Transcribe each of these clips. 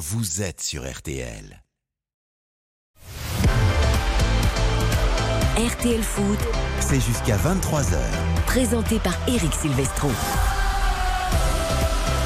vous êtes sur RTL. RTL Foot, C'est jusqu'à 23h. présenté par Eric Silvestro.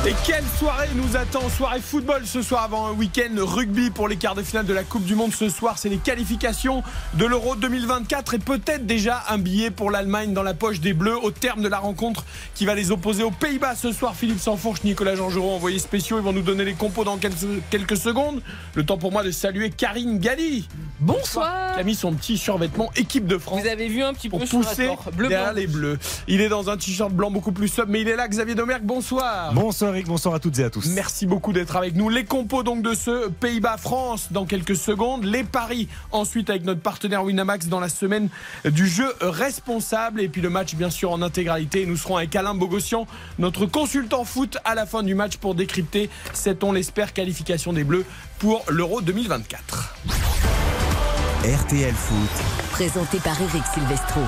Et quelle soirée nous attend Soirée football ce soir avant un week-end rugby pour les quarts de finale de la Coupe du Monde. Ce soir, c'est les qualifications de l'Euro 2024 et peut-être déjà un billet pour l'Allemagne dans la poche des Bleus au terme de la rencontre qui va les opposer aux Pays-Bas ce soir. Philippe Sansfourche, Nicolas Jean-Geron, envoyés spéciaux. Ils vont nous donner les compos dans quelques, quelques secondes. Le temps pour moi de saluer Karine Galli Bonsoir. qui a mis son petit survêtement équipe de France Vous avez vu un petit pour peu la pousser bleu derrière blanc. les Bleus. Il est dans un t-shirt blanc beaucoup plus sobre, mais il est là. Xavier Domergue, bonsoir. Bonsoir Bonsoir à toutes et à tous. Merci beaucoup d'être avec nous. Les compos donc de ce Pays-Bas-France dans quelques secondes. Les paris ensuite avec notre partenaire Winamax dans la semaine du jeu responsable. Et puis le match bien sûr en intégralité. Nous serons avec Alain Bogossian, notre consultant foot à la fin du match pour décrypter cette, on l'espère, qualification des Bleus pour l'Euro 2024. RTL Foot, Présenté par Eric Silvestro.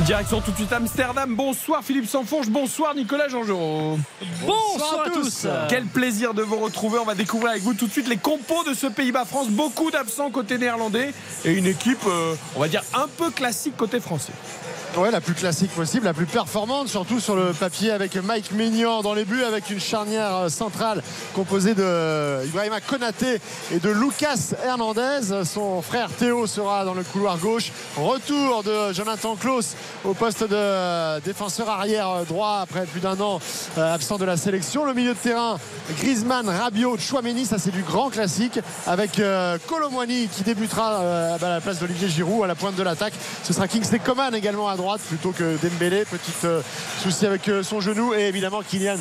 Direction tout de suite Amsterdam. Bonsoir Philippe Sanfonge. Bonsoir Nicolas Jean-Jean. Bonsoir à tous. Quel plaisir de vous retrouver. On va découvrir avec vous tout de suite les compos de ce Pays-Bas-France. Beaucoup d'absents côté néerlandais et une équipe, euh, on va dire, un peu classique côté français. Ouais, la plus classique possible, la plus performante, surtout sur le papier avec Mike Mignon dans les buts, avec une charnière euh, centrale composée de Ibrahima Konaté et de Lucas Hernandez. Son frère Théo sera dans le couloir gauche. Retour de Jonathan Klaus au poste de euh, défenseur arrière euh, droit après plus d'un an euh, absent de la sélection. Le milieu de terrain, Griezmann, Rabiot, Chouameni, ça c'est du grand classique avec euh, Colomwani qui débutera euh, à la place d'Olivier Giroud à la pointe de l'attaque. Ce sera Kingsley Coman également à droite plutôt que Dembélé. Petit euh, souci avec euh, son genou et évidemment Kylian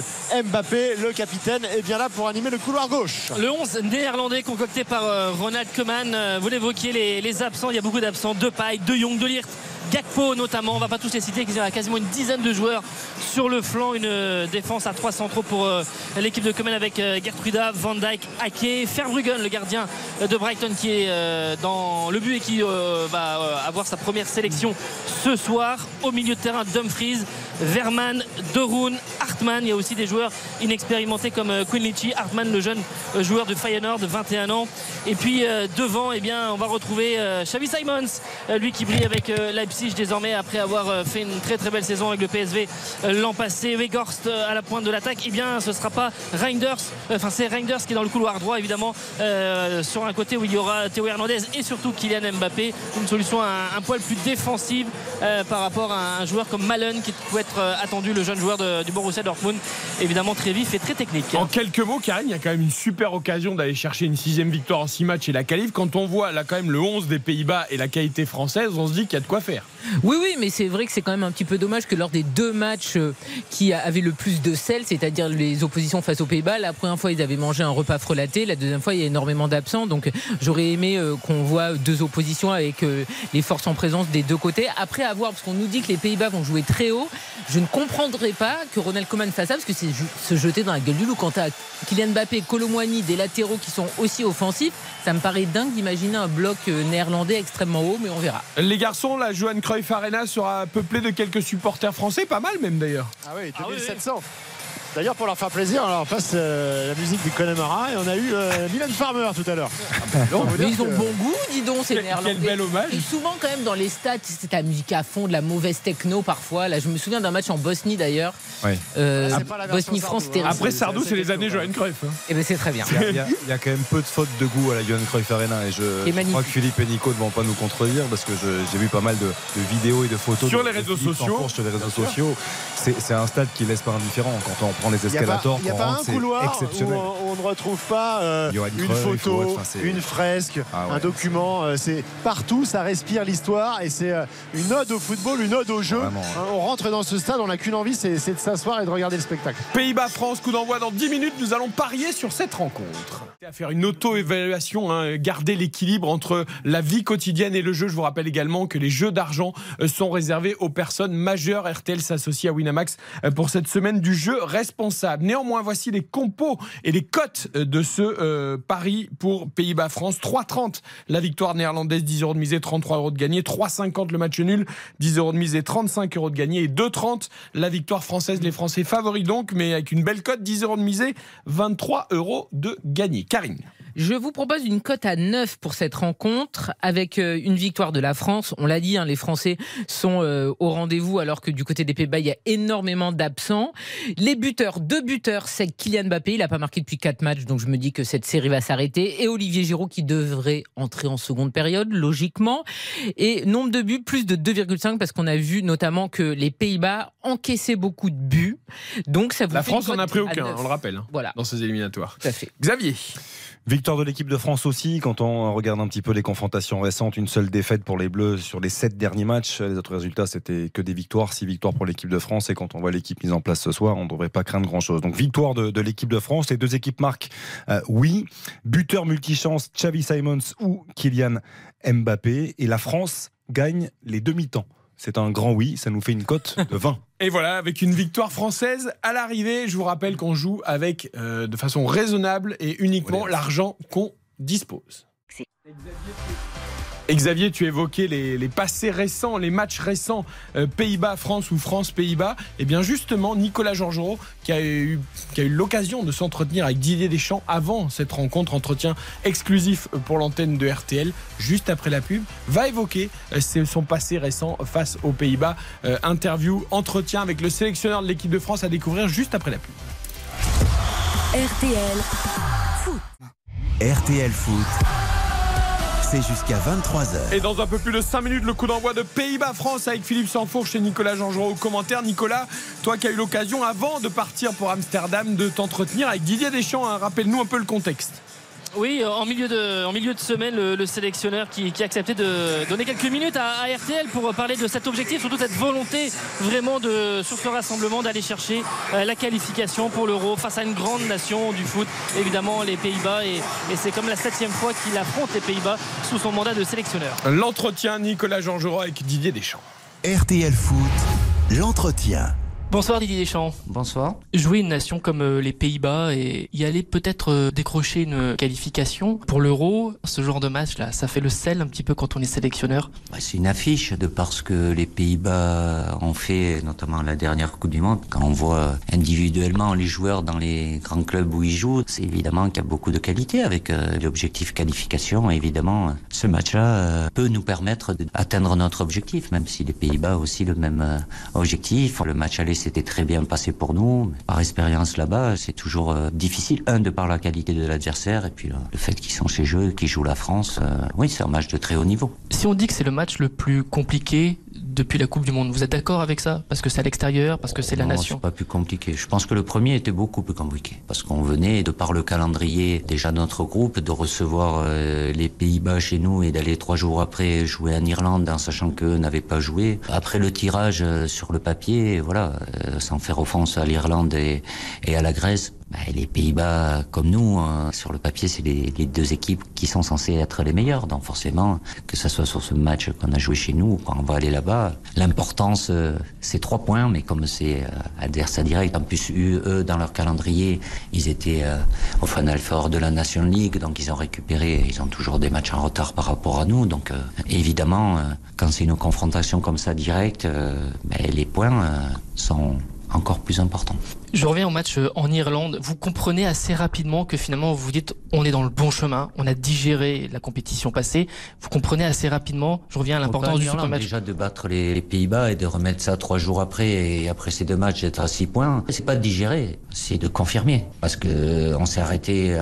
Mbappé, le capitaine, est bien là pour animer le couloir gauche. Le 11 néerlandais concocté par euh, Ronald Koeman. Vous l'évoquiez, les, absents. Il y a beaucoup d'absents. De Paille, De Jong, De Ligt. Gakpo notamment, on va pas tous les citer, il y a quasiment une dizaine de joueurs sur le flanc, une euh, défense à trois centraux pour euh, l'équipe de Coman avec euh, Gertruda, Van Dijk, Ake, Verbruggen, le gardien de Brighton qui est dans le but et qui va avoir sa première sélection ce soir. Au milieu de terrain, Dumfries, Verman, Dorun, Hartmann. Il y a aussi des joueurs inexpérimentés comme euh, Quinlici, Hartmann, le jeune joueur de Feyenoord de 21 ans. Et puis devant, eh bien, on va retrouver Xavi Simons, lui qui brille avec euh, Leipzig désormais après avoir euh, fait une très très belle saison avec le PSV euh, l'an passé. Weghorst euh, à la pointe de l'attaque. Eh bien, ce sera pas Reinders. Enfin, c'est Reinders qui est dans le couloir droit, évidemment, euh, sur un côté où il y aura Théo Hernandez et surtout Kylian Mbappé. Une solution un, un poil plus défensive euh, par rapport à un joueur comme Malen qui peut être euh, attendu, le jeune joueur de- du Borussia Dortmund. Évidemment, très vif et très technique. En quelques mots, Karine, il y a quand même une super occasion d'aller chercher une sixième victoire en six matchs et la qualif. Quand on voit là quand même le 11 des Pays-Bas et la qualité française, on se dit qu'il y a de quoi faire. Oui, oui, mais c'est vrai que c'est quand même un petit peu dommage que lors des deux matchs euh, qui avaient le plus de sel, c'est-à-dire les oppositions face aux Pays-Bas, la première fois ils avaient mangé un repas frelaté, la deuxième fois il y a énormément d'absents, donc j'aurais aimé euh, qu'on voit deux oppositions avec euh, les forces en présence des deux côtés. Après avoir, parce qu'on nous dit que les Pays-Bas vont jouer très haut, je ne comprendrais pas que Ronald Koeman fasse ça, parce que c'est se jeter dans la gueule du loup. Quant à Kylian Mbappé, Colomwani, des latéraux qui sont aussi offensifs, ça me paraît dingue d'imaginer un bloc néerlandais extrêmement haut, mais on verra. Les garçons, la Johan Cruyff Arena sera peuplée de quelques supporters français, pas mal même d'ailleurs. Ah oui, Ah oui, 2700. D'ailleurs, pour leur faire plaisir, on leur passe euh, la musique du Connemara et on a eu euh, Milan Farmer tout à l'heure. Pour vous Mais ils ont que- bon goût, dis donc, ces Quel, néerlandais. quel bel hommage. Et souvent, quand même, dans les stades, c'est la musique à fond, de la mauvaise techno parfois. Là, je me souviens d'un match en Bosnie d'ailleurs. Ouais. Euh, Ah, c'est pas la version Bosnie-France, c'était. hein. Après c'est- Sardou, c'est c'est les années Johan Cruyff. hein. Eh ben, c'est très bien. Il y, a, il y quand même peu de fautes de goût à la Johan Cruyff Arena et je, Et je crois que Philippe et Nico ne vont pas nous contredire parce que je- j'ai vu pas mal de, de vidéos et de photos Sur de- les réseaux sociaux. Sur les réseaux sociaux. C'est c'est un stade qui laisse pas indifférent quand on prend les Il n'y a pas, escalators. il y a pas rentre, un couloir où on, on ne retrouve pas euh, une photo, enfin, une fresque, Ah ouais, un document. euh, C'est partout, ça respire l'histoire et c'est euh, une ode au football, une ode au jeu. Vraiment, ouais. Hein, On rentre dans ce stade, on n'a qu'une envie, c'est c'est de s'asseoir et de regarder le spectacle. Pays-Bas-France, coup d'envoi dans 10 minutes. Nous allons parier sur cette rencontre. À faire une auto-évaluation, hein, garder l'équilibre entre la vie quotidienne et le jeu. Je vous rappelle également que les jeux d'argent sont réservés aux personnes majeures. RTL s'associe à Winamax euh, pour cette semaine du jeu responsable. Néanmoins, voici les compos et les cotes euh, de ce euh, pari pour Pays-Bas-France. 3,30 la victoire néerlandaise, 10 euros de misée, 33 euros de gagné. 3,50 le match nul, 10 euros de misée, 35 euros de gagné. Et 2,30 la victoire française. Les Français favoris donc, mais avec une belle cote, 10 euros de misée, 23 euros de gagné. Karine. Je vous propose une cote à 9 pour cette rencontre avec une victoire de la France. On l'a dit, hein, les Français sont au rendez-vous alors que du côté des Pays-Bas, il y a énormément d'absents. Les buteurs, deux buteurs, c'est Kylian Mbappé. Il n'a pas marqué depuis quatre matchs, donc je me dis que cette série va s'arrêter. Et Olivier Giroud qui devrait entrer en seconde période, logiquement. Et nombre de buts, plus de 2,5 parce qu'on a vu notamment que les Pays-Bas encaissaient beaucoup de buts. Donc ça vous La fait France n'en a pris aucun, 9. on le rappelle, hein, Voilà, dans ses éliminatoires. tout à fait. Xavier. Victoire de l'équipe de France aussi, quand on regarde un petit peu les confrontations récentes, une seule défaite pour les Bleus sur les sept derniers matchs. Les autres résultats, c'était que des victoires, six victoires pour l'équipe de France. Et quand on voit l'équipe mise en place ce soir, on ne devrait pas craindre grand-chose. Donc victoire de, l'équipe de France. Les deux équipes marquent, euh, oui. Buteur multichance, Xavi Simons ou Kylian Mbappé. Et la France gagne les demi-temps. C'est un grand oui, ça nous fait une cote de 20. Et voilà, avec une victoire française à l'arrivée, je vous rappelle qu'on joue avec euh, de façon raisonnable et uniquement l'argent qu'on dispose. Xavier, tu évoquais les, les passés récents, les matchs récents euh, Pays-Bas-France ou France-Pays-Bas. Et bien justement, Nicolas Georgerot, qui a eu, qui a eu l'occasion de s'entretenir avec Didier Deschamps avant cette rencontre, entretien exclusif pour l'antenne de RTL, juste après la pub, va évoquer euh, son passé récent face aux Pays-Bas. Euh, interview, entretien avec le sélectionneur de l'équipe de France à découvrir juste après la pub. RTL. RTL Foot. Jusqu'à 23h. Et dans un peu plus de 5 minutes, le coup d'envoi de Pays-Bas-France avec Philippe Sanfourche et Nicolas Jean-Jean au commentaire. Nicolas, toi qui as eu l'occasion, avant de partir pour Amsterdam, de t'entretenir avec Didier Deschamps, hein, rappelle-nous un peu le contexte. Oui, euh, en milieu de, en milieu de semaine, le, le sélectionneur qui, qui a accepté de donner quelques minutes à, à RTL pour parler de cet objectif, surtout cette volonté vraiment de, sur ce rassemblement d'aller chercher euh, la qualification pour l'Euro face à une grande nation du foot, évidemment les Pays-Bas. Et, et c'est comme la septième fois qu'il affronte les Pays-Bas sous son mandat de sélectionneur. L'entretien Nicolas Jean-Jean avec Didier Deschamps. RTL Foot, l'entretien. Bonsoir Didier Deschamps. Bonsoir. Jouer une nation comme euh, les Pays-Bas et y aller peut-être euh, décrocher une qualification pour l'Euro, ce genre de match là, ça fait le sel un petit peu quand on est sélectionneur. Bah, C'est une affiche de parce que les Pays-Bas ont fait, notamment la dernière Coupe du Monde. Quand on voit individuellement les joueurs dans les grands clubs où ils jouent, c'est évidemment qu'il y a beaucoup de qualité avec euh, l'objectif qualification. Évidemment, euh, ce match-là euh, peut nous permettre d'atteindre notre objectif, même si les Pays-Bas ont aussi le même euh, objectif. Le match aller s'était très bien passé pour nous. Par expérience là-bas, c'est toujours euh, difficile. Un, de par la qualité de l'adversaire, et puis le, le fait qu'ils sont chez eux, qu'ils jouent la France. euh, oui, c'est un match de très haut niveau. Si on dit que c'est le match le plus compliqué depuis la Coupe du Monde, vous êtes d'accord avec ça? Parce que c'est à l'extérieur, parce que c'est la Non, nation. C'est pas plus compliqué. Je pense que le premier était beaucoup plus compliqué parce qu'on venait de par le calendrier déjà notre groupe de recevoir euh, les Pays-Bas chez nous et d'aller trois jours après jouer en Irlande en sachant qu'eux n'avaient pas joué. Après le tirage euh, sur le papier, voilà, euh, sans faire offense à l'Irlande et, et à la Grèce. Bah, les Pays-Bas, comme nous, euh, sur le papier, c'est les, les deux équipes qui sont censées être les meilleures. Donc forcément, que ce soit sur ce match qu'on a joué chez nous ou quand on va aller là-bas, l'importance, euh, c'est trois points, mais comme c'est euh, adversaire direct, en plus, eux, dans leur calendrier, ils étaient euh, au Final Four de la Nation League, donc ils ont récupéré, ils ont toujours des matchs en retard par rapport à nous. Donc euh, évidemment, euh, quand c'est une confrontation comme ça directe, ben, les points sont encore plus importants. Je reviens au match euh, en Irlande. Vous comprenez assez rapidement que finalement vous vous dites on est dans le bon chemin, on a digéré la compétition passée. Vous comprenez assez rapidement. Je reviens à l'importance du super match. Déjà de battre les, les Pays-Bas et de remettre ça trois jours après et après ces deux matchs d'être à six points, c'est pas de digérer, c'est de confirmer. Parce que euh, on s'est arrêté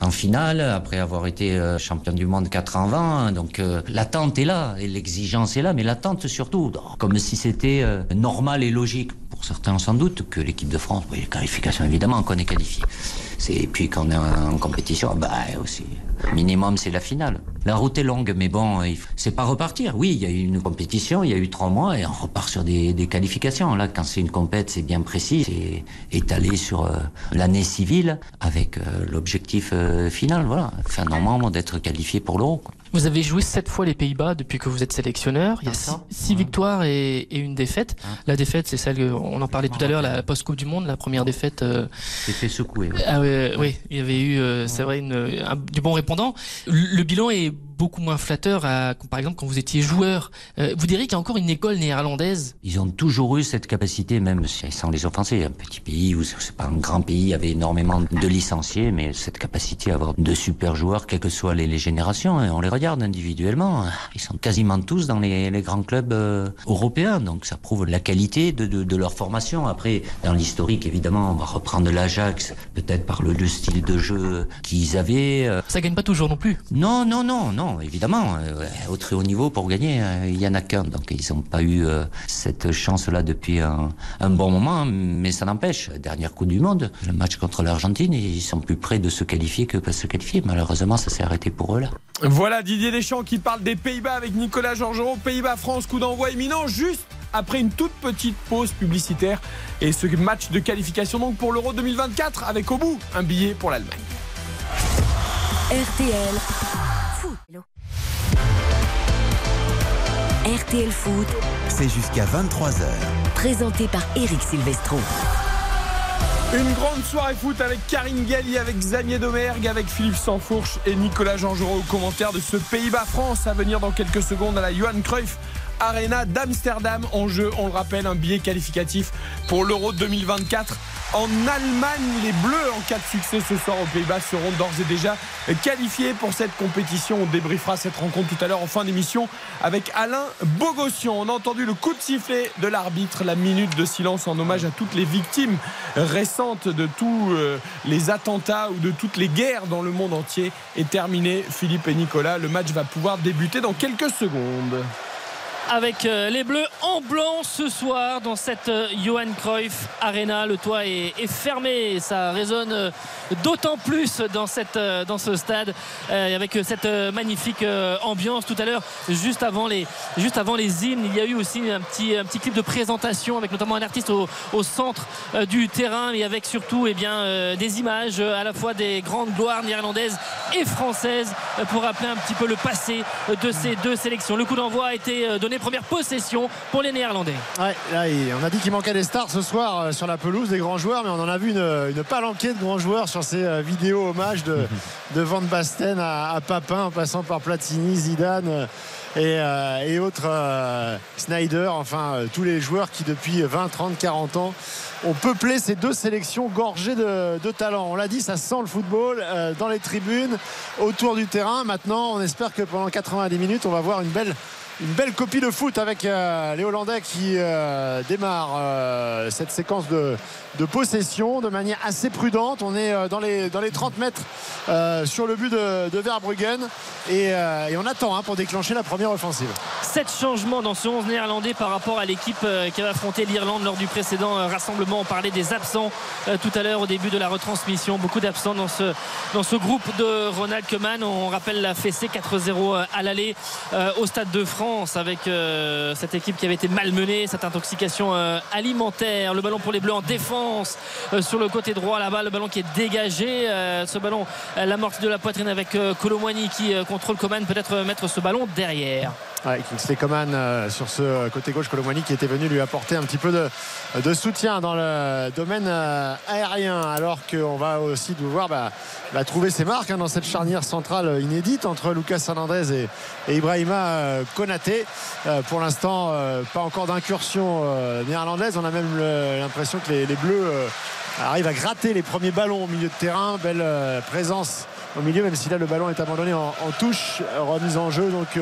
en, finale après avoir été euh, champion du monde 4 en 20. Donc euh, l'attente est là et l'exigence est là, mais l'attente surtout, comme si c'était euh, normal et logique certains sans doute que l'équipe de France, oui, les qualifications évidemment qu'on est qualifié. Et puis quand on est en compétition, bah aussi minimum c'est la finale. La route est longue, mais bon, c'est pas repartir. Oui, il y a eu une compétition, il y a eu trois mois et on repart sur des, des qualifications. Là, quand c'est une compète, c'est bien précis, c'est étalé sur euh, l'année civile avec euh, l'objectif euh, final. Voilà, fin d'être qualifié pour l'Euro. Vous avez joué sept fois les Pays-Bas depuis que vous êtes sélectionneur. Il y a six, victoires et, et une défaite. La défaite, c'est celle, on en parlait tout à l'heure, la post-Coupe du Monde, la première défaite. euh, fait secouer. Ah oui, il y avait eu, euh, c'est vrai, une, un- du bon répondant. Le, le bilan est beaucoup moins flatteur, à, par exemple quand vous étiez joueur. Euh, vous diriez qu'il y a encore une école néerlandaise? Ils ont toujours eu cette capacité, même sans les offenser. Un petit pays où c'est pas un grand pays, il y avait énormément de licenciés, mais cette capacité à avoir de super joueurs, quelles que soient les, les générations, hein, on les regarde individuellement. Ils sont quasiment tous dans les, les grands clubs euh, européens, donc ça prouve la qualité de, de, de leur formation. Après, dans l'historique, évidemment, on va reprendre l'Ajax, peut-être par le, le, style de jeu qu'ils avaient. euh. Ça gagne pas toujours non plus? Non, non, non, non, évidemment. euh, au très haut niveau, pour gagner, euh, il y en a qu'un. Donc, ils n'ont pas eu euh, cette chance-là depuis un, bon moment. Mais ça n'empêche, dernière Coupe du Monde, le match contre l'Argentine, ils sont plus près de se qualifier que de se qualifier. Malheureusement, ça s'est arrêté pour eux là. Voilà Didier Deschamps qui parle des Pays-Bas avec Nicolas Georgerot. Pays-Bas-France, coup d'envoi imminent juste après une toute petite pause publicitaire et ce match de qualification donc pour l'Euro 2024 avec au bout un billet pour l'Allemagne. RTL Foot. RTL Foot, C'est jusqu'à 23h. présenté par Eric Silvestro. Une grande soirée foot avec Karine Galli, avec Xavier Domergue, avec Philippe Sansfourche et Nicolas Georgerot au commentaire de ce Pays-Bas-France à venir dans quelques secondes à la Johan Cruyff Arena d'Amsterdam. En jeu, on le rappelle, un billet qualificatif pour l'Euro 2024. En Allemagne, les Bleus, en cas de succès ce soir aux Pays-Bas, seront d'ores et déjà qualifiés pour cette compétition. On débriefera cette rencontre tout à l'heure en fin d'émission avec Alain Bogossian. On a entendu le coup de sifflet de l'arbitre, la minute de silence en hommage à toutes les victimes récentes de tous euh, les attentats ou de toutes les guerres dans le monde entier est terminée. Philippe et Nicolas, le match va pouvoir débuter dans quelques secondes. Avec euh, les Bleus en blanc ce soir dans cette euh, Johan Cruyff Arena. Le toit est, est fermé, ça résonne euh, d'autant plus dans, cette, dans ce stade avec cette magnifique ambiance. Tout à l'heure, juste avant les, juste avant les hymnes, il y a eu aussi un petit, un petit clip de présentation avec notamment un artiste au, au centre du terrain et avec surtout eh bien, des images à la fois des grandes gloires néerlandaises et françaises pour rappeler un petit peu le passé de ces deux sélections. Le coup d'envoi a été euh, donné première possession pour les Néerlandais. Ouais, là, il- on a dit qu'il manquait des stars ce soir euh, sur la pelouse, des grands joueurs, mais on en a vu une, une palanquée de grands joueurs sur ces euh, vidéos hommages de, de Van Basten à, à Papin, en passant par Platini, Zidane. euh, Et, euh, et autres euh, Snyder, enfin euh, tous les joueurs qui depuis 20, 30, 40 ans ont peuplé ces deux sélections gorgées de, de talent. On l'a dit, ça sent le football euh, dans les tribunes, autour du terrain. Maintenant, on espère que pendant 90 minutes, on va voir une belle une belle copie de foot avec euh, les Hollandais qui euh, démarrent euh, cette séquence de, possession de manière assez prudente. On est euh, dans, les, dans les 30 mètres sur le but de, Verbruggen et, on attend hein, pour déclencher la première offensive. Sept changements dans ce 11 néerlandais par rapport à l'équipe qui avait affronté l'Irlande lors du précédent rassemblement. On parlait des absents tout à l'heure au début de la retransmission. Beaucoup d'absents dans ce, dans ce groupe de Ronald Koeman. On rappelle la fessée 4-0 à l'aller au Stade de France avec euh, cette équipe qui avait été malmenée, cette intoxication euh, alimentaire. Le ballon pour les Bleus en défense euh, sur le côté droit là-bas. Le ballon qui est dégagé. Ce ballon, l'amorti de la poitrine avec Colomwani qui contrôle Coman. Peut-être mettre ce ballon derrière. Ouais, Kingsley Coman sur ce côté gauche, Colomwani qui était venu lui apporter un petit peu de, soutien dans le domaine aérien, alors qu'on va aussi devoir bah, bah, trouver ses marques hein, dans cette charnière centrale inédite entre Lucas Hernandez et, et Ibrahima euh, Euh, pour l'instant, euh, pas encore d'incursion euh, néerlandaise. On a même l'impression que les, Bleus arrivent à gratter les premiers ballons au milieu de terrain. Belle présence au milieu, même si là le ballon est abandonné en, en touche, remise en jeu. Donc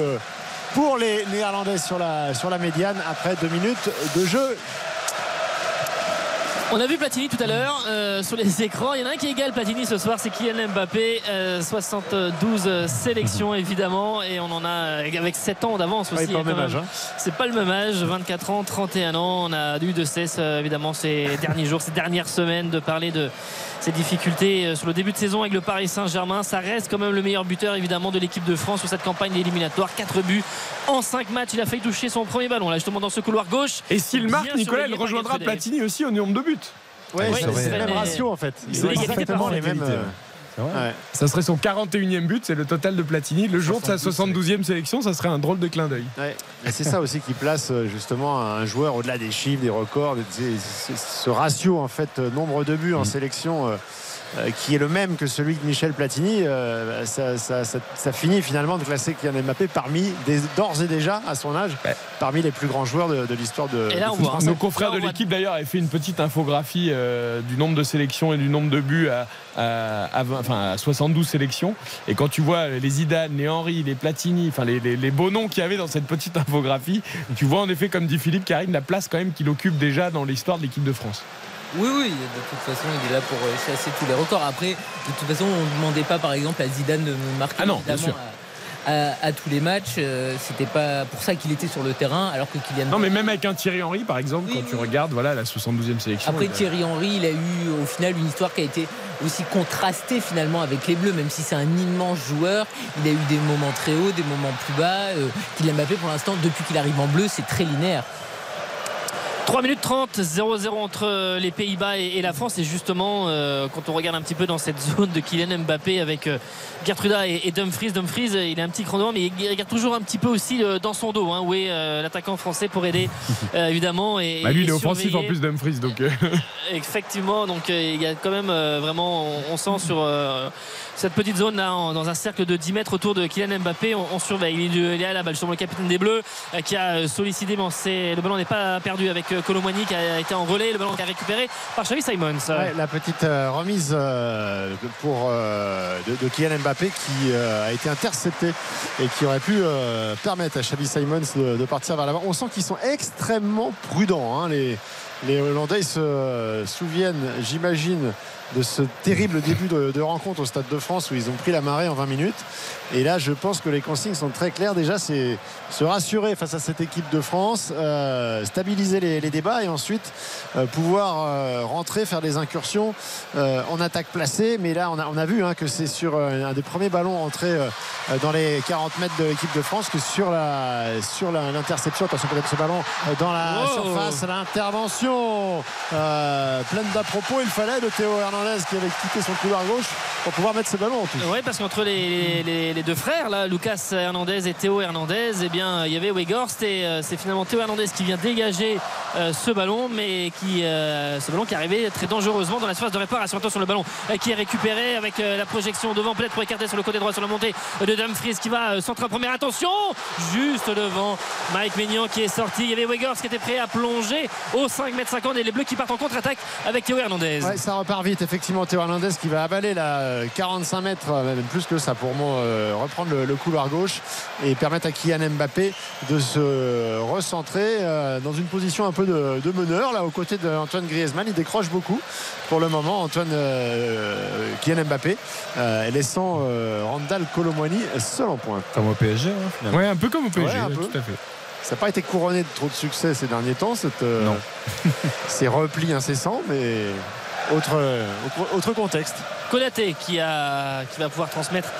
pour les Néerlandais sur la, sur la médiane après deux minutes de jeu. On a vu Platini tout à l'heure euh, sur les écrans. Il y en a un qui égale Platini ce soir, c'est Kylian Mbappé. Euh, 72 sélections évidemment, et on en a euh, avec 7 ans d'avance aussi. Ouais, pas au hein, hein. C'est pas le même âge, 24 ans, 31 ans. On a eu de cesse euh, évidemment ces derniers jours, ces dernières semaines de parler de ces difficultés euh, sur le début de saison avec le Paris Saint-Germain. Ça reste quand même le meilleur buteur évidemment de l'équipe de France sur cette campagne éliminatoire. 4 buts en 5 matchs. Il a failli toucher son premier ballon là justement dans ce couloir gauche. Et s'il marque, Nicolas, il rejoindra. Platini aussi au nombre de buts. Ouais, Oui, c'est le même ratio en fait. Ils ont exactement les mêmes. euh, C'est vrai. ouais. Ça serait son 41e but, c'est le total de Platini. Le jour de sa 72e sélection, ça serait un drôle de clin d'œil. Ouais. Et c'est ça aussi qui place euh, justement un joueur au-delà des chiffres, des records, des- ce ratio en fait euh, nombre de buts en sélection. Euh, qui est le même que celui de Michel Platini, euh, ça, ça- ça- ça finit finalement de classer Kylian Mbappé parmi, des- d'ores et déjà à son âge, Ouais. parmi les plus grands joueurs de, de l'histoire de, Et là, on voit. Nos confrères Là, de l'équipe d'ailleurs avaient fait une petite infographie euh, du nombre de sélections et du nombre de buts à, à- à vingt- enfin, à 72 sélections. Et quand tu vois les Zidane, les Henry, les Platini, enfin les, les- les beaux noms qu'il y avait dans cette petite infographie, tu vois en effet, comme dit Philippe Karine, la place quand même qu'il occupe déjà dans l'histoire de l'équipe de France. Oui, oui, de toute façon, il est là pour euh, chasser tous les records. Après, de toute façon, on ne demandait pas, par exemple, à Zidane de marquer Ah non, bien évidemment, à, à- à tous les matchs. Euh, C'était pas pour ça qu'il était sur le terrain, alors que Kylian. Non, mais même avec un Thierry Henry, par exemple, Oui, quand tu regardes voilà, la 72e sélection. Après Thierry Henry, il a eu au final une histoire qui a été aussi contrastée finalement avec les Bleus, même si c'est un immense joueur. Il a eu des moments très hauts, des moments plus bas. Euh, Kylian Mbappé, pour l'instant, depuis qu'il arrive en bleu, c'est très linéaire. 3 minutes 30, 0-0 entre les Pays-Bas et, la France. Et justement, euh, quand on regarde un petit peu dans cette zone de Kylian Mbappé avec euh, Gertruda et, et Dumfries, Dumfries, euh, il est un petit cran devant, mais il regarde toujours un petit peu aussi euh, dans son dos, hein, où est l'attaquant français pour aider, évidemment. Et, Bah, lui, il est offensif en plus d'Humphries, donc. Effectivement, donc il y a quand même vraiment, on, on sent sur cette petite zone là, en- dans un cercle de 10 mètres autour de Kylian Mbappé, on, on surveille. Il, est- il est à la balle sur le capitaine des Bleus qui a sollicité, mais on sait- le ballon n'est pas perdu avec euh, Colomwani qui a été en relais, le ballon qui a récupéré par Xavi Simons. La petite euh, remise euh, pour, euh, de, Kylian Mbappé qui a été intercepté et qui aurait pu permettre à Xavi Simons de, partir vers l'avant. On sent qu'ils sont extrêmement prudents. hein, les, Hollandais se souviennent, j'imagine, de ce terrible début de, de rencontre au Stade de France où ils ont pris la marée en 20 minutes. Et là, je pense que les consignes sont très claires. Déjà, c'est se rassurer face à cette équipe de France, euh, stabiliser les, les débats et ensuite euh, pouvoir euh, rentrer, faire des incursions en attaque placée. Mais là, on a, on a vu hein, que c'est sur un des premiers ballons entrés euh, dans les 40 mètres de l'équipe de France que sur la sur l'interception. Attention peut-être ce ballon dans la surface, l'intervention pleine d'à-propos. Il fallait de Théo Hernandez qui avait quitté son couloir gauche pour pouvoir mettre ce ballon en touche. Oui, parce qu'entre les, les- les deux frères, là, Lucas Hernandez et Théo Hernandez, eh bien, il y avait Weghorst et euh, c'est finalement Théo Hernandez qui vient dégager euh, ce ballon, mais qui, euh, ce ballon qui est arrivé très dangereusement dans la surface de réparation. Attention, le ballon euh, qui est récupéré avec euh, la projection devant, peut-être pour écarter sur le côté droit sur la montée de Dumfries qui va euh, centrer en première. Attention, juste devant Mike Maignan qui est sorti. Il y avait Weghorst qui était prêt à plonger au 5 m 50 et les Bleus qui partent en contre-attaque avec Théo Hernandez. Ouais, ça repart vite, effectivement. Théo Hernandez qui va avaler la euh, 45 mètres, euh, même plus que ça pour moi, euh, reprendre le, le couloir gauche et permettre à Kylian Mbappé de se recentrer euh, dans une position un peu de, de meneur, là, aux côtés d'Antoine Griezmann. Il décroche beaucoup pour le moment, Antoine euh, Kylian Mbappé, euh, laissant euh, Randall Colomwani seul en pointe. Comme au PSG, hein, finalement. Ouais, un peu comme au PSG, Ouais, un ouais, peu. tout à fait. Ça n'a pas été couronné de trop de succès ces derniers temps, cette, euh, Non. ces replis incessants, mais autre, autre, contexte. Konaté qui, a, qui va pouvoir transmettre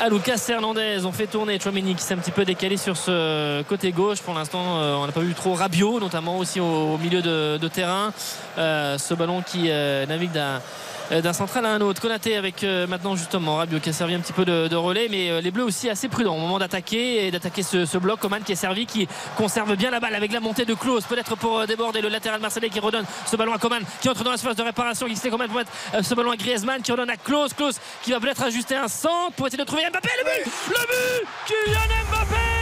à Lucas Hernandez. On fait tourner Chouameni qui s'est un petit peu décalé sur ce côté gauche. Pour l'instant, euh, on n'a pas vu trop Rabiot, notamment aussi au, milieu de, terrain. Euh, ce ballon qui euh, navigue d'un euh, d'un central à un autre. Konaté avec euh, maintenant justement Rabiot qui a servi un petit peu de, relais, mais euh, les Bleus aussi assez prudents au moment d'attaquer et d'attaquer ce, bloc. Coman qui est servi, qui conserve bien la balle avec la montée de Klose, peut-être pour euh, déborder le latéral marseillais qui redonne ce ballon à Coman qui entre dans la surface de réparation, qui sait Coman pour mettre euh, ce ballon à Griezmann qui redonne à Klose, Klose qui va peut-être ajuster un centre pour essayer de trouver Mbappé, le but, le but, Kylian Mbappé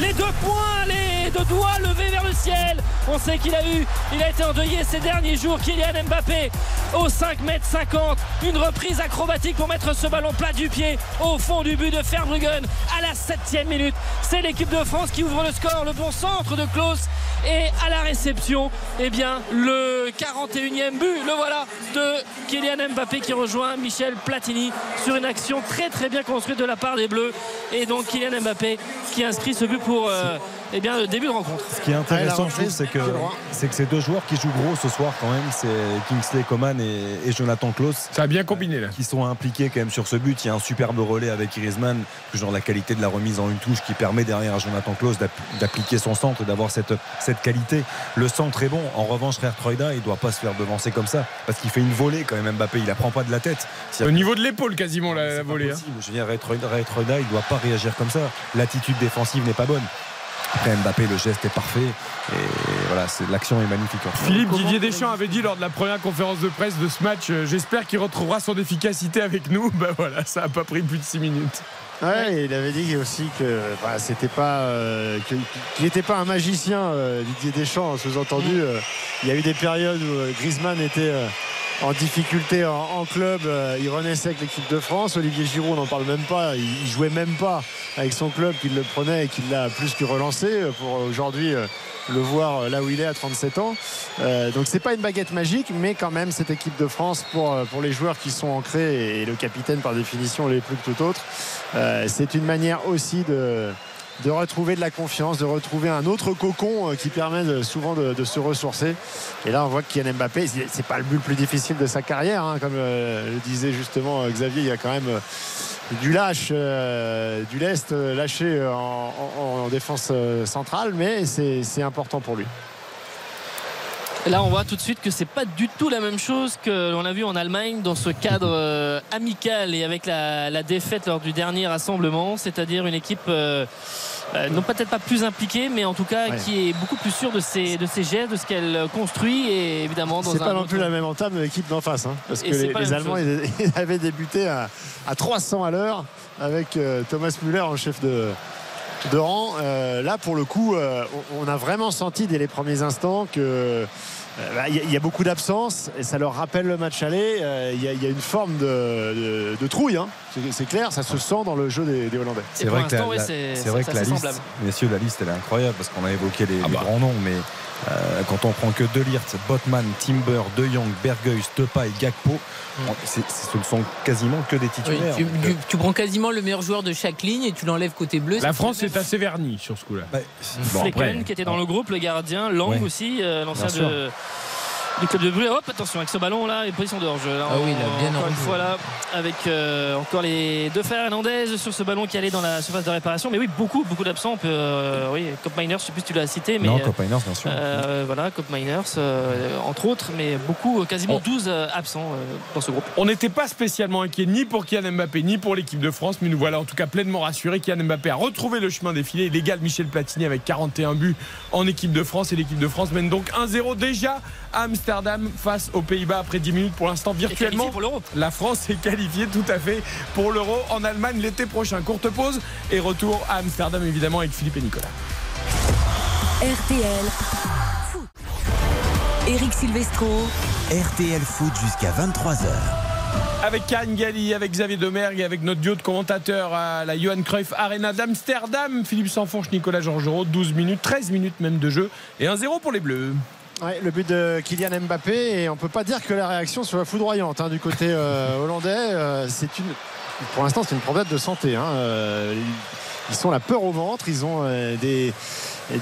les deux points, les deux doigts levés vers le ciel. On sait qu'il a eu, il a été endeuillé ces derniers jours. Kylian Mbappé au 5 m 50. Une reprise acrobatique pour mettre ce ballon plat du pied au fond du but de Verbruggen à la 7 minute. C'est l'équipe de France qui ouvre le score. Le bon centre de Klaus. Et à la réception, eh bien, le 41e but, le voilà, de Kylian Mbappé qui rejoint Michel Platini sur une action très très bien construite de la part des Bleus. Et donc Kylian Mbappé qui inscrit ce but pour euh, eh bien, le début de rencontre. Ce qui est intéressant, la je trouve, c'est que, c'est que ces deux joueurs qui jouent gros ce soir, quand même, c'est Kingsley Coman et, et Jonathan Klaus. Ça a bien combiné là. qui sont impliqués quand même sur ce but. Il y a un superbe relais avec Griezmann, genre la qualité de la remise en une touche qui permet derrière à Jonathan Klaus d'app- d'appliquer son centre et d'avoir cette, cette qualité. Le centre est bon. En revanche, Troida, il doit pas se faire devancer comme ça parce qu'il fait une volée quand même Mbappé. Il apprend pas de la tête. Si Au niveau de l'épaule quasiment la, la volée. hein. Je veux dire, Troida, il doit pas réagir comme ça. L'attitude défensive n'est pas bonne. Après Mbappé, le geste est parfait. Et voilà, c'est l'action est magnifique. en fait. Philippe Comment Didier Deschamps avait dit lors de la première conférence de presse de ce match euh, J'espère qu'il retrouvera son efficacité avec nous. Ben voilà, ça a pas pris plus de 6 minutes. Ouais, et il avait dit aussi que bah, c'était pas euh, qu'il n'était pas un magicien euh, Didier Deschamps sous-entendu euh, il y a eu des périodes où euh, Griezmann était euh, en difficulté en, club euh, il renaissait avec l'équipe de France. Olivier Giroud on n'en parle même pas. Il, jouait même pas avec son club qu'il le prenait et qu'il l'a plus que relancé euh, pour aujourd'hui euh, le voir là où il est à 37 ans. Euh, donc c'est pas une baguette magique mais quand même cette équipe de France pour, pour les joueurs qui sont ancrés et le capitaine par définition les plus que tout autre c'est une manière aussi de, de retrouver de la confiance, de retrouver un autre cocon euh, qui permet souvent de, se ressourcer. Et là, on voit que Kylian Mbappé, c'est pas le but le plus difficile de sa carrière, hein, comme euh, le disait justement euh, Xavier, il y a quand même du lâche, du lest lâché en, en- en défense centrale, mais c'est important pour lui. Là, on voit tout de suite que c'est pas du tout la même chose que l'on a vu en Allemagne dans ce cadre euh, amical et avec la, la défaite lors du dernier rassemblement, c'est-à-dire une équipe euh, euh, non peut-être pas plus impliquée, mais en tout cas Ouais. qui est beaucoup plus sûre de ses, de ses gestes, de ce qu'elle construit et évidemment dans C'est pas non plus la même entame de l'équipe d'en face, hein, parce Et que les, Allemands chose. ils, ils avaient débuté à, à 300 à l'heure avec Thomas Müller en chef de, de rang. Euh, là, pour le coup, euh, on, a vraiment senti dès les premiers instants que il y, a- il y a beaucoup d'absence et ça leur rappelle le match aller. Euh, Il y, a- il y a une forme de, de- de trouille, hein. C'est- clair, ça se sent dans le jeu des, des Hollandais. C'est vrai que la, vrai que la liste, semblable. messieurs, la liste elle est incroyable parce qu'on a évoqué les, Ah les bah. grands noms, mais euh, quand on prend que De Ligt, Botman, Timber, De Jong, Berghuis, Depay, Gakpo, c'est- c'est- ce ne sont quasiment que des Oui, titulaires. tu, Donc, tu- euh, tu prends quasiment le meilleur joueur de chaque ligne et tu l'enlèves côté bleu. La France est assez vernie sur ce coup-là. bah, Bon, Flecken après, qui était dans le groupe, le gardien, Lang Ouais. aussi, euh, l'ancien de du club de Brugge. Hop, attention avec ce ballon là, et position. Là, Ah oui, il a bien encore une fois là, avec euh, encore les deux frères Hernandez sur ce ballon qui allait dans la surface de réparation. Mais oui, beaucoup, beaucoup d'absents. Euh, oui, Cop Miners, je sais plus si tu l'as cité, mais non, euh, Copa Miners, bien sûr. euh, voilà, Cop Miners, euh, entre autres, mais beaucoup, quasiment Oh. 12 euh, absents euh, dans ce groupe. On n'était pas spécialement inquiet ni pour Kylian Mbappé ni pour l'équipe de France, mais nous voilà en tout cas pleinement rassurés. Kylian Mbappé a retrouvé le chemin défilé. Il égale Michel Platini avec 41 buts en équipe de France et l'équipe de France mène donc 1-0 déjà à Amsterdam face aux Pays-Bas après 10 minutes pour l'instant virtuellement. pour. La France est qualifiée tout à fait pour l'Euro en Allemagne l'été prochain. Courte pause et retour à Amsterdam évidemment avec Philippe et Nicolas. RTL. Foot. Eric Silvestro. RTL Foot jusqu'à 23h. Avec Karine Galli, avec Xavier Domergue et avec notre duo de commentateurs à la Johan Cruyff Arena d'Amsterdam, Philippe Sanfonche, Nicolas Georgerot, 12 minutes, 13 minutes même de jeu et 1-0 pour les Bleus. Ouais, le but de Kylian Mbappé et on peut pas dire que la réaction soit foudroyante hein, du côté euh, hollandais. Euh, c'est une, pour l'instant, c'est une problème de santé. hein. Euh, ils sont la peur au ventre. Ils ont euh, des,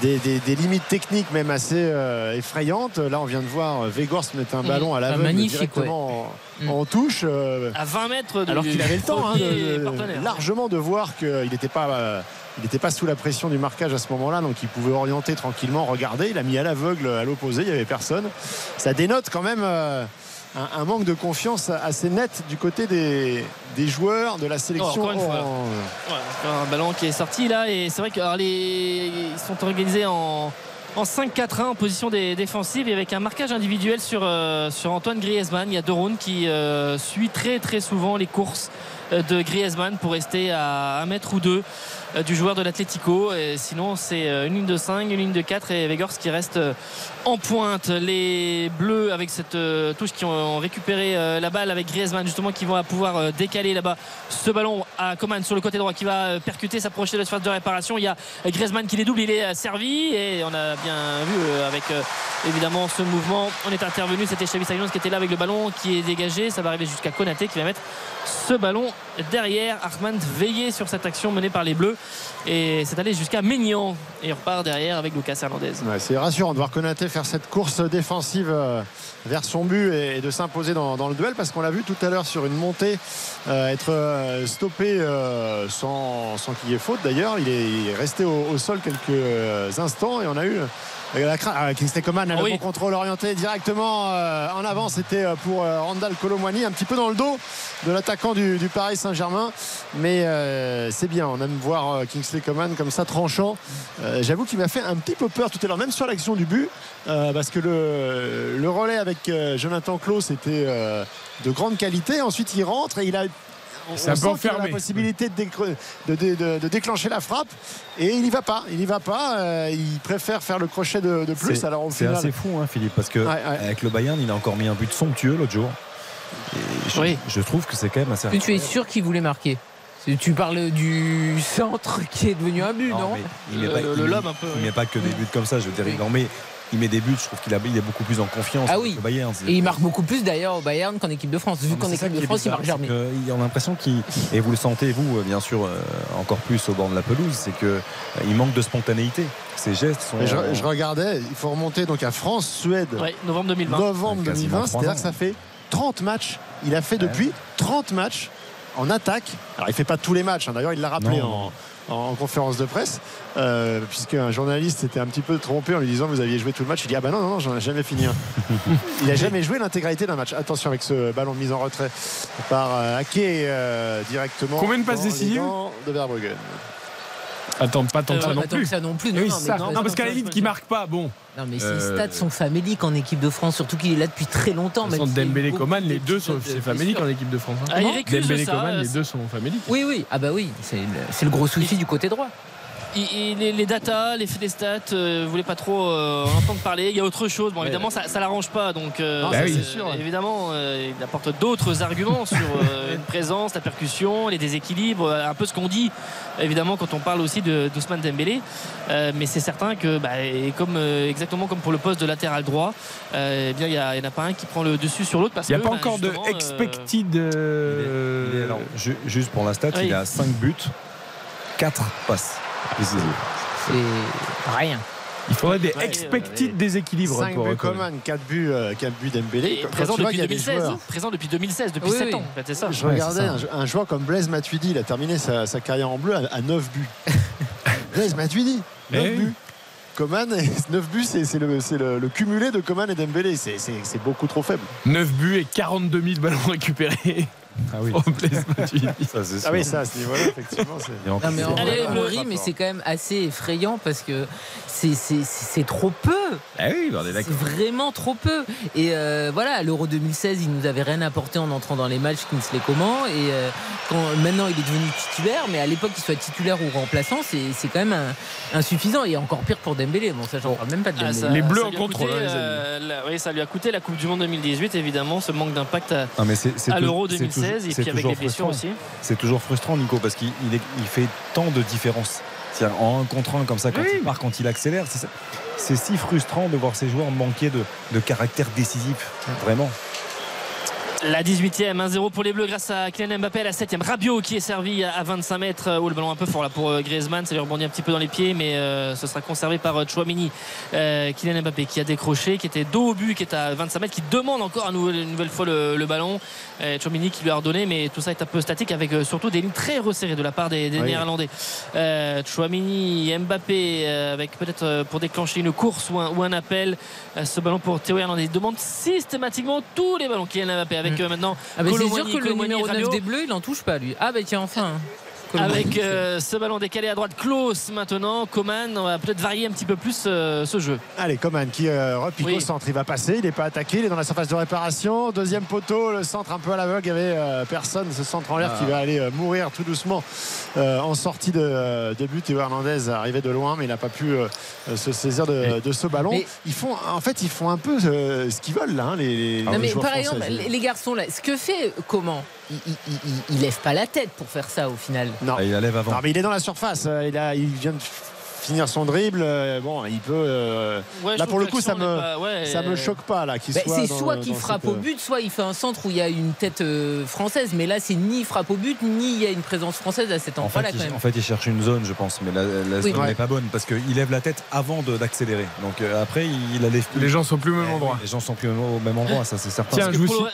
des, des- des limites techniques même assez euh, effrayantes. Là, on vient de voir Weghorst mettre un Mm. ballon à Ah, l'aveugle directement ouais. en, en touche. euh, À 20 mètres du alors qu'il avait le temps hein, de- partenaire. largement de voir qu'il n'était pas, euh, il n'était pas sous la pression du marquage à ce moment-là, donc il pouvait orienter tranquillement, regarder. Il a mis à l'aveugle à l'opposé, il n'y avait personne. Ça dénote quand même euh, un, un manque de confiance assez net du côté des, des joueurs de la sélection. encore une fois. en- un ballon qui est sorti là et c'est vrai que alors, les... ils sont organisés en, en 5-4-1 en position dé- défensive et avec un marquage individuel sur, euh, sur Antoine Griezmann. Il y a Deroun qui euh, suit très très souvent les courses de Griezmann pour rester à un mètre ou deux du joueur de l'Atlético. Sinon, c'est euh, une ligne de 5, une ligne de 4 et Weghorst qui reste euh, en pointe. Les Bleus avec cette euh, touche qui ont récupéré euh, la balle avec Griezmann justement qui vont pouvoir euh, décaler là-bas ce ballon à Coman sur le côté droit qui va euh, percuter, s'approcher de la surface de réparation. Il y a euh, Griezmann qui les double, il est euh, servi et on a bien vu euh, avec euh, évidemment ce mouvement. On est intervenu, c'était Xavi Simons qui était là avec le ballon qui est dégagé. Ça va arriver jusqu'à Konaté qui va mettre ce ballon derrière. Armand veillé sur cette action menée par les Bleus et c'est allé jusqu'à Maignan et il repart derrière avec Lucas Hernandez. C'est rassurant de voir Konaté faire cette course défensive euh, vers son but et, de s'imposer dans, le duel parce qu'on l'a vu tout à l'heure sur une montée euh, être euh, stoppé sans, qu'il y ait faute d'ailleurs. Il est, resté au, sol quelques instants et on a eu ah, Kingsley Coman, Ah le oui. bon contrôle orienté directement euh, en avant. C'était euh, pour euh, Randall Colomwani, un petit peu dans le dos de l'attaquant du, du Paris Saint-Germain. Mais euh, c'est bien, on aime voir Kingsley Coman comme ça, tranchant. J'avoue qu'il m'a fait un petit peu peur tout à l'heure, même sur l'action du but, parce que le, le relais avec Jonathan Klaus était de grande qualité. Ensuite, il rentre et il a. on- C'est un on peu sent qu'il a enfermé. la possibilité de, décre- de- de- de- de déclencher la frappe et il n'y va pas. Il n'y va pas. euh, il préfère faire le crochet de, de plus. C'est- Alors au C'est final, assez fou, hein, Philippe, parce que Ouais, ouais. avec le Bayern, il a encore mis un but somptueux l'autre jour. Et je, Oui. je trouve que c'est quand même assez. Mais tu es sûr qu'il voulait marquer? Tu parles du centre qui est devenu un but, non, mais il met Le- pas, le il met- lob un peu, il oui. met pas que des buts comme ça. Je veux dire, Oui. il en met. Il met des buts. Je trouve qu'il il est beaucoup plus en confiance. Ah oui. Le Bayern. Et il marque beaucoup plus d'ailleurs au Bayern qu'en équipe de France. Vu qu'en équipe qui de France, il marque jamais. que Il a l'impression qu'il et vous le sentez vous euh, bien sûr euh, encore plus au bord de la pelouse, c'est que euh, il manque de spontanéité. Ses gestes sont. Je, je regardais, il faut remonter donc à France-Suède, Ouais, novembre 2020. novembre Ouais, quasiment 2020. trois C'est-à-dire que ça fait 30 matchs. Il a fait depuis 30 matchs en attaque. Alors il fait pas tous les matchs. hein. D'ailleurs, il l'a rappelé Non. En, en conférence de presse, euh, puisqu'un journaliste s'était un petit peu trompé en lui disant vous aviez joué tout le match. Il dit ah bah non non, non j'en ai jamais fini. un. il a jamais joué l'intégralité d'un match. Attention avec ce ballon de mise en retrait par euh, Ake euh, directement. Combien de passes décisives de Verbruggen. Attends, pas tant que Euh, ça non que plus. ça non plus. Non, oui, non, c'est mais- ça. non, Non, parce qu'à la limite, qui marque pas, bon. Non, mais ses Euh, stats sont faméliques en équipe de France, surtout qu'il est là depuis très longtemps. Même Dembélé Coman, les deux sont de c'est famélique blessures. en équipe de France. hein. Ah, Dembélé Coman, euh, les deux sont faméliques. Oui, oui. Ah bah oui, c'est le, c'est le gros souci du côté droit. Il- il- les, les datas, les faits des stats, euh, vous voulez pas trop euh, en entendre parler. Il y a autre chose. Bon, évidemment, ça, ça l'arrange pas. Donc, euh, Non, Bah ça, oui. c'est sûr. évidemment, euh, il apporte d'autres arguments sur euh, une présence, la percussion, les déséquilibres, euh, un peu ce qu'on dit. Évidemment, quand on parle aussi de d'Ousmane Dembélé, Euh, mais c'est certain que, bah, et comme euh, exactement comme pour le poste de latéral droit, euh, eh bien, il y, en a pas un qui prend le dessus sur l'autre parce Il n'y a que, pas bah, encore de euh, expected. Il est- euh, il est- alors, ju- juste pour la stat, Oui. il a 5 buts, 4 passes. C'est rien. Il faudrait des expected déséquilibres 5 pour buts. Coman, 4 buts, euh, 4 buts Dembélé. présent depuis qu'il y a des 2016, joueurs- présent depuis 2016, depuis Oui, 7 oui. ans. En fait, c'est ça. Je Ouais, regardais un, un joueur comme Blaise Matuidi, il a terminé sa, sa carrière en bleu à, à 9 buts. Blaise Matuidi, 9 Eh oui. buts. Coman, 9 buts, c'est le, le- le cumulé de Coman et Dembélé. C'est beaucoup trop faible. 9 buts et 42 000 ballons récupérés. Ah oui. Ça, c'est. Ah oui, ça, à ce niveau-là, effectivement. c'est- Non, mais le on rapport. mais c'est quand même assez effrayant parce que c'est- c'est c'est trop peu. Ah oui, on est C'est vraiment trop peu. Et euh, voilà, à l'Euro 2016, il nous avait rien apporté en entrant dans les matchs Kingsley Coman. Et euh, quand, maintenant, il est devenu titulaire, mais à l'époque, qu'il soit titulaire ou remplaçant, c'est c'est quand même un- insuffisant. Et encore pire pour Dembélé. Bon, ça, j'en parle même pas de Ah, Dembélé. ça- Les Bleus en contrôle, coûté, hein, les euh, la- oui, ça lui a coûté la Coupe du Monde 2018, évidemment, ce manque d'impact à, Non, mais c'est- c'est à tou- l'Euro c'est 2016 et c'est puis avec toujours les blessures frustrant. aussi. C'est toujours frustrant, Nico, parce qu'il il est- il fait tant de différences. En un contre un, comme ça, quand Oui. il part, quand il accélère, c'est si frustrant de voir ces joueurs manquer de, de caractère décisif. Vraiment. La 18e, 1-0 pour les Bleus grâce à Kylian Mbappé la 7e. Rabiot qui est servi à 25 mètres. euh, Oh, le ballon un peu fort là pour euh, Griezmann. Ça lui rebondit un petit peu dans les pieds, mais euh, ce sera conservé par euh, Chouamini. Euh, Kylian Mbappé qui a décroché, qui était dos au but, qui est à 25 mètres, qui demande encore une nouvelle fois le, le ballon. Euh, Chouamini qui lui a redonné, mais tout ça est un peu statique avec euh, surtout des lignes très resserrées de la part des, des Oui. Néerlandais. Euh, Chouamini, Mbappé euh, avec peut-être euh, pour déclencher une course ou un, ou un appel. Euh, ce ballon pour Théo Hernandez. Il demande systématiquement tous les ballons Kylian Mbappé avec maintenant Ah, mais c'est sûr que le numéro 9 Rabiot. des Bleus, il en touche pas, lui. Ah, bah tiens, enfin. Avec euh, ce ballon décalé à droite, Klaus maintenant, Coman, on va peut-être varier un petit peu plus euh, ce jeu. Allez, Coman qui euh, repique Oui. au centre. Il va passer, il n'est pas attaqué, il est dans la surface de réparation. Deuxième poteau, le centre un peu à l'aveugle. Il y avait euh, personne, ce centre en l'air qui va aller euh, mourir tout doucement euh, en sortie de, de but. Théo Hernandez arrivait de loin, mais il n'a pas pu se saisir de, de ce ballon. Mais- Ils font, en fait, ils font un peu euh, ce qu'ils veulent, là, hein, les, les Non, mais joueurs par français. exemple, les les garçons, là, ce que fait comment il, il, il- il lève pas la tête pour faire ça au final. Non. Ah, il la lève avant. Non, mais il est dans la surface. euh, Il, a, il vient de finir son dribble. euh, Bon, il peut. euh, Ouais, Là, pour le coup, ça me- n'est pas- ouais, ça me choque pas, là, qu'il Bah, soit. c'est soit qu'il frappe cette, au but, soit il fait un centre où il y a une tête euh, française. Mais là, c'est ni frappe au but, ni il y a une présence française à cet En endroit-là fait, quand il, même. en fait, il cherche une zone, je pense, mais la, la Oui. zone Ouais. n'est pas bonne parce qu'il lève la tête avant d'accélérer. Donc euh, après, il, lève plus. Les gens sont plus au même Eh endroit. Les gens sont plus au même endroit, ça c'est certain. Tiens, je vous pour le-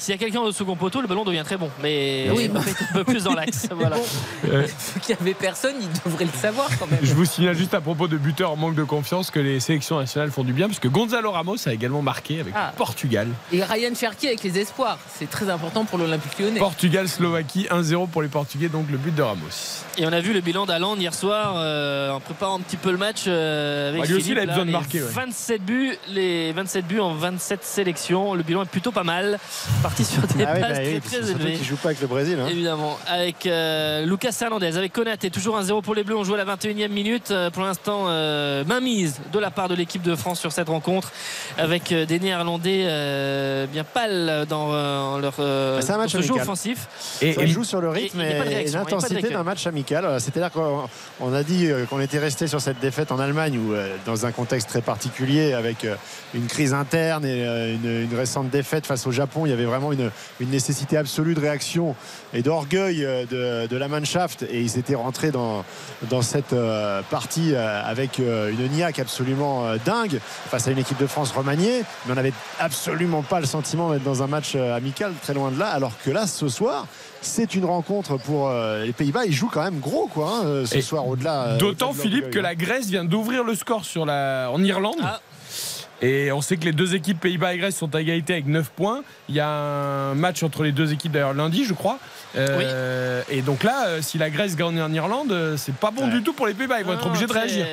s'il y a quelqu'un au second poteau, le ballon devient très bon. Mais Oui, bah. un peu plus dans l'axe. Voilà. Euh, Qu'il n'y avait personne, il devrait le savoir quand même. Je vous signale juste à propos de buteurs en manque de confiance que les sélections nationales font du bien, puisque Gonzalo Ramos a également marqué avec Ah. Portugal. Et Ryan Cherki avec les espoirs, c'est très important pour l'Olympique lyonnais. Portugal-Slovaquie 1-0 pour les Portugais, donc le but de Ramos. Et on a vu le bilan d'Aland hier soir euh, en préparant un petit peu le match euh, avec Bah, lui aussi, Philippe, il là, besoin de marquer, ouais. 27 buts, les 27 buts en 27 sélections. Le bilan est plutôt pas mal. Parti sur des Ah oui, bases bah très oui, très élevées. qu'il joue pas avec le Brésil. hein. Évidemment, avec euh, Lucas Hernandez, avec Konaté, toujours 1-0 pour les Bleus. On joue à la 21e minute. Euh, pour l'instant, euh, mainmise de la part de l'équipe de France sur cette rencontre, avec euh, des Néerlandais euh, bien pâles dans euh, leur euh, C'est un match dans ce jeu offensif. Et, et- joue sur le rythme et l'intensité d'un match amical. C'est-à-dire qu'on on a dit qu'on était resté sur cette défaite en Allemagne ou dans un contexte très particulier avec une crise interne et une, une récente défaite face au Japon. Il y avait vraiment une, une nécessité absolue de réaction et d'orgueil euh, de, de la Mannschaft et ils étaient rentrés dans, dans cette euh, partie euh, avec une niaque absolument dingue face à une équipe de France remaniée mais on n'avait absolument pas le sentiment d'être dans un match amical très loin de là alors que là ce soir c'est une rencontre pour les Pays-Bas ils jouent quand même gros quoi hein, ce Et soir au-delà D'autant, Philippe, que hein. la Grèce vient d'ouvrir le score sur la... en Irlande. Ah. Et on sait que les deux équipes Pays-Bas et Grèce sont à égalité avec 9 points. Il y a un match entre les deux équipes d'ailleurs lundi, je crois. Euh, Et donc là, euh, si la Grèce gagne en Irlande, euh, c'est pas bon Ouais. du tout pour les Pays-Bas. Ils vont être obligés de réagir.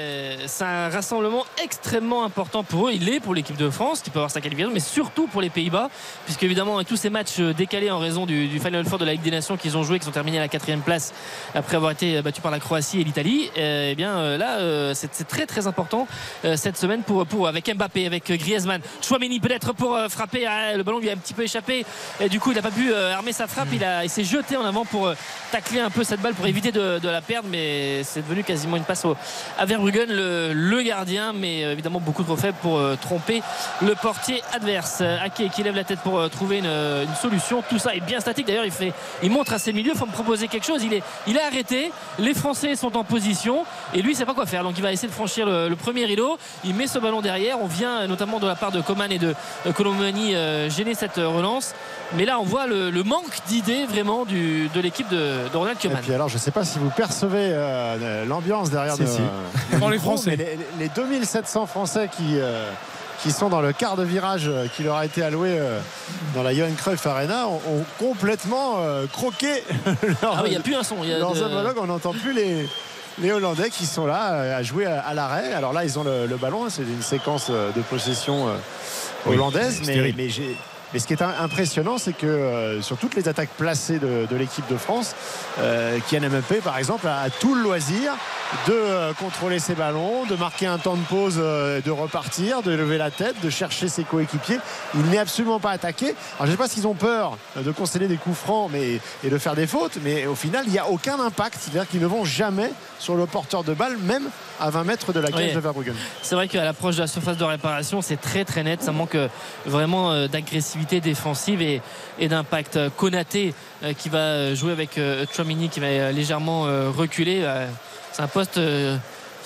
C'est un rassemblement extrêmement important pour eux. Il est pour l'équipe de France qui peut avoir sa qualification, mais surtout pour les Pays-Bas, puisque évidemment avec tous ces matchs décalés en raison du, du Final Four de la Ligue des Nations qu'ils ont joué, qui sont terminés à la quatrième place après avoir été battus par la Croatie et l'Italie, eh bien là c'est très très important cette semaine pour, pour avec Mbappé, avec Griezmann, Chouameni peut-être pour frapper. Ah, le ballon lui a un petit peu échappé et du coup il n'a pas pu armer sa frappe. Il, a, il s'est jeté en avant pour euh, tacler un peu cette balle pour éviter de, la perdre, mais c'est devenu quasiment une passe au, à Verbruggen, le, gardien, mais euh, évidemment beaucoup trop faible pour euh, tromper le portier adverse. Ake qui lève la tête pour trouver une, solution. Tout ça est bien statique. D'ailleurs, il, fait, il montre à ses milieux, il faut me proposer quelque chose. Il est, il est arrêté. Les Français sont en position et lui, il sait pas quoi faire. Donc, il va essayer de franchir le, premier rideau. Il met ce ballon derrière. On vient notamment de la part de Coman et de Colomani gêner cette relance. Mais là, on voit le, le manque d'idées vraiment du, de l'équipe de, de Ronald Et puis alors, je ne sais pas si vous percevez euh, l'ambiance derrière Si, de, si. du Dans les micro, Français. mais Les, les 2700 Français qui, euh, qui sont dans le quart de virage euh, qui leur a été alloué euh, dans la Johan Cruyff Arena ont, ont complètement euh, croqué leur, Ah oui, il n'y a plus un son. Y a leurs de- homologues. On n'entend plus les, les Hollandais qui sont là à jouer à, l'arrêt. Alors là, ils ont le, le ballon. hein, C'est une séquence de possession Oui, hollandaise. mais j'ai- mais ce qui est im- impressionnant, c'est que euh, sur toutes les attaques placées de, l'équipe de France, euh, Kylian Mbappé, par exemple, a, tout le loisir de euh, contrôler ses ballons, de marquer un temps de pause, euh, de repartir, de lever la tête, de chercher ses coéquipiers. Il n'est absolument pas attaqué. Alors, je ne sais pas s'ils ont peur de concéder des coups francs et de faire des fautes, mais au final, il n'y a aucun impact. C'est-à-dire qu'ils ne vont jamais sur le porteur de balle, même à 20 mètres de la cage Oui. de Verbruggen. C'est vrai qu'à l'approche de la surface de réparation, c'est très très net. Ça manque euh, vraiment euh, d'agressivité défensive et, et d'impact. Euh, Konaté qui va jouer avec Chouamini qui va légèrement reculer. C'est un poste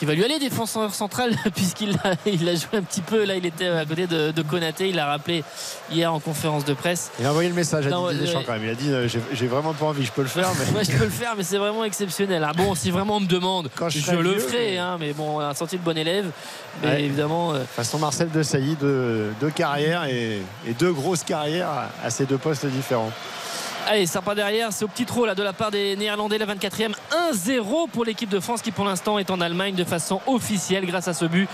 qui va lui aller défenseur central puisqu'il a, il a joué un petit peu. Là, il était à côté de, de Konaté. Il l'a rappelé hier en conférence de presse. Il a envoyé le message à Non, Didier ouais, Deschamps ouais. quand même. Il a dit euh, j'ai- vraiment pas envie, je peux le faire, mais. Je peux le faire, mais c'est vraiment exceptionnel. Ah bon, si vraiment on me demande, Quand je le ferai. mais- hein, mais bon, un sentier de bon élève. Mais Ouais. évidemment. euh, façon Marcel de Sailly, deux, deux carrières et, et deux grosses carrières à ces deux postes différents. Allez, ça part derrière, c'est au petit trot là de la part des Néerlandais, la 24e. 1-0 pour l'équipe de France qui pour l'instant est en Allemagne de façon officielle grâce à ce but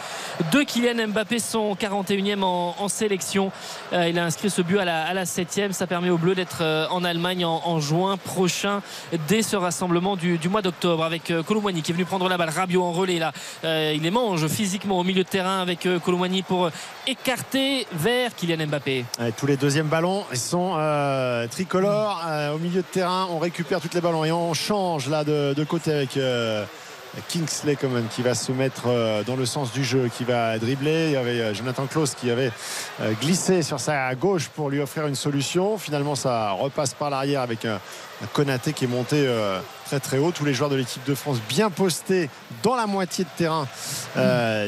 de Kylian Mbappé, son 41e en, sélection. Euh, il a inscrit ce but à la, à la 7e. Ça permet aux Bleus d'être euh, en Allemagne en, juin prochain dès ce rassemblement du, mois d'octobre avec euh, Colomwani qui est venu prendre la balle. Rabiot en relais là. Il les mange physiquement au milieu de terrain avec Colomwani pour écarter vers Kylian Mbappé. Tous les deuxièmes ballons sont tricolores Euh, au milieu de terrain. On récupère tous les ballons et on change là de, côté avec. euh, Kingsley même qui va se mettre euh, dans le sens du jeu, qui va dribbler. Il y avait Jonathan Klaus qui avait glissé sur sa gauche pour lui offrir une solution. Finalement, ça repasse par l'arrière avec un, Konaté qui est monté très très haut. Tous les joueurs de l'équipe de France bien postés dans la moitié de terrain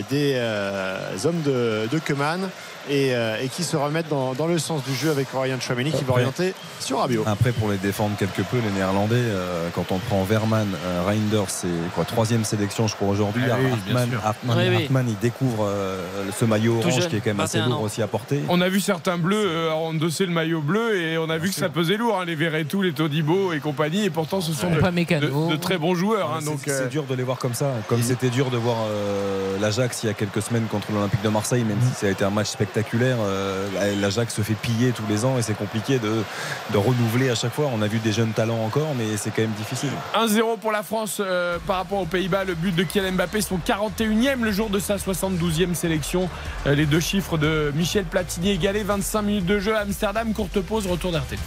des hommes de, de Keman et, euh, et qui se remettent dans, dans le sens du jeu avec Ryan Chouameni qui va orienter sur Rabiot. Après, pour les défendre quelque peu, les Néerlandais, euh, quand on prend Verman, euh, Reinders, c'est quoi troisième sélection, je crois aujourd'hui. Ah oui, Hartmann. Hartmann- Oui, oui. Hartmann, il découvre euh, ce maillot Tout orange jeune, qui est quand même assez 21 lourd aussi à porter. On a vu certains bleus euh, endosser le maillot bleu et on a vu que ça pesait lourd, hein, les Verretou, les Todibo et compagnie. Et pourtant, ce sont de, Pas de- mécano. de très bons joueurs. hein, C'est- donc, c'est euh, dur de les voir comme ça. Comme c'était dur de voir euh, l'Ajax il y a quelques semaines contre l'Olympique de Marseille, même si ça a été un match spectaculaire. Euh, L'Ajax se fait piller tous les ans et c'est compliqué de, de renouveler à chaque fois. On a vu des jeunes talents encore, mais c'est quand même difficile. 1-0 pour la France euh, par rapport aux Pays-Bas. Le but de Kylian Mbappé, son 41e le jour de sa 72e sélection. Euh, les deux chiffres de Michel Platini égalés. 25 minutes de jeu à Amsterdam. Courte pause, retour d'RTL.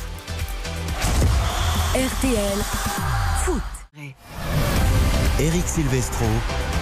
RTL Foot. Eric Silvestro.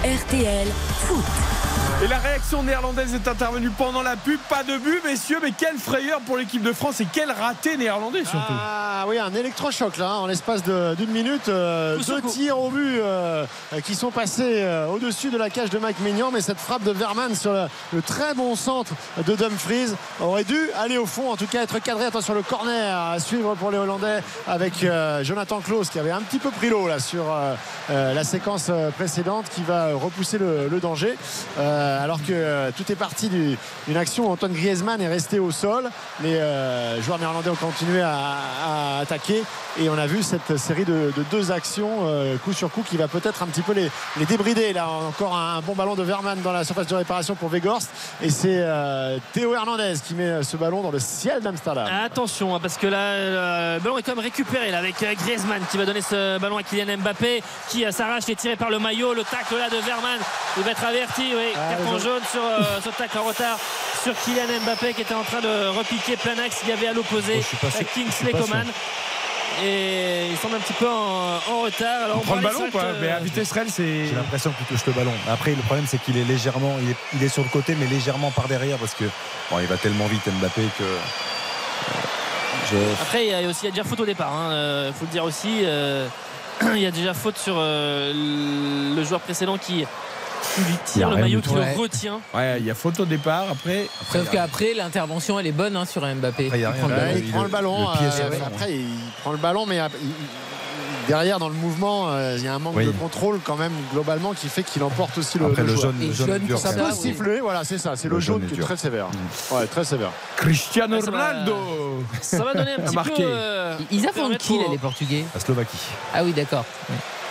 RTL Foot. Et la réaction néerlandaise est intervenue pendant la pub. Pas de but, messieurs, mais quelle frayeur pour l'équipe de France et quel raté néerlandais surtout. Ah oui, un électrochoc là, hein, en l'espace de- d'une minute. euh, deux coup. tirs au but euh, qui sont passés euh, au-dessus de la cage de Mike Maignan, mais cette frappe de Verman sur le, le très bon centre de Dumfries aurait dû aller au fond, en tout cas être cadré. Attention, le corner à suivre pour les Hollandais avec euh, Jonathan Klaus qui avait un petit peu pris l'eau là sur euh, euh, la séquence précédente qui va repousser le, le danger. Euh, alors que euh, tout est parti du- d'une action où Antoine Griezmann est resté au sol. Les euh, joueurs néerlandais ont continué à, attaquer et on a vu cette série de, de deux actions coup sur coup qui va peut-être un petit peu les, débrider. Là encore un bon ballon de Verman dans la surface de réparation pour Weghorst et c'est Théo Hernandez qui met ce ballon dans le ciel d'Amsterdam. Attention, hein, parce que là, le ballon est quand même récupéré avec Griezmann qui va donner ce ballon à Kylian Mbappé qui s'arrache et tiré par le maillot. Le tacle là de Verman, il va être averti. Ah, carton jaune sur euh, ce tacle en retard sur Kylian Mbappé qui était en train de repiquer plein axe. Il y avait à l'opposé Oh, euh, Kingsley. Coman. Et il semble un petit peu en, en retard. Alors On prend le ballon euh, Mais à vitesse réelle, c'est. J'ai l'impression qu'il touche le ballon. Après, le problème, c'est qu'il est légèrement, il est, il est sur le côté, mais légèrement par derrière parce que bon, il va tellement vite Mbappé que. euh, je- Après, il y a aussi il y a déjà faute au départ. Il faut le dire aussi. euh, il y a déjà faute sur euh, le joueur précédent qui, qui lui Il y a tire le maillot, qui le retient. Ouais, il y a faute au départ. Après, Sauf qu'après, l'intervention, elle est bonne hein, sur Mbappé. Après, il prend le ballon. il, il- prend le ballon. le pied euh, après, il prend le ballon, mais euh, il- derrière, dans le mouvement, euh, il y a un manque Oui. de contrôle quand même globalement qui fait qu'il emporte aussi le, Après, le jaune, le jaune jaune, dur, Ça peut oui. siffler, voilà, c'est ça. C'est le, Le jaune jaune qui est très sévère. Mm. Ouais, très sévère. Cristiano ça va. Ronaldo. Ça va donner un petit peu. Ils affrontent qui, les Portugais? La Slovaquie. Ah oui, d'accord.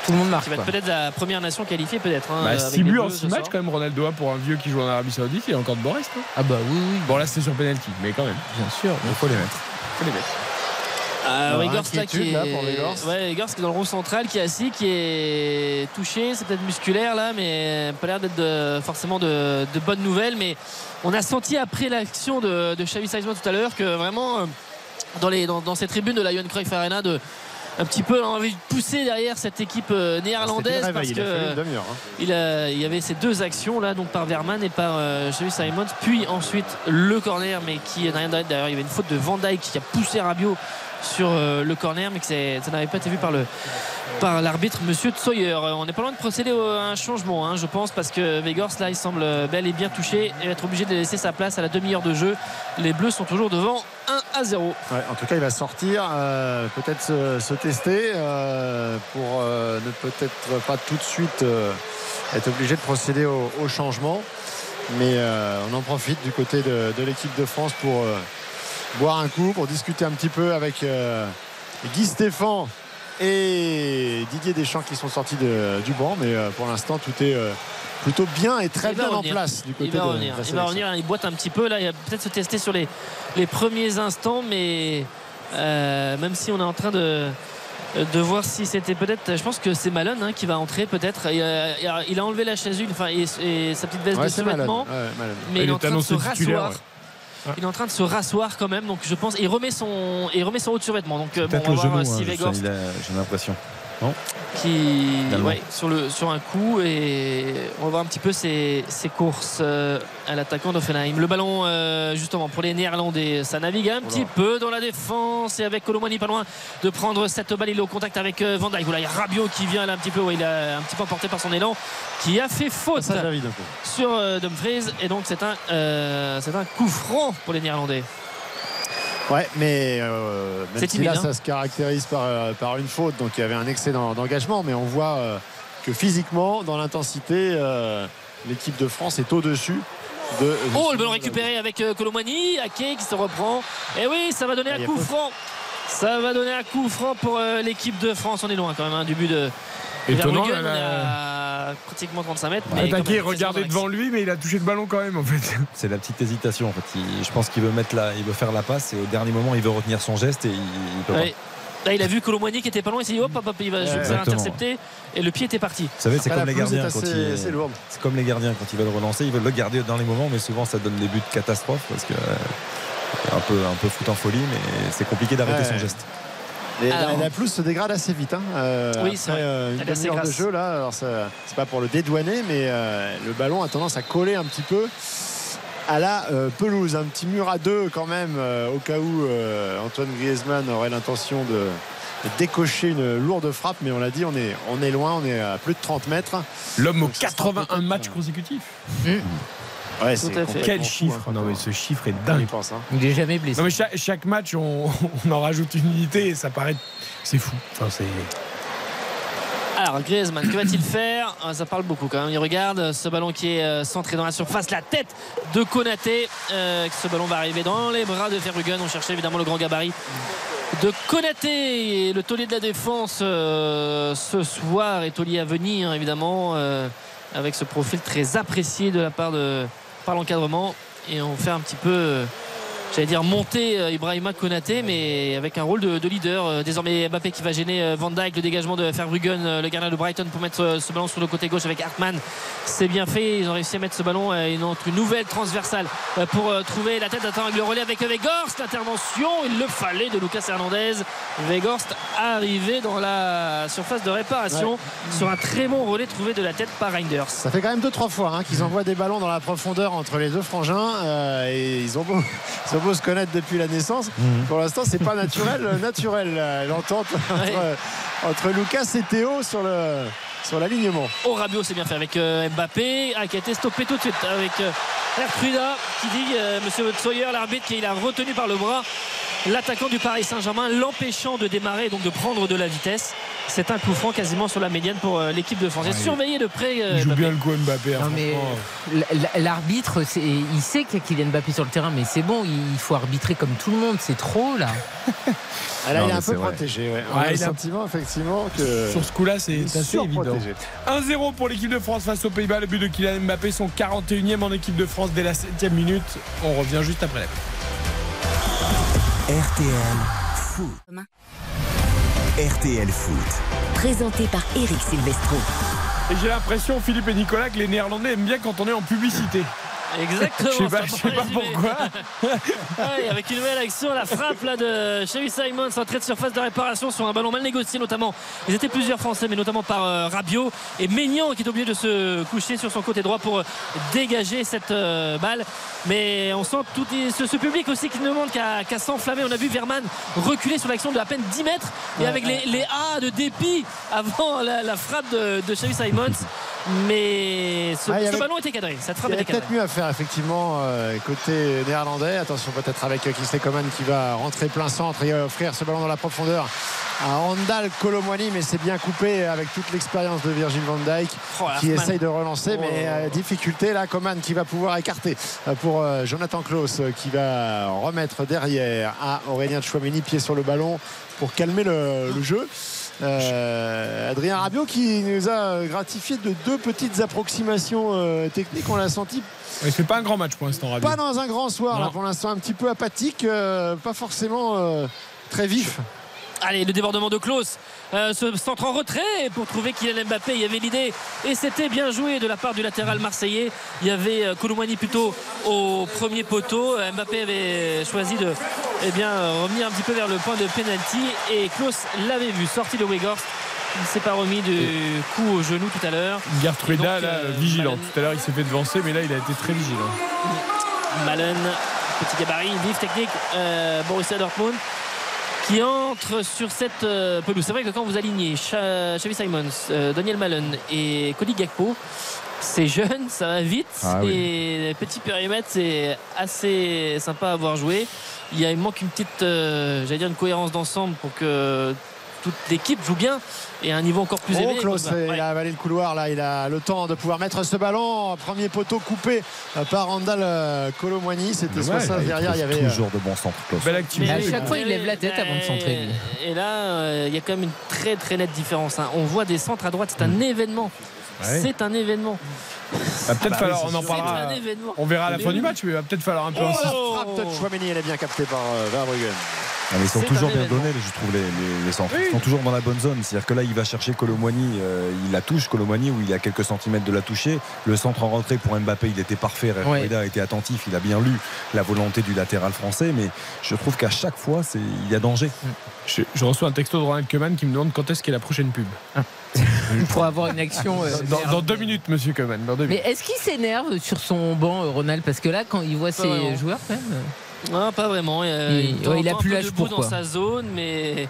Tout le monde marque. Qui va être peut-être la première nation qualifiée, peut-être. hein, Bah, avec 6 les buts en Bleus 6 ce matchs quand même Ronaldo hein, pour un vieux qui joue en Arabie Saoudite il est encore de bon reste hein. Ah bah oui, oui, bon là c'était sur penalty mais quand même bien sûr. Il faut les mettre. faut les mettre Ah, Alors, qui est... là, pour. Ouais, qui est dans le rond central, qui est assis, qui est touché. C'est peut-être musculaire là, mais pas l'air d'être de- forcément de, de bonnes nouvelles. Mais on a senti après l'action de, de Xavi tout à l'heure que vraiment euh, dans, les, dans, dans ces tribunes de la Johan Cruyff Arena, de, un petit peu a envie de pousser derrière cette équipe euh, néerlandaise parce réveil, il a fallu que une demi-heure, hein. il, a- il y avait ces deux actions là donc par Verman et par euh, Xavi Simons puis ensuite le corner mais qui n'a rien d'arrêt d'ailleurs il y avait une faute de Van Dijk qui a poussé Rabiot sur euh, le corner mais que ça n'avait pas été vu par le par l'arbitre monsieur Tsoyer. Euh, on n'est pas loin de procéder à un changement hein, je pense parce que Weghorst là il semble bel et bien touché et être obligé de laisser sa place à la demi-heure de jeu. Les Bleus sont toujours devant 1 à 0 Ouais, en tout cas, il va sortir, euh, peut-être se, tester pour ne peut-être pas tout de suite être obligé de procéder au, changement. Mais on en profite du côté de, l'équipe de France pour boire un coup, pour discuter un petit peu avec euh, Guy Stéphane et Didier Deschamps qui sont sortis de- du banc. Mais euh, pour l'instant, tout est euh, plutôt bien et très Il bien en place du côté il va de revenir, la il va revenir, il boite un petit peu. Là, il va peut-être se tester sur les, les premiers instants, mais euh, même si on est en train de de voir si c'était peut-être je pense que c'est Malone hein, qui va entrer peut-être. Il, a- il a enlevé la chasuble enfin, et, et sa petite veste Ouais, de Ouais, malade. mais Il il, est en train de se rasseoir. ouais. Il est en train de se rasseoir quand même donc je pense il remet son il remet son haut de survêtement. Donc euh, bon, Peut-être on le va voir hein, si j'ai l'impression. Non. qui ouais, sur, le, sur un coup et on va voir un petit peu ses, ses courses euh, à l'attaquant d'Offenheim. Le ballon euh, justement pour les Néerlandais, ça navigue un petit peu dans la défense et avec Colomani pas loin de prendre cette balle, il est au contact avec euh, Van Dijk. Voilà, il y a Rabiot qui vient là un petit peu, ouais, il a un petit peu emporté par son élan, qui a fait faute Ça, sur euh, Dumfries et donc c'est un, euh, c'est un coup franc pour les Néerlandais. Ouais, mais euh, même si timide, là, hein. ça se caractérise par, euh, par une faute, donc il y avait un excès d'en- d'engagement, mais on voit euh, que physiquement, dans l'intensité, euh, l'équipe de France est au-dessus de. Oh, le ballon récupéré avec Colomani, Ake qui se reprend. Et oui, ça va donner Ah, un coup franc. Ça va donner un coup franc pour euh, l'équipe de France. On est loin quand même hein, du but de Étonnant, À pratiquement 35 mètres. mais quand Attaqué, même, regardez quasiment devant lui, mais il a touché le ballon quand même en fait. C'est la petite hésitation en fait. Il- je pense qu'il veut mettre la, il veut faire la passe et au dernier moment il veut retenir son geste et il, il peut pas. Ouais. Là, il a vu Colomani qui était pas loin. Il s'est dit hop, hop, hop, il va, Exactement. intercepter. Et le pied était parti. Vous savez, c'est comme les gardiens quand ils, c'est comme les gardiens quand ils veulent relancer, ils veulent le garder dans les moments, mais souvent ça donne des buts catastrophes parce que euh, un peu un peu foot en folie, mais c'est compliqué d'arrêter Ouais. son geste. Et Alors- la, la pelouse se dégrade assez vite. Hein. Euh, Oui, c'est euh, une demi-heure de jeu là. Alors c'est pas pour le dédouaner, mais euh, le ballon a tendance à coller un petit peu à la euh, pelouse. Un petit mur à deux quand même, euh, au cas où euh, Antoine Griezmann aurait l'intention de, de décocher une lourde frappe. Mais on l'a dit, on est, on est loin, on est à plus de 30 mètres. L'homme aux Donc, ça sera 81 peut-être, matchs consécutifs. Ouais, Tout c'est à fait. complètement Quel fou, chiffre hein, Non mais ce chiffre est dingue. pense, hein. Il est jamais blessé. Non mais chaque, chaque match on, on en rajoute une unité et ça paraît c'est fou. Enfin, c'est Alors Griezmann, que va-t-il faire? Ah, Ça parle beaucoup quand même. Il regarde ce ballon qui est euh, centré dans la surface, la tête de Konaté. Euh, ce ballon va arriver dans les bras de Verbruggen. On cherchait évidemment le grand gabarit de Konaté. Et le taulier de la défense euh, ce soir est taulier à venir évidemment euh, avec ce profil très apprécié de la part de par l'encadrement. Et on fait un petit peu. J'allais dire monter euh, Ibrahima Konaté, mais avec un rôle de, de leader. Euh, Désormais Mbappé qui va gêner euh, Van Dijk, le dégagement de Verbruggen, le gardien de Brighton pour mettre ce ballon sur le côté gauche avec Hartmann. C'est bien fait. Ils ont réussi à mettre ce ballon une, autre- une nouvelle transversale pour trouver la tête d'un avec le relais avec Weghorst. L'intervention, il le fallait de Lucas Hernandez. Weghorst arrivé dans la surface de réparation sur un très bon relais trouvé de la tête par Reinders. Ça fait quand même deux trois fois hein, qu'ils envoient des ballons dans la profondeur entre les deux frangins euh, et ils ont beau, ils ont beau se connaître depuis la naissance. Pour l'instant, c'est pas naturel, euh, naturel euh, l'entente entre, entre Lucas et Théo sur le sur l'alignement. Oh Rabiot c'est bien fait avec euh, Mbappé. Ah, qui a été stoppé tout de suite avec euh, qui dit euh, Monsieur Sawyer l'arbitre qui l'a retenu par le bras. L'attaquant du Paris Saint-Germain l'empêchant de démarrer et donc de prendre de la vitesse c'est un coup franc quasiment sur la médiane pour euh, l'équipe de France Ouais, il- surveillé de près euh, il joue Mbappé. bien le coup Mbappé. hein, Non, mais l- l'arbitre, il sait qu'il y a Kylian Mbappé sur le terrain, mais c'est bon, il faut arbitrer comme tout le monde, c'est trop là. Ah, là, Non, il est un peu protégé. Ouais. On Ouais, a le il a- sentiment effectivement que Sur ce coup-là, c'est assez évident. surprotégé. 1-0 pour l'équipe de France face aux Pays-Bas. Le but de Kylian Mbappé, son 41e en équipe de France dès la 7 minute. On revient juste après la RTL Foot. RTL Foot. Présenté par Eric Silvestro. Et j'ai l'impression, Philippe et Nicolas, que les Néerlandais aiment bien quand on est en publicité. Exactement Je sais pas, je sais pas pourquoi. Ouais, avec une nouvelle action, la frappe là de Xavi Simons, entrée de surface de réparation sur un ballon mal négocié notamment. Ils étaient plusieurs Français, mais notamment par euh, Rabiot et Maignan qui est obligé de se coucher sur son côté droit pour euh, dégager cette euh, balle. Mais on sent tout ce, ce public aussi qui ne demande qu'à s'enflammer. On a vu Verman reculer sur l'action de à peine 10 mètres et avec les, les A de dépit avant la, la frappe de, de Xavi Simons. Mais ce, Ah, il y ce avait- ballon était cadré. Cette Il frappe y avait peut-être mieux à faire effectivement euh, côté néerlandais. Attention peut-être avec euh, Kingsley Coman qui va rentrer plein centre et euh, offrir ce ballon dans la profondeur à Randall Colomwani mais c'est bien coupé avec toute l'expérience de Virgil van Dijk Oh, qui essaye de relancer Oh. mais euh, difficulté là Coman qui va pouvoir écarter euh, pour euh, Jonathan Klaus qui va remettre derrière à Aurélien Chouameni pied sur le ballon pour calmer le, le jeu. Euh, Adrien Rabiot qui nous a gratifié de deux petites approximations euh, techniques. On l'a senti Il fait pas un grand match pour l'instant, Rabiot. pas dans un grand soir là, pour l'instant un petit peu apathique, euh, pas forcément euh, très vif. Allez, le débordement de Klaus. Euh, ce centre en retrait pour trouver Kylian Mbappé. Il y avait l'idée et c'était bien joué de la part du latéral marseillais. Il y avait euh, Colomani plutôt au premier poteau. Euh, Mbappé avait choisi de eh bien, euh, revenir un petit peu vers le point de penalty et Klaus l'avait vu. Sorti de Weghorst Il ne s'est pas remis du coup au genou tout à l'heure. Là, euh, vigilant. Malen- Tout à l'heure, il s'est fait devancer, mais là, il a été très vigilant. Malen, petit gabarit, vive technique, euh, Borussia Dortmund qui entre sur cette euh, pelouse. C'est vrai que quand vous alignez Xavi Simons, euh, Daniel Malen et Cody Gakpo, c'est jeune, ça va vite Ah oui. et petit périmètre, c'est assez sympa à voir jouer. Il, y a, il manque une petite, euh, j'allais dire une cohérence d'ensemble pour que toute l'équipe joue bien et à un niveau encore plus Oh, élevé. Klaus, Ouais. il a avalé le couloir là, il a le temps de pouvoir mettre ce ballon. Premier poteau coupé euh, par Randall euh, Colomwani. C'était Ouais, 60 Il derrière. Il y avait euh, toujours de bons centres, Klaus. Belle Mais activité. à chaque fois, il lève la tête avant de centrer. Et là, il y a quand même une très très nette différence. hein. On voit des centres à droite, c'est un événement. Ouais. C'est un événement. Va peut-être bah falloir, oui, on en parlera. C'est un événement. On verra à la fin du match, mais il va peut-être falloir un peu insister. Oh frappe Chouameni. Elle est bien captée par euh, Verbruggen. Ah, mais ils sont toujours bien donnés, je trouve, les, les- les centres. Ils sont toujours dans la bonne zone. C'est-à-dire que là, il va chercher Colomwani, euh, il la touche, Colomwani, où il est à quelques centimètres de la toucher. Le centre en rentrée pour Mbappé, il était parfait. Reda a été attentif, il a bien lu la volonté du latéral français. Mais je trouve qu'à chaque fois, il y a danger. Je, je reçois un texto de Ronald Koeman qui me demande quand est-ce qu'est la prochaine pub. pour avoir une action. euh, Dans, deux minutes, monsieur. Dans deux Mais est-ce qu'il s'énerve sur son banc, euh, Ronald? Parce que là, quand il voit ses vraiment. joueurs, quand même. euh, Non, pas vraiment. Euh, Il- ouais, a plus l'âge pour, dans quoi. sa zone, mais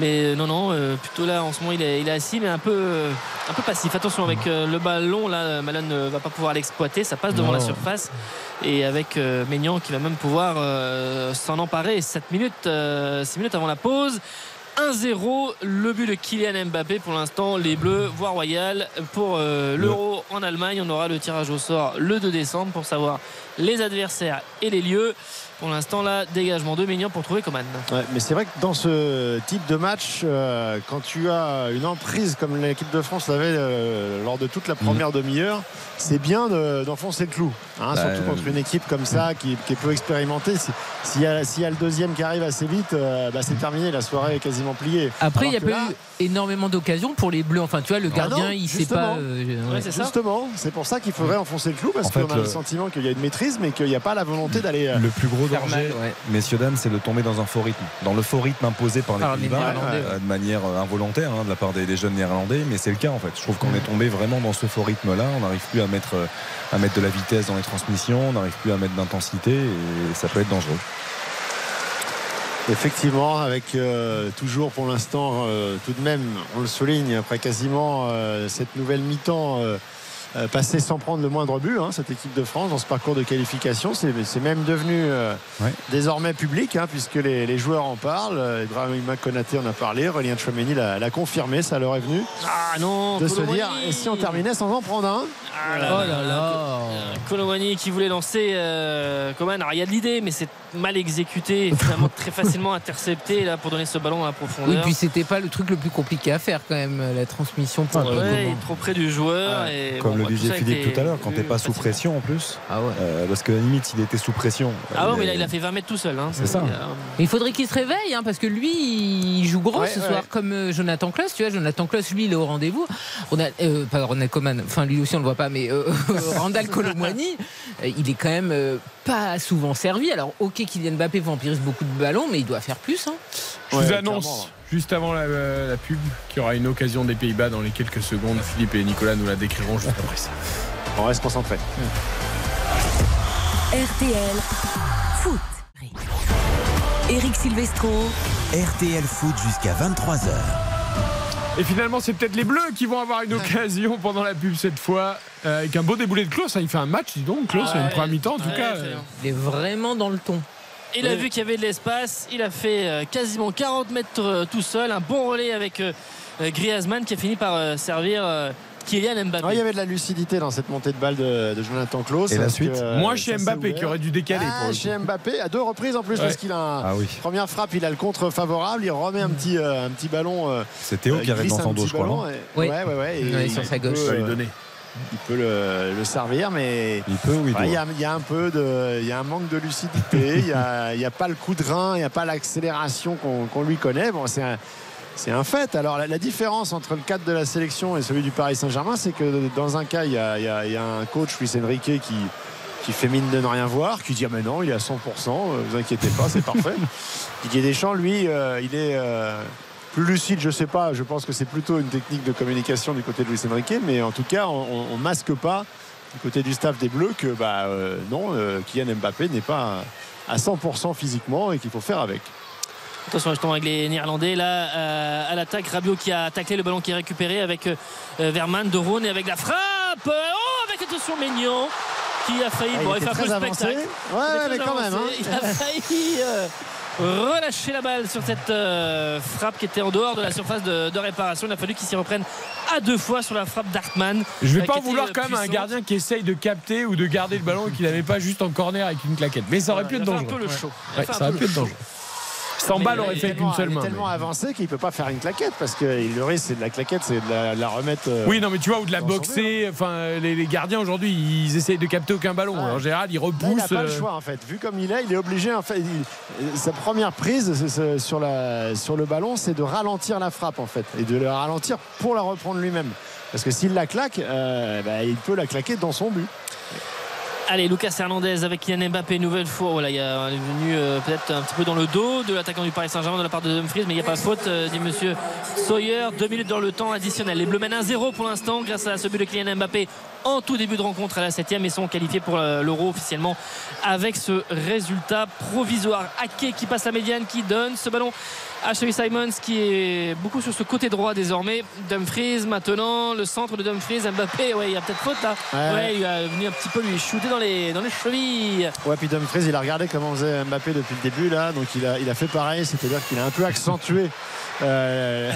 mais non, non. euh, plutôt là, en ce moment, il est, il est assis, mais un peu euh, un peu passif. Attention avec euh, le ballon. Là, Malan ne va pas pouvoir l'exploiter. Ça passe devant Non. la surface et avec euh, Maignan qui va même pouvoir euh, s'en emparer. 7 minutes, 6 minutes avant la pause. 1-0, le but de Kylian Mbappé pour l'instant, les Bleus, voie royale pour euh, l'Euro en Allemagne. On aura le tirage au sort le 2 décembre pour savoir les adversaires et les lieux. Pour l'instant, là, dégagement de Maignan pour trouver Coman. Ouais, mais c'est vrai que dans ce type de match, euh, quand tu as une emprise comme l'équipe de France l'avait euh, lors de toute la première demi-heure, c'est bien de- d'enfoncer le clou. hein, Bah, surtout contre une équipe comme ça qui, qui est peu expérimentée. Si- S'il y, a- y le deuxième qui arrive assez vite, euh, bah, c'est terminé. La soirée est quasiment pliée. Après, il n'y a pas eu énormément d'occasions pour les Bleus. Enfin, tu vois, le Ah gardien, non, il sait pas. euh, ouais. Justement, c'est pour ça qu'il faudrait enfoncer le clou parce qu'on a le le- sentiment qu'il y a une maîtrise, mais qu'il n'y a pas la volonté d'aller. euh, Le plus gros mal, danger, ouais. messieurs, dames, c'est de tomber dans un faux rythme. Dans le faux rythme imposé par les les Pays-Bas, Néerlandais, euh, de manière involontaire hein, de la part des, des jeunes néerlandais, mais c'est le cas en fait. Je trouve qu'on est tombé vraiment dans ce faux rythme-là. On n'arrive plus à mettre, à mettre de la vitesse dans les transmissions, on n'arrive plus à mettre d'intensité et ça peut être dangereux. Effectivement, avec euh, toujours pour l'instant, euh, tout de même, on le souligne, après quasiment euh, cette nouvelle mi-temps passée sans prendre le moindre but, hein, cette équipe de France dans ce parcours de qualification. C'est même devenu euh, Ouais. désormais public, hein, puisque les, les joueurs en parlent. Ibrahima Konaté en a parlé, Aurélien Chouameni l'a confirmé, ça leur est venu Ah non, de se Colomani. dire, et si on terminait sans en prendre un Ah là Oh là là. Colomani qui voulait lancer euh, Coman. Alors il y a de l'idée, mais c'est mal exécuté et finalement très facilement intercepté là pour donner ce ballon à la Oui, profondeur. puis c'était pas le truc le plus compliqué à faire quand même, la transmission pour Ouais, il Coman. est trop près du joueur. Et Comme bon, le bah, disait Philippe tout à l'heure, quand t'es pas sous facilement. pression en plus, Ah ouais. euh, parce que à la limite, s'il était sous pression. Ah ouais, il mais là il a fait 20 mètres tout seul. hein. C'est ça. Il Il faudrait qu'il se réveille, hein, parce que lui, il joue gros Ouais, ce ouais. soir, comme euh, Jonathan Klaus. Tu vois, Jonathan Klaus, lui, il est au rendez-vous. On a, euh, pas Ronald Koeman, enfin lui aussi on le voit pas, mais euh, Randall Colomwani, il est quand même euh, pas souvent servi. Alors, ok, Kylian Mbappé vampirise beaucoup de ballons, mais il doit faire plus. Hein. Je Ouais, vous clairement. annonce, juste avant la, la pub, qu'il y aura une occasion des Pays-Bas dans les quelques secondes. Philippe et Nicolas nous la décriront juste après ça. On reste concentré. RTL Foot. Eric Silvestro. RTL Foot jusqu'à 23h. Et finalement, c'est peut-être les Bleus qui vont avoir une occasion pendant la pub cette fois. euh, avec un beau déboulé de Klaus. hein. Il fait un match, dis donc. Klaus, Ah une première mi-temps, en tout Ouais, cas. euh. Il est vraiment dans le ton. Il a vu qu'il y avait de l'espace. Il a fait euh, quasiment 40 mètres tout seul. Un bon relais avec Griezmann qui a fini par servir Kylian Mbappé. Ah, il y avait de la lucidité dans cette montée de balle de, de Jonathan Klaus. Et la suite que, euh, ça chez s'est Mbappé qui aurait dû décaler. Ah, pour chez. Mbappé à deux reprises en plus Ouais. parce qu'il a un, Ah oui, première frappe il a le contre favorable il remet un petit euh, un petit ballon euh, c'est Théo euh, qui arrive glisse dans son dos, je crois. et- Oui. ouais ouais ouais et Ouais, il sur sa peut, gauche. Va lui euh, donner. il peut le, le servir mais Il peut ou il doit ouais, il y, a, il y a un peu de il y a un manque de lucidité il y a, il y a pas le coup de rein il n'y a pas l'accélération qu'on qu'on lui connaît bon c'est un c'est un fait. Alors la, la différence entre le cadre de la sélection et celui du Paris Saint-Germain, c'est que dans un cas, il y a, il y a- il y a un coach, Luis Enrique, qui, qui fait mine de ne rien voir, qui dit ah mais non, il est à 100%, euh, vous inquiétez pas, c'est parfait. Didier Deschamps, lui, euh, il est euh, plus lucide, je sais pas. Je pense que c'est plutôt une technique de communication du côté de Luis Enrique, mais en tout cas, on, on masque pas du côté du staff des Bleus que bah euh, non, Kylian Mbappé n'est pas à 100% physiquement et qu'il faut faire avec. Attention justement avec les Néerlandais là euh, à l'attaque Rabiot qui a taclé le ballon qui est récupéré avec euh, Verman, De Roon et avec la frappe oh avec attention Maignan qui a failli Ah, bon, il fait était un peu le spectacle Ouais, ouais, mais quand même. hein. il a failli euh, relâcher la balle sur cette euh, frappe qui était en dehors de la surface de, de réparation il a fallu qu'il s'y reprenne à deux fois sur la frappe d'Artman Je vais euh, pas en vouloir quand même un gardien qui essaye de capter ou de garder le ballon et qui n'avait pas juste en corner avec une claquette. Mais ça aurait pu être un dangereux. peu le show. Ouais, ça aurait pu être dangereux. 100 Mais balles il aurait Il fait avec une tellement- seule il est main. tellement avancé qu'il peut pas faire une claquette parce que le risque c'est de la claquette, c'est de la, la remettre. euh, Oui, non, mais tu vois, ou de la boxer. Enfin, les, les gardiens aujourd'hui, ils essayent de capter aucun ballon. En général, ils Là, il repoussent. n'a pas le euh, choix en fait. Vu comme il est, il est obligé. En fait, il- sa première prise sur, la, sur le ballon, c'est de ralentir la frappe en fait et de la ralentir pour la reprendre lui-même. Parce que s'il la claque, euh, bah, il peut la claquer dans son but. Allez, Lucas Hernandez avec Kylian Mbappé, nouvelle fois. Voilà, il est venu euh, peut-être un petit peu dans le dos de l'attaquant du Paris Saint-Germain de la part de Dumfries, mais il n'y a pas faute, euh, dit monsieur Sawyer. Deux minutes dans le temps additionnel. Les Bleus mènent 1-0 pour l'instant grâce à ce but de Kylian Mbappé en tout début de rencontre à la 7 et sont qualifiés pour euh, l'Euro officiellement avec ce résultat provisoire. Ake qui passe la médiane, qui donne ce ballon à Ashley Simons qui est beaucoup sur ce côté droit désormais. Dumfries maintenant, le centre de Dumfries, Mbappé, ouais, il y a peut-être faute là. Ouais. Ouais, il a venu un petit peu lui shooter dans les, dans les chevilles. Ouais, puis Dumfries, il a regardé comment faisait Mbappé depuis le début là, donc il a, il a fait pareil, c'est-à-dire qu'il a un peu accentué. euh,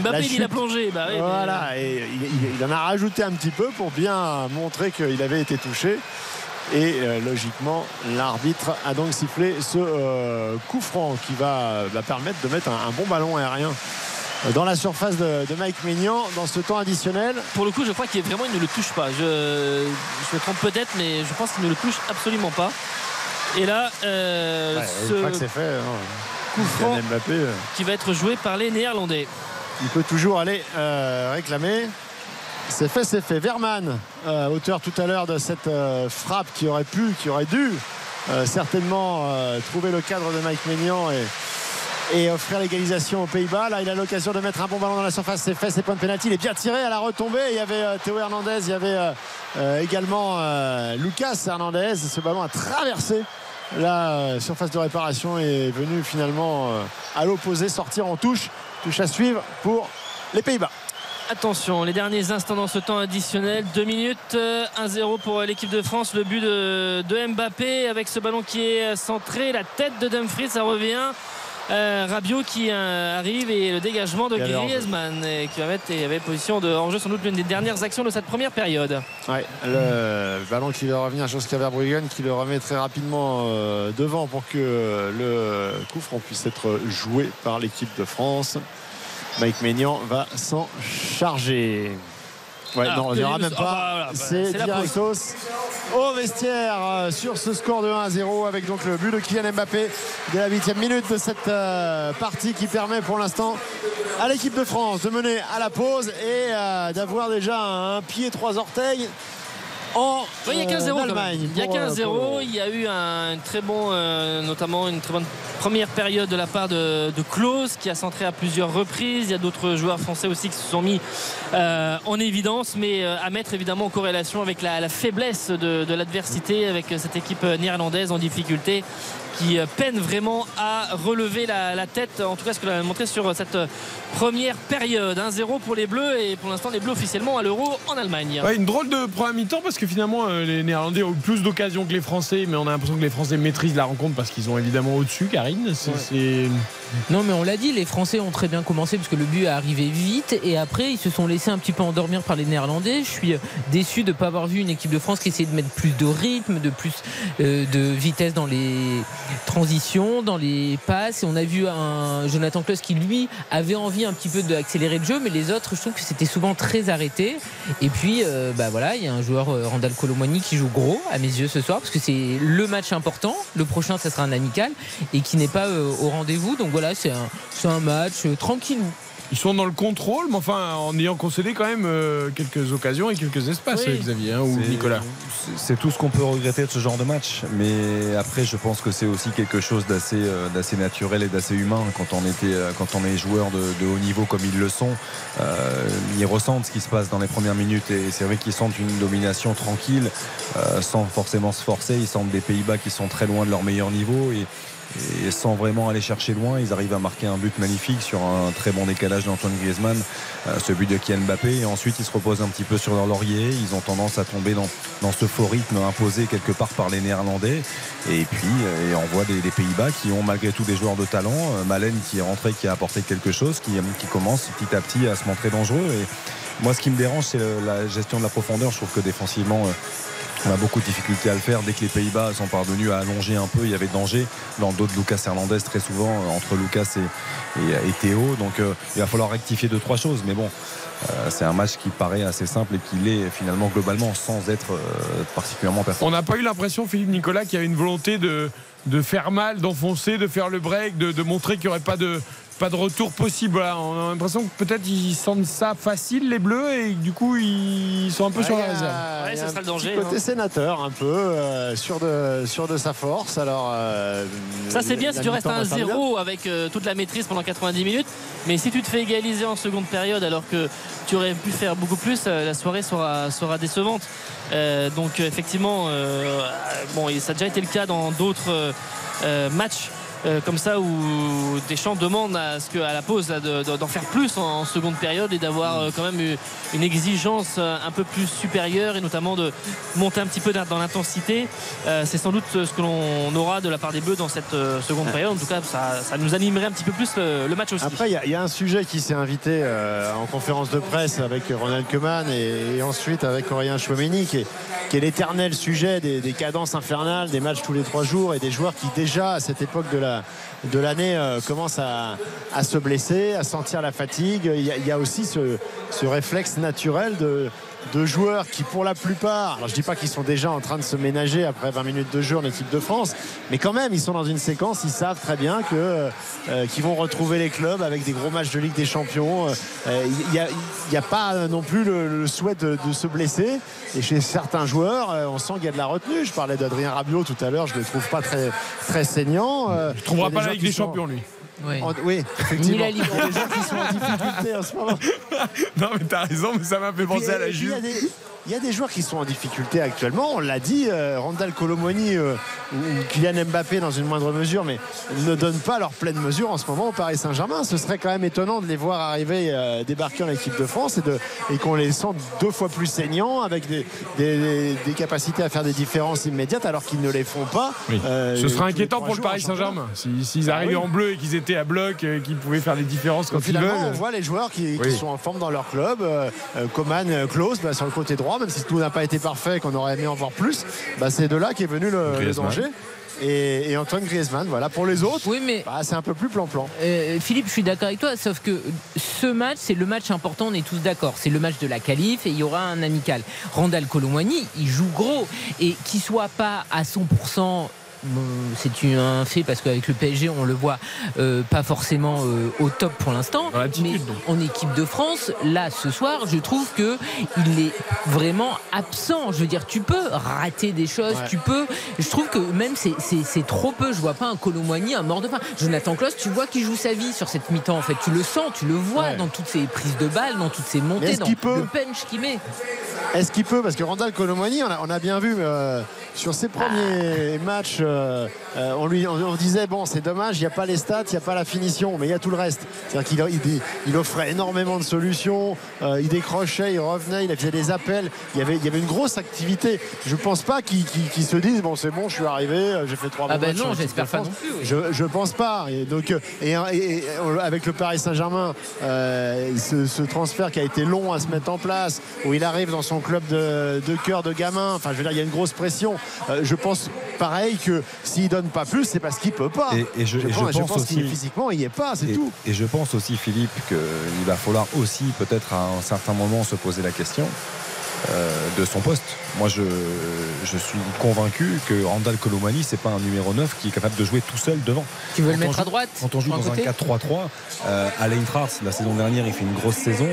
Mbappé, La il a plongé. Bah, mais- voilà, et il, il- il en a rajouté un petit peu pour bien montrer qu'il avait été touché. Et euh, logiquement, l'arbitre a donc sifflé ce euh, coup franc qui va, va permettre de mettre un, un bon ballon aérien dans la surface de, de Mike Maignan dans ce temps additionnel. Pour le coup, je crois qu'il vraiment il ne le touche pas. Je, je me trompe peut-être, mais je pense qu'il ne le touche absolument pas. Et là, euh, Ouais, ce que fait, hein, coup franc Mbappé, euh, qui va être joué par les Néerlandais. il peut toujours aller euh, réclamer. C'est fait, c'est fait. Verman, euh, auteur tout à l'heure de cette euh, frappe qui aurait pu, qui aurait dû euh, certainement euh, trouver le cadre de Mike Maignan et, offrir l'égalisation aux Pays-Bas. Là, il a l'occasion de mettre un bon ballon dans la surface. C'est fait, c'est point de pénalty. Il est bien tiré à la retombée. Il y avait Théo Hernandez, il y avait également Lucas Hernandez. Ce ballon a traversé la surface de réparation et est venu finalement à l'opposé sortir en touche. Touche à suivre pour les Pays-Bas. Attention, les derniers instants dans ce temps additionnel. 2 minutes, euh, 1-0 pour l'équipe de France. Le but de, de Mbappé avec ce ballon qui est centré. La tête de Dumfries, ça revient. Euh, Rabiot qui euh, arrive et le dégagement de. Griezmann euh, qui va mettre et avait position de hors-jeu sans doute l'une des dernières actions de cette première période. Ouais, le ballon qui va revenir à Verbruggen qui le remet très rapidement euh, devant pour que euh, le coup franc puisse être joué par l'équipe de France. Mike Maignan va s'en charger. Ouais, Ah, non, on dira tenez, même ah, bah, pas. voilà, bah, c'est directos au vestiaire euh, sur ce score de 1-0 avec donc le but de Kylian Mbappé dès la huitième minute de cette euh, partie qui permet pour l'instant à l'équipe de France de mener à la pause et euh, d'avoir déjà un pied trois orteils en Oui, il y a 15-0 euh. Il y a euh, 15-0. pour- Il y a eu un très bon, euh, notamment une très bonne première période de la part de, de Klose qui a centré à plusieurs reprises. Il y a d'autres joueurs français aussi qui se sont mis euh, en évidence, mais à mettre évidemment en corrélation avec la, la faiblesse de, de l'adversité, avec cette équipe néerlandaise en difficulté qui euh, peine vraiment à relever la, la tête, en tout cas ce que l'on a montré sur cette première période. 1-0 pour les Bleus et pour l'instant les Bleus officiellement à l'Euro en Allemagne. Ouais, une drôle de première mi-temps parce que finalement euh, les Néerlandais ont eu plus d'occasions que les Français, mais on a l'impression que les Français maîtrisent la rencontre parce qu'ils ont évidemment au-dessus, Karine. C'est- c'est- Non, mais on l'a dit, les Français ont très bien commencé parce que le but est arrivé vite et après ils se sont laissés un petit peu endormir par les Néerlandais. Je suis euh, déçu de ne pas avoir vu une équipe de France qui essayait de mettre plus de rythme, de plus euh, de vitesse dans les transitions, dans les passes. Et on a vu un Jonathan Klaus qui lui avait envie un petit peu d'accélérer le jeu, mais les autres, je trouve que c'était souvent très arrêté. Et puis, euh, bah voilà, il y a un joueur euh, Randall Colomwani qui joue gros à mes yeux ce soir parce que c'est le match important. Le prochain, ça sera un amical et qui n'est pas euh, au rendez-vous. Donc voilà, c'est un, un match tranquillou. Ils sont dans le contrôle, mais enfin en ayant concédé quand même euh, quelques occasions et quelques espaces, Oui. Xavier hein, ou Nicolas. c'est- tout ce qu'on peut regretter de ce genre de match. Mais après, je pense que c'est aussi quelque chose d'assez euh, naturel et d'assez humain quand on était euh, quand on est joueur de, de haut niveau comme ils le sont. Euh, ils ressentent ce qui se passe dans les premières minutes et c'est vrai qu'ils sentent une domination tranquille, euh, sans forcément se forcer. Ils sentent des Pays-Bas qui sont très loin de leur meilleur niveau et et sans vraiment aller chercher loin, ils arrivent à marquer un but magnifique sur un très bon décalage d'Antoine Griezmann, euh, ce but de Kylian Mbappé. Et ensuite, ils se reposent un petit peu sur leur laurier. Ils ont tendance à tomber dans, dans ce faux rythme imposé quelque part par les Néerlandais. Et puis, euh, on voit des, Pays-Bas qui ont malgré tout des joueurs de talent. Euh, Malen qui est rentré, qui a apporté quelque chose, qui, qui commence petit à petit à se montrer dangereux. Et moi, ce qui me dérange, c'est la gestion de la profondeur. Je trouve que défensivement, on a beaucoup de difficultés à le faire. Dès que les Pays-Bas sont parvenus à allonger un peu, il y avait danger dans le dos de Lucas Hernandez très souvent, euh, entre Lucas et, Théo. Donc euh, il va falloir rectifier deux, trois choses. Mais bon, euh, c'est un match qui paraît assez simple et qui l'est finalement globalement sans être particulièrement performant. On n'a pas eu l'impression, Philippe Nicolas, qu'il y avait une volonté de, de faire mal, d'enfoncer, de faire le break, de montrer qu'il n'y aurait pas de, pas de retour possible. Voilà, on a l'impression que peut-être ils sentent ça facile, les Bleus, et du coup, ils sont un peu sur la réserve. Ouais, ça un sera le danger, Côté hein. sénateur, un peu, euh, sûr, de, sûr de sa force. Alors, euh, Ça c'est bien si tu restes à mi-temps va faire du bien. 1-0 avec euh, toute la maîtrise pendant 90 minutes. Mais si tu te fais égaliser en seconde période alors que tu aurais pu faire beaucoup plus, euh, la soirée sera, sera décevante. Euh, donc effectivement, euh, bon, et ça a déjà été le cas dans d'autres matchs. Euh, comme ça où Deschamps demande à ce que à la pause d'en faire plus en, seconde période et d'avoir euh, quand même une exigence euh, un peu plus supérieure et notamment de monter un petit peu dans l'intensité c'est sans doute ce que l'on aura de la part des Bleus dans cette seconde période. En tout cas, ça, nous animerait un petit peu plus le, match aussi. Après, il y a- un sujet qui s'est invité en conférence de presse avec Ronald Koeman et, ensuite avec Aurélien Chouameni, qui est, l'éternel sujet des cadences infernales, des matchs tous les trois jours et des joueurs qui déjà à cette époque de la de l'année euh, commencent à, se blesser, à sentir la fatigue. Il y a, aussi ce réflexe naturel de de joueurs qui pour la plupart, alors je dis pas qu'ils sont déjà en train de se ménager après 20 minutes de jeu en équipe de France, mais quand même ils sont dans une séquence, ils savent très bien que euh, qu'ils vont retrouver les clubs avec des gros matchs de Ligue des Champions. Euh, Il n'y a, il y a pas non plus le, le souhait de, de se blesser. Et chez certains joueurs, euh, on sent qu'il y a de la retenue. Je parlais d'Adrien Rabiot tout à l'heure, je ne le trouve pas très, très saignant. Euh, Il ne trouvera pas la Ligue des sont- Champions, lui. Ouais. en- oui, effectivement. Ni la Ligue. Il y a des gens qui sont en difficulté en ce moment. Non, mais t'as raison, mais ça m'a fait penser Puis, à la Juve. Il y, a des- des joueurs qui sont en difficulté actuellement. On l'a dit, euh, Randall Colomoni euh, Kylian Mbappé dans une moindre mesure, mais ne donnent pas leur pleine mesure en ce moment au Paris Saint-Germain. Ce serait quand même étonnant de les voir arriver, euh, débarquer en équipe de France et, de- et qu'on les sente deux fois plus saignants avec des, des- des capacités à faire des différences immédiates alors qu'ils ne les font pas. Oui. Euh, Ce serait inquiétant pour le Paris. Saint-Germain. Si- S'ils Ah arrivaient oui. en bleu et qu'ils étaient à bloc, qu'ils pouvaient faire les différences quand Donc, ils finalement, on veulent. voit les joueurs qui, sont en forme dans leur club. Coman, Klose, bah, sur le côté droit, même si tout n'a pas été parfait, qu'on aurait aimé en voir plus, bah, c'est de là qu'est venu le, danger. Et, et Antoine Griezmann, voilà. Pour les autres, Oui, mais bah, c'est un peu plus plan-plan. Euh, Philippe, je suis d'accord avec toi, sauf que ce match, c'est le match important, on est tous d'accord. C'est le match de la qualif et il y aura un amical. Randall Colomwani, il joue gros et qu'il soit pas à 100%. C'est un fait parce qu'avec le PSG, on le voit euh, pas forcément euh, au top pour l'instant. Mais donc. en équipe de France, là, ce soir, je trouve que il est vraiment absent. Je veux dire, tu peux rater des choses, Ouais. tu peux. Je trouve que même c'est- trop peu. Je vois pas un Colomboigny, un mort de faim. Jonathan Klaus, tu vois qu'il joue sa vie sur cette mi-temps. En fait, tu le sens, tu le vois Ouais. dans toutes ses prises de balles, dans toutes ses montées, est-ce dans qu'il peut le punch qu'il met. Est-ce qu'il peut? Parce que Randall Colomwani, on a, on a bien vu euh, sur ses premiers matchs, euh, euh, on lui on, on disait bon, c'est dommage, il n'y a pas les stats, il n'y a pas la finition, mais il y a tout le reste. C'est-à-dire qu'il il, il offrait énormément de solutions, euh, il décrochait, il revenait, il faisait des appels. Il y avait, il y avait une grosse activité. Je ne pense pas qu'il qu'il- qu'il se dise bon, c'est bon, je suis arrivé, j'ai fait trois Ah ben matchs non, en équipe j'espère de pas France. non plus, oui. Je, je pense pas. Et donc, et, et- et avec le Paris Saint-Germain, euh, ce, ce transfert qui a été long à se mettre en place, où il arrive dans son club de, de cœur de gamin, enfin, je veux dire, il y a une grosse pression. Je pense pareil que s'il donne pas plus, c'est parce qu'il peut pas. Et- et je- et je pense, aussi- physiquement, il y est pas, c'est Et, tout. et je pense aussi, Philippe, qu'il va falloir aussi peut-être à un certain moment se poser la question de son poste. Moi, je, je suis convaincu que Randall Colomani, c'est pas un numéro 9 qui est capable de jouer tout seul devant. Tu veux Quand le mettre joue- à droite Quand on joue dans un côté 4-3-3, euh, à l'Eintracht, la saison dernière, il fait une grosse saison.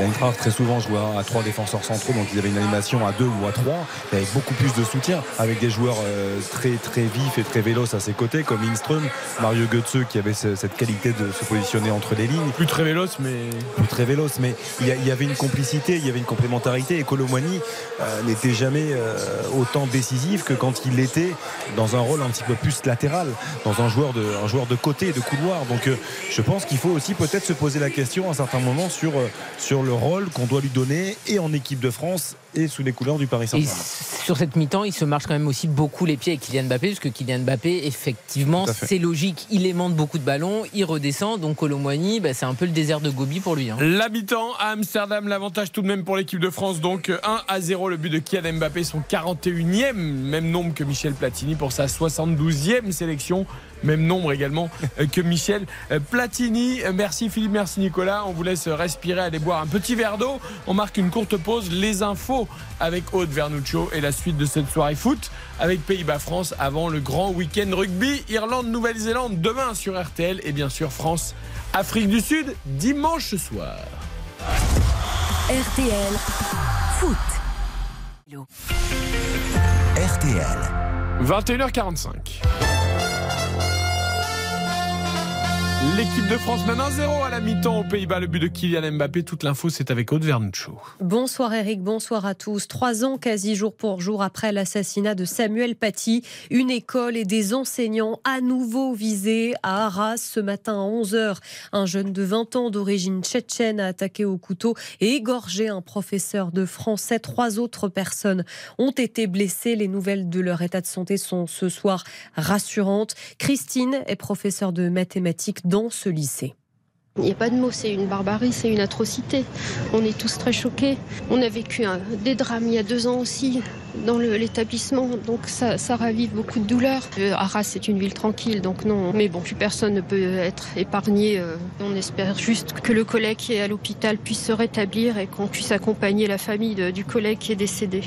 L'Eintracht, très souvent, jouait à trois défenseurs centraux, donc il y avait une animation à deux ou à trois. Avait beaucoup plus de soutien avec des joueurs euh, très, très vifs et très véloces à ses côtés, comme Lindström, Mario Götze, qui avait ce- cette qualité de se positionner entre les lignes Plus très véloce, mais. plus très véloce, mais il y, avait une complicité, il y avait une complémentarité. Et Colomwani euh, n'était jamais euh, autant décisif que quand il était dans un rôle un petit peu plus latéral, dans un joueur de, un joueur de côté, de couloir. Donc euh, je pense qu'il faut aussi peut-être se poser la question à un certain moment sur, euh, sur le rôle qu'on doit lui donner et en équipe de France et sous les couleurs du Paris Saint-Germain. sur cette mi-temps, il se marche quand même aussi beaucoup les pieds avec Kylian Mbappé, parce que Kylian Mbappé, effectivement, c'est logique. Il aimante beaucoup de ballons, il redescend. Donc Colomboigny, bah, c'est un peu le désert de Gobi pour lui. hein. L'habitant à Amsterdam, l'avantage tout de même pour l'équipe de France. Donc 1 à 0 le but de Kylian Mbappé, son 41e, même nombre que Michel Platini pour sa 72e sélection. Même nombre également euh, que Michel euh, Platini. Merci Philippe, merci Nicolas. On vous laisse respirer, aller boire un petit verre d'eau. On marque une courte pause. Les infos avec Aude Vernuccio et la suite de cette soirée foot avec Pays-Bas-France avant le grand week-end rugby. Irlande-Nouvelle-Zélande demain sur RTL et bien sûr France. Afrique du Sud dimanche soir. RTL Foot. RTL. 21h45. L'équipe de France mène 1-0 à la mi-temps aux Pays-Bas. Le but de Kylian Mbappé. Toute l'info, c'est avec Aude Vernuccio. Bonsoir Eric, bonsoir à tous. Trois ans quasi jour pour jour après l'assassinat de Samuel Paty, une école et des enseignants à nouveau visés à Arras ce matin à 11h. Un jeune de 20 ans d'origine tchétchène a attaqué au couteau et égorgé un professeur de français. Trois autres personnes ont été blessées. Les nouvelles de leur état de santé sont ce soir rassurantes. Christine est professeure de mathématiques ce lycée. Il n'y a pas de mots, c'est une barbarie, c'est une atrocité. On est tous très choqués. On a vécu des drames il y a deux ans aussi dans l'établissement, donc ça, ravive beaucoup de douleurs. Euh, Arras, c'est une ville tranquille, donc non. Mais bon, plus personne ne peut être épargné. euh. On espère juste que le collègue qui est à l'hôpital puisse se rétablir et qu'on puisse accompagner la famille du collègue qui est décédé.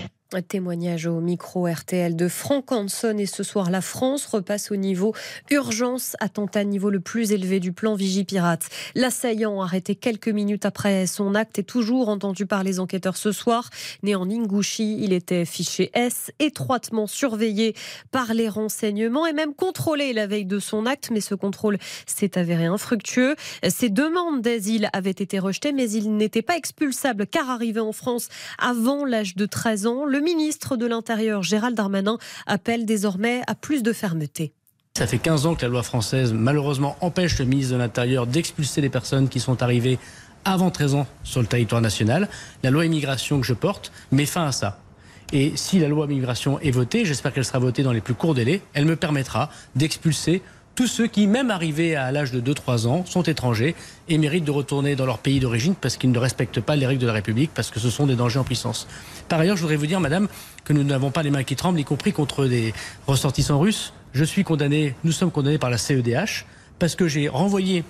Témoignage au micro RTL de Franck Hanson et ce soir la France repasse au niveau urgence, attentat niveau le plus élevé du plan Vigipirate. L'assaillant arrêté quelques minutes après son acte est toujours entendu par les enquêteurs ce soir. Né en Ingouchi, il était fiché S, étroitement surveillé par les renseignements et même contrôlé la veille de son acte, mais ce contrôle s'est avéré infructueux. Ses demandes d'asile avaient été rejetées, mais il n'était pas expulsable car arrivé en France avant l'âge de 13 ans. Le ministre de l'Intérieur, Gérald Darmanin, appelle désormais à plus de fermeté. Ça fait 15 ans que la loi française, malheureusement, empêche le ministre de l'Intérieur d'expulser les personnes qui sont arrivées avant 13 ans sur le territoire national. La loi immigration que je porte met fin à ça. Et si la loi immigration est votée, j'espère qu'elle sera votée dans les plus courts délais, elle me permettra d'expulser tous ceux qui, même arrivés à l'âge de 2-3 ans, sont étrangers et méritent de retourner dans leur pays d'origine parce qu'ils ne respectent pas les règles de la République, parce que ce sont des dangers en puissance. Par ailleurs, je voudrais vous dire, madame, que nous n'avons pas les mains qui tremblent, y compris contre des ressortissants russes. Je suis condamné, nous sommes condamnés par la CEDH, parce que j'ai renvoyé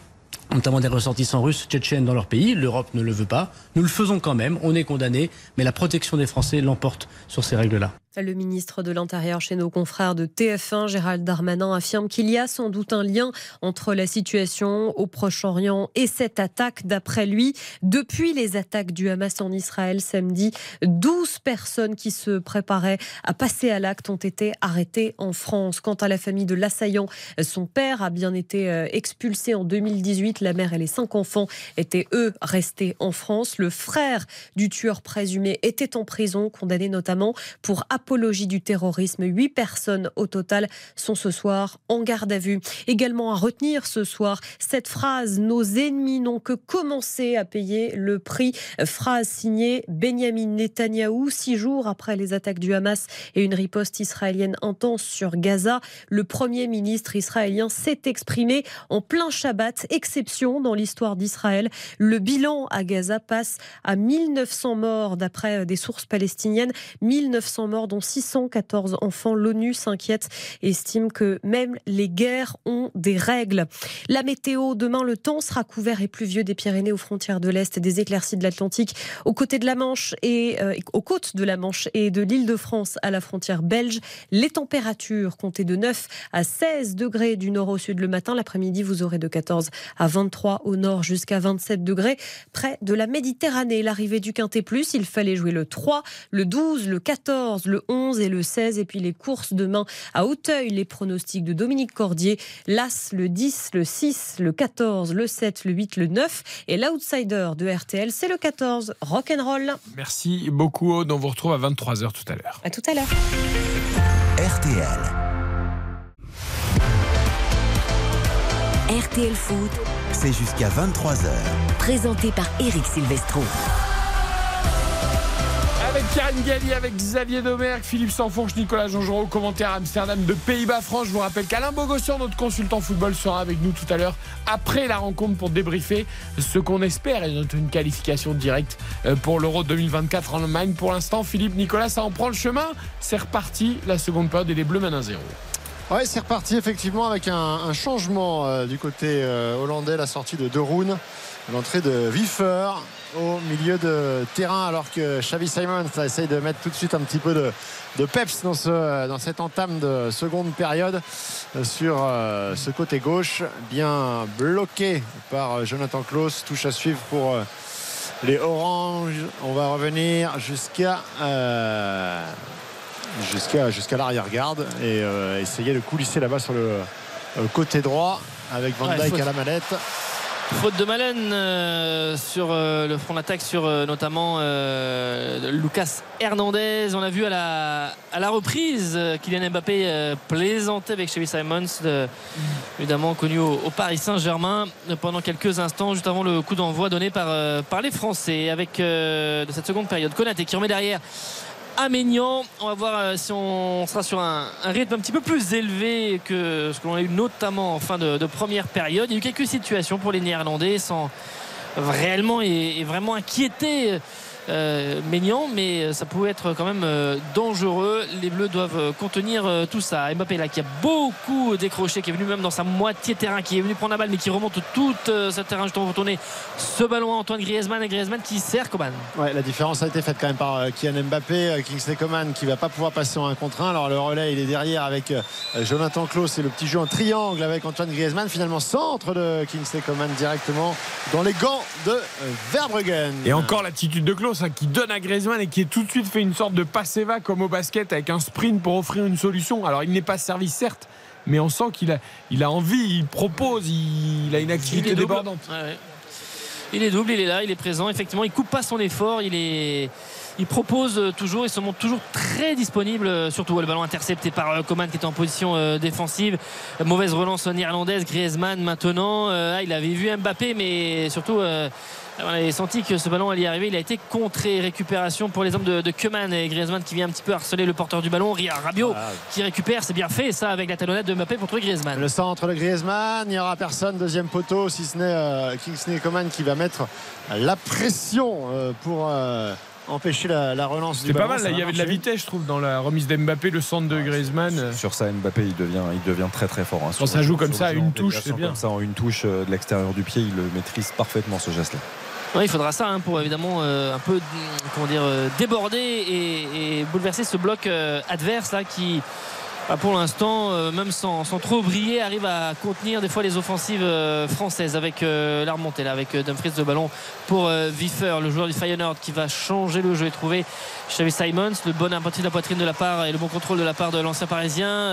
notamment des ressortissants russes tchétchènes dans leur pays. L'Europe ne le veut pas. Nous le faisons quand même. On est condamné, mais la protection des Français l'emporte sur ces règles-là. Le ministre de l'Intérieur chez nos confrères de TF1, Gérald Darmanin, affirme qu'il y a sans doute un lien entre la situation au Proche-Orient et cette attaque. D'après lui, depuis les attaques du Hamas en Israël samedi, 12 personnes qui se préparaient à passer à l'acte ont été arrêtées en France. Quant à la famille de l'assaillant, son père a bien été euh, expulsé en 2018. La mère et les cinq enfants étaient, eux, restés en France. Le frère du tueur présumé était en prison, condamné notamment pour apologie du terrorisme. Huit personnes au total sont ce soir en garde à vue. Également à retenir ce soir cette phrase Nos ennemis n'ont que commencé à payer le prix. Phrase signée Benjamin Netanyahou, six jours après les attaques du Hamas et une riposte israélienne intense sur Gaza. Le premier ministre israélien s'est exprimé en plein Shabbat, exception dans l'histoire d'Israël. Le bilan à Gaza passe à 1900 morts d'après des sources palestiniennes, 1900 morts dont dont 614 enfants. L'ONU s'inquiète et estime que même les guerres ont des règles. La météo, demain, le temps sera couvert et pluvieux des Pyrénées aux frontières de l'Est, des éclaircies de l'Atlantique aux côtés de la Manche et euh, aux côtes de la Manche et de l'île de France à la frontière belge. Les températures comptées de 9 à 16 degrés du nord au sud le matin. L'après-midi, vous aurez de 14 à 23 au nord jusqu'à 27 degrés près de la Méditerranée. L'arrivée du Quintet Plus, il fallait jouer le 3, le 12, le 14, le 11 et le 16. Et puis les courses demain à Auteuil, les pronostics de Dominique Cordier. L'As, le 10, le 6, le 14, le 7, le 8, le 9. Et l'outsider de RTL, c'est le 14, Rock'n'Roll. Merci beaucoup, Aude. On vous retrouve à 23h tout à l'heure. À tout à l'heure. RTL. RTL Foot, C'est jusqu'à 23h. présenté par Eric Silvestro. Karine Galli, avec Xavier Domergue, Philippe Sanfonche, Nicolas Jean-Jean au commentaire Amsterdam de Pays-Bas-France. Je vous rappelle qu'Alain Bogossian, notre consultant football, sera avec nous tout à l'heure après la rencontre pour débriefer ce qu'on espère et une qualification directe euh, pour l'Euro 2024 en Allemagne. Pour l'instant, Philippe, Nicolas, ça en prend le chemin. C'est reparti, la seconde période et les Bleus mènent 1-0. Oui, c'est reparti effectivement avec un, changement euh, du côté euh, hollandais, la sortie de De Roon, l'entrée de Wiefer au milieu de terrain alors que Xavi Simons essaye de mettre tout de suite un petit peu de, de peps dans, ce, dans cette entame de seconde période euh, sur euh, ce côté gauche, bien bloqué par euh, Jonathan Klaus, touche à suivre pour euh, les Oranges. On va revenir jusqu'à euh, jusqu'à jusqu'à l'arrière-garde et essayer de coulisser là-bas sur le côté droit avec Van Dijk à la manette. Faute de Malen euh, sur euh, le front d'attaque sur euh, notamment Lucas Hernandez. On a vu à la, à la reprise Kylian Mbappé plaisanter avec Xavi Simons, évidemment connu au, au Paris Saint-Germain pendant quelques instants, juste avant le coup d'envoi donné par, par les Français avec de cette seconde période. Konaté qui remet derrière Maignan. On va voir euh, si on sera sur un, rythme un petit peu plus élevé que ce que l'on a eu notamment en fin de, première période. Il y a eu quelques situations pour les Néerlandais sans réellement et, et vraiment inquiéter euh, Maignan, mais ça pouvait être quand même euh, dangereux. Les Bleus doivent euh, contenir euh, tout ça. Mbappé là qui a beaucoup décroché, qui est venu même dans sa moitié terrain, qui est venu prendre la balle, mais qui remonte tout euh, ce terrain. Dois retourner ce ballon à Antoine Griezmann et Griezmann qui sert Coman. Ouais, la différence a été faite quand même par euh, Kylian Mbappé, euh, Kingsley Coman qui va pas pouvoir passer en 1 contre 1. Alors le relais il est derrière avec euh, Jonathan Klaus et le petit jeu en triangle avec Antoine Griezmann. Finalement centre de Kingsley Coman directement dans les gants de Verbruggen. Et encore l'attitude de Klaus hein, qui donne à Griezmann et qui est tout de suite fait une sorte de passe-va comme au basket avec un sprint pour offrir une solution. Alors il n'est pas servi certes, mais on sent qu'il a, il a envie, il propose, il, il a une activité Il débordante. Ouais, ouais. Il est double, il est là, il est présent. Effectivement, il coupe pas son effort, il est. Il propose euh, toujours, il se montre toujours très disponible, euh, surtout le ballon intercepté par euh, Coman qui était en position défensive. Mauvaise relance néerlandaise, Griezmann maintenant. Ah, il avait vu Mbappé, mais surtout on avait senti que ce ballon allait y arriver. Il a été contré. Récupération pour les hommes de, de Koeman et Griezmann qui vient un petit peu harceler le porteur du ballon. Ria Rabiot qui récupère. C'est bien fait ça avec la talonnette de Mbappé pour trouver Griezmann. Le centre de Griezmann, il n'y aura personne. Deuxième poteau, si ce n'est euh, Kingsley Coman qui va mettre la pression euh, pour euh, empêcher la, la relance du C'était pas mal, là. Il y va avait de la vitesse, je trouve, dans la remise d'Mbappé, le centre de Griezmann. Sur ça, Mbappé, il devient, il devient très très fort. hein. Quand Sur- ça joue comme ça, une touche, c'est bien. Comme ça, en une touche euh, de l'extérieur du pied, il le maîtrise parfaitement ce geste-là. Ouais, il faudra ça hein, pour évidemment euh, un peu mm, comment dire euh, déborder et, et bouleverser ce bloc euh, adverse là qui bah, pour l'instant euh, même sans, trop briller arrive à contenir des fois les offensives euh, françaises avec euh, la remontée là avec euh, Dumfries de ballon pour Wiefer le joueur du Feyenoord qui va changer le jeu et trouver Xavi Simons le bon impact de la poitrine de la part et le bon contrôle de la part de l'ancien parisien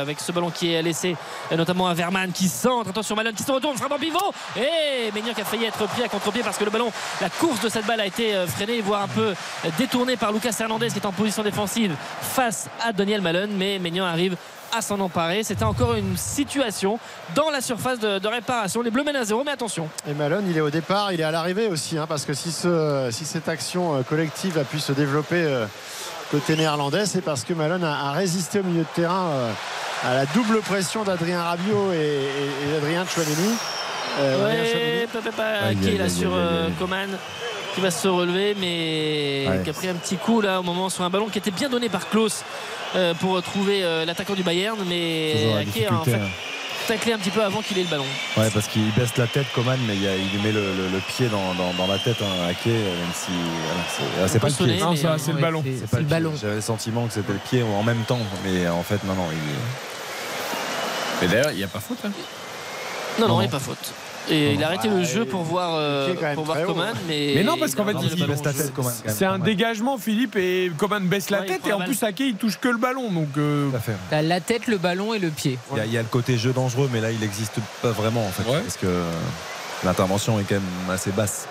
avec ce ballon qui est laissé notamment à Verman qui centre. Attention Malone qui se retourne frappe en pivot. Et Maignan qui a failli être pris à contre-pied parce que le ballon la course de cette balle a été freinée voire un peu détournée par Lucas Hernandez qui est en position défensive face à Daniel Malone. Mais Maignan arrive à s'en emparer. C'était encore une situation dans la surface de, réparation. Les Bleus mènent à zéro mais attention. Et Malone, il est au départ, il est à l'arrivée aussi, hein, parce que si, ce- si cette action euh, collective a pu se développer euh, côté néerlandais, c'est parce que Malone a, résisté au milieu de terrain euh, à la double pression d'Adrien Rabiot et, et- et. Ouais, pa, pa, pa, Aïe, qui est là aïe, sur euh. Coman qui va se relever, mais Ouais. qui a pris un petit coup là au moment sur un ballon qui était bien donné par Klaus euh, pour trouver euh, l'attaquant du Bayern, mais Ake a en fait hein. taclé un petit peu avant qu'il ait le ballon. Ouais, parce qu'il baisse la tête, Coman, mais il, y a- il lui met le, le- le pied dans, dans- dans la tête, hein, même si. voilà, c'est- pas le pied. Non, ça, c'est le ballon. C'est pas le ballon. J'avais le sentiment que c'était le pied en même temps, mais en fait, non, non. Il... Mais d'ailleurs, il n'y a pas faute. hein. Non, non, Non. il n'y a pas faute. Et il a arrêté le jeu pour voir, euh, pour voir Coman, mais. Mais non, parce qu'en fait, il baisse la tête, Coman. C'est un dégagement, Philippe, et Coman baisse la Ouais, tête, et en plus, Ake, il touche que le ballon. Donc, euh. T'as la tête, le ballon et le pied. Il y, a, il y a le côté jeu dangereux, mais là, il n'existe pas vraiment, en fait. Ouais. Parce que l'intervention est quand même assez basse.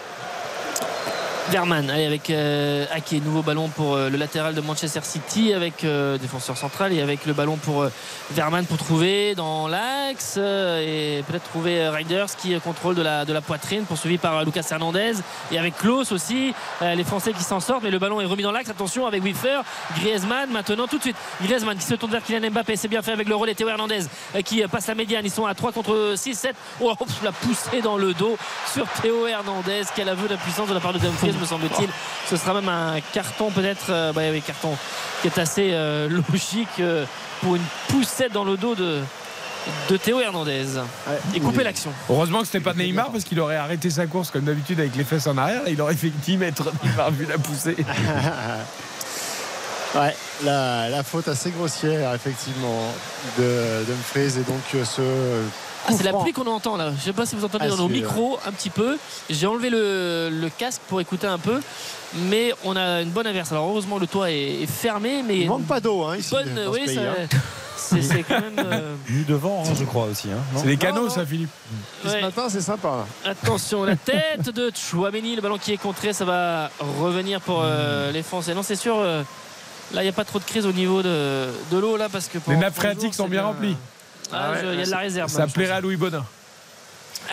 Verman, allez avec euh, nouveau ballon pour euh, le latéral de Manchester City avec euh, défenseur central et avec le ballon pour euh, Verman pour trouver dans l'axe euh, et peut-être trouver euh, Reinders qui euh, contrôle de la, de la poitrine poursuivi par euh, Lucas Hernandez. Et avec Klaus aussi euh, les Français qui s'en sortent mais le ballon est remis dans l'axe. Attention avec Wiffer Griezmann. Maintenant tout de suite Griezmann qui se tourne vers Kylian Mbappé. C'est bien fait avec le relais. Théo Hernandez euh, qui euh, passe la médiane. Ils sont à 3 contre 6 7 oh la poussée dans le dos sur Théo Hernandez. Quel aveu d'impuissance de la part de Dumfries me semble-t-il ce sera même un carton peut-être euh, bah oui carton qui est assez euh, logique euh, pour une poussette dans le dos de de Théo Hernandez et couper l'action heureusement que c'était pas Neymar, parce qu'il aurait arrêté sa course comme d'habitude avec les fesses en arrière, et il aurait fait 10 mètres Neymar vu la poussée. Ouais, la, la faute assez grossière, effectivement, de Dumfries et donc euh, ce. Ah, c'est la pluie qu'on entend là. Je sais pas si vous entendez Ah, dans nos c'est, micros un petit peu. J'ai enlevé le, le casque pour écouter un peu. Mais on a une bonne averse. Alors heureusement le toit est, est fermé. Mais Il manque pas d'eau hein, ici. bonne. dans ce Oui, pays, ça- hein. c'est c'est quand même. euh, Nu devant, hein, je crois aussi. hein, non C'est des canaux, non. ça, Philippe. Ce matin, c'est sympa. Attention, la tête de Chouameni, le ballon qui est contré, ça va revenir pour euh, les Français. Non, c'est sûr. euh, là, il n'y a pas trop de crise au niveau de, de l'eau là parce que Les nappes phréatiques sont bien remplies. Ah, je- Il y a de la réserve. Ça hein, plairait à Louis Bonin.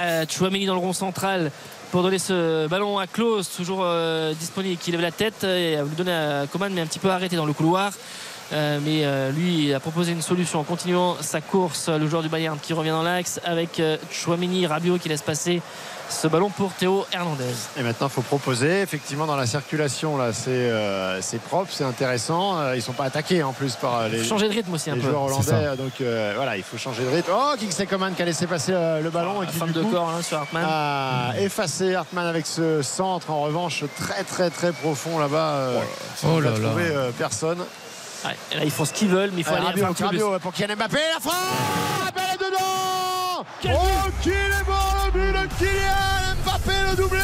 Euh, Chouameni dans le rond central pour donner ce ballon à Klaus, toujours euh, disponible, qui lève la tête et à le donner à Coman, mais un petit peu arrêté dans le couloir. Euh, mais euh, lui il a proposé une solution en continuant sa course, le joueur du Bayern qui revient dans l'axe avec euh, Chouameni, Rabiot qui laisse passer ce ballon pour Théo Hernandez. Et maintenant, il faut proposer. Effectivement, dans la circulation, là, c'est euh, c'est propre, c'est intéressant. Euh, Ils sont pas attaqués en plus par euh, les, Changer de rythme aussi un les peu. joueurs hollandais. Donc euh, voilà, il faut changer de rythme. Oh, Kingsley Coman qui a laissé passer euh, le ballon et La qui femme du de coup, corps hein, sur Hartmann. a effacé Hartmann avec ce centre. En revanche, très très très profond là-bas. Euh, Oh on là n'a là. trouvé euh, personne. Ouais, là, ils font ce qu'ils veulent, mais il faut aller faire un Rabiot, Rabiot pour Kylian Mbappé. La frappe Elle est dedans Oh, qu'il est bon le but de Kylian Mbappé, le doublé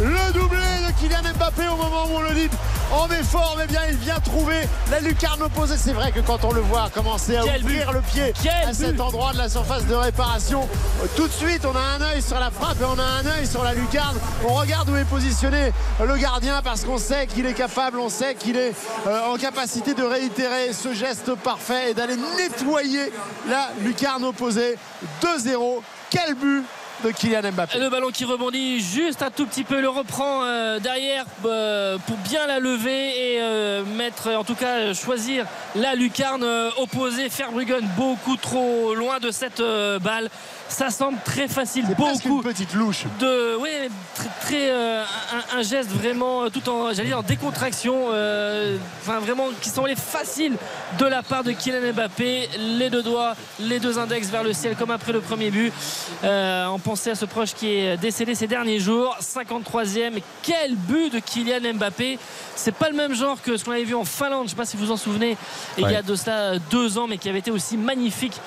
Le doublé de Kylian Mbappé au moment où on le dit en effort, mais bien il vient trouver la lucarne opposée. C'est vrai que quand on le voit commencer à Quel ouvrir but le pied Quel à cet but endroit de la surface de réparation, tout de suite on a un œil sur la frappe et on a un œil sur la lucarne. On regarde où est positionné le gardien parce qu'on sait qu'il est capable, on sait qu'il est euh, en capacité de réitérer ce geste parfait et d'aller nettoyer la lucarne opposée. 2-0. Quel but de. Le ballon qui rebondit juste un tout petit peu, le reprend euh, derrière euh, pour bien la lever et euh, mettre, en tout cas, choisir la lucarne opposée. Verbruggen beaucoup trop loin de cette balle. Ça semble très facile, beaucoup une petite louche. de oui très, très, euh, un, un geste vraiment euh, tout en j'allais dire en décontraction euh, enfin vraiment qui semblait facile de la part de Kylian Mbappé. Les deux doigts les deux index vers le ciel comme après le premier but. Euh, on pensait à ce proche qui est décédé ces derniers jours. 53e quel but de Kylian Mbappé. C'est pas le même genre que ce qu'on avait vu en Finlande. Je sais pas si vous vous en souvenez. Il y a de cela deux ans mais qui avait été aussi magnifique.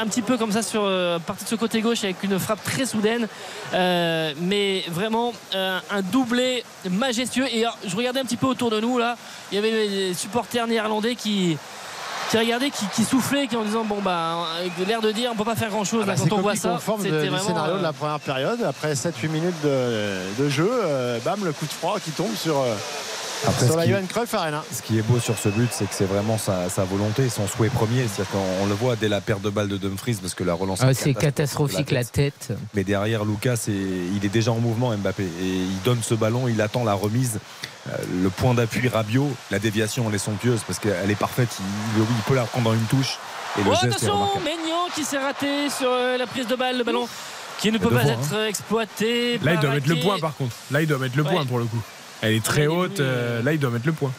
Un petit peu comme ça sur euh, partie de ce côté gauche avec une frappe très soudaine. Euh, mais vraiment euh, un doublé majestueux. Et alors, je regardais un petit peu autour de nous là. Il y avait des supporters néerlandais qui qui regardaient qui, qui soufflaient qui en disant bon bah avec l'air de dire on peut pas faire grand chose Ah bah, quand on voit ça. c'était vraiment scénario euh, de la première période. Après 7-8 minutes de, de jeu, euh, bam, le coup de froid qui tombe sur, euh, Après, sur ce la qui- Johan Cruyff Arena. Ce qui est beau sur ce but, c'est que c'est vraiment sa, sa volonté, son souhait premier. C'est-à-dire qu'on on le voit dès la perte de balle de Dumfries, parce que la relance Ah, est c'est catastrophique la tête. Mais derrière Lucas, il est déjà en mouvement Mbappé. Et il donne ce ballon, il attend la remise. Euh, le point d'appui Rabiot, la déviation, elle est somptueuse parce qu'elle est parfaite. Il, il peut la prendre dans une touche. Et le Oh, geste est attention. Maignan qui s'est raté sur euh, la prise de balle, le ballon qui ne peut pas être exploité. Là, il doit mettre le point par contre. Là, il doit mettre le Ouais. point pour le coup. Elle est très haute. venu, euh, euh, Là, il doit mettre le point.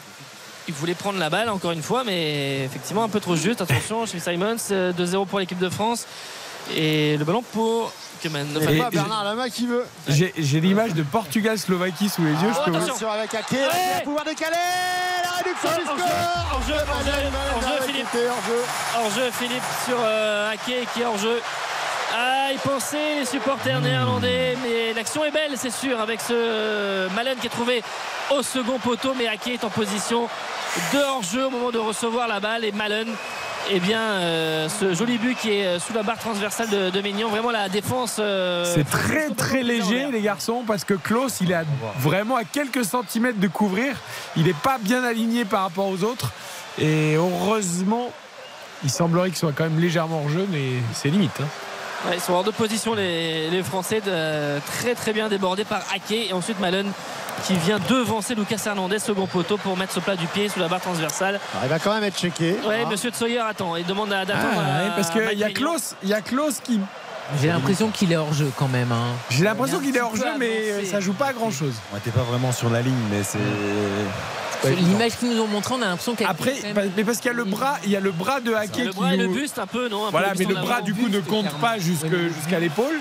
Il voulait prendre la balle encore une fois, mais effectivement un peu trop juste. Attention, chez Simons, euh, 2-0 pour l'équipe de France. Et le ballon pour Enfin, Et- pas Bernard Lama qui veut. J'ai j'ai l'image de Portugal-Slovaquie sous les yeux. je peux vous- attention. Avec Ake, Ouais. il va pouvoir décaler la réduction du Hors jeu, score. hors jeu, hors jeu, hors jeu, Philippe. Hors jeu. Philippe sur euh, Ake qui est hors-jeu. Ah, ils pensaient les supporters néerlandais, mais l'action est belle, c'est sûr, avec ce Malen qui est trouvé au second poteau, mais Ake est en position de hors-jeu au moment de recevoir la balle et Malen. Eh bien, euh, ce joli but qui est euh, sous la barre transversale de, de Maignan, vraiment la défense. euh, C'est très très léger les garçons parce que Klaus il est à- vraiment à quelques centimètres de couvrir. Il n'est pas bien aligné par rapport aux autres. Et heureusement, il semblerait qu'il soit quand même légèrement en jeu, mais c'est limite. hein. Ouais, ils sont hors de position les, les Français, de- très très bien débordés par Ake et ensuite Malen qui vient devancer Lucas Hernandez, second poteau pour mettre ce plat du pied sous la barre transversale. Alors, il va quand même être checké. Ouais, Hein. monsieur Tsoyer attend, il demande à- Ah, d'attendre. à- ouais, parce qu'il y a Klaus, il y a Klaus qui. J'ai l'impression qu'il est hors jeu quand même. hein. J'ai l'impression qu'il est hors jeu, mais avancé. ça joue pas à grand chose. On n'était pas vraiment sur la ligne, mais c'est. L'image qu'ils nous ont montré, on a l'impression qu'elle Après, mais parce qu'il y a le bras, il y a le bras de Hacké Le qui bras et le nous- buste un peu, non un Voilà, le mais le bras du coup ne compte clairement. pas le jusqu'à l'épaule.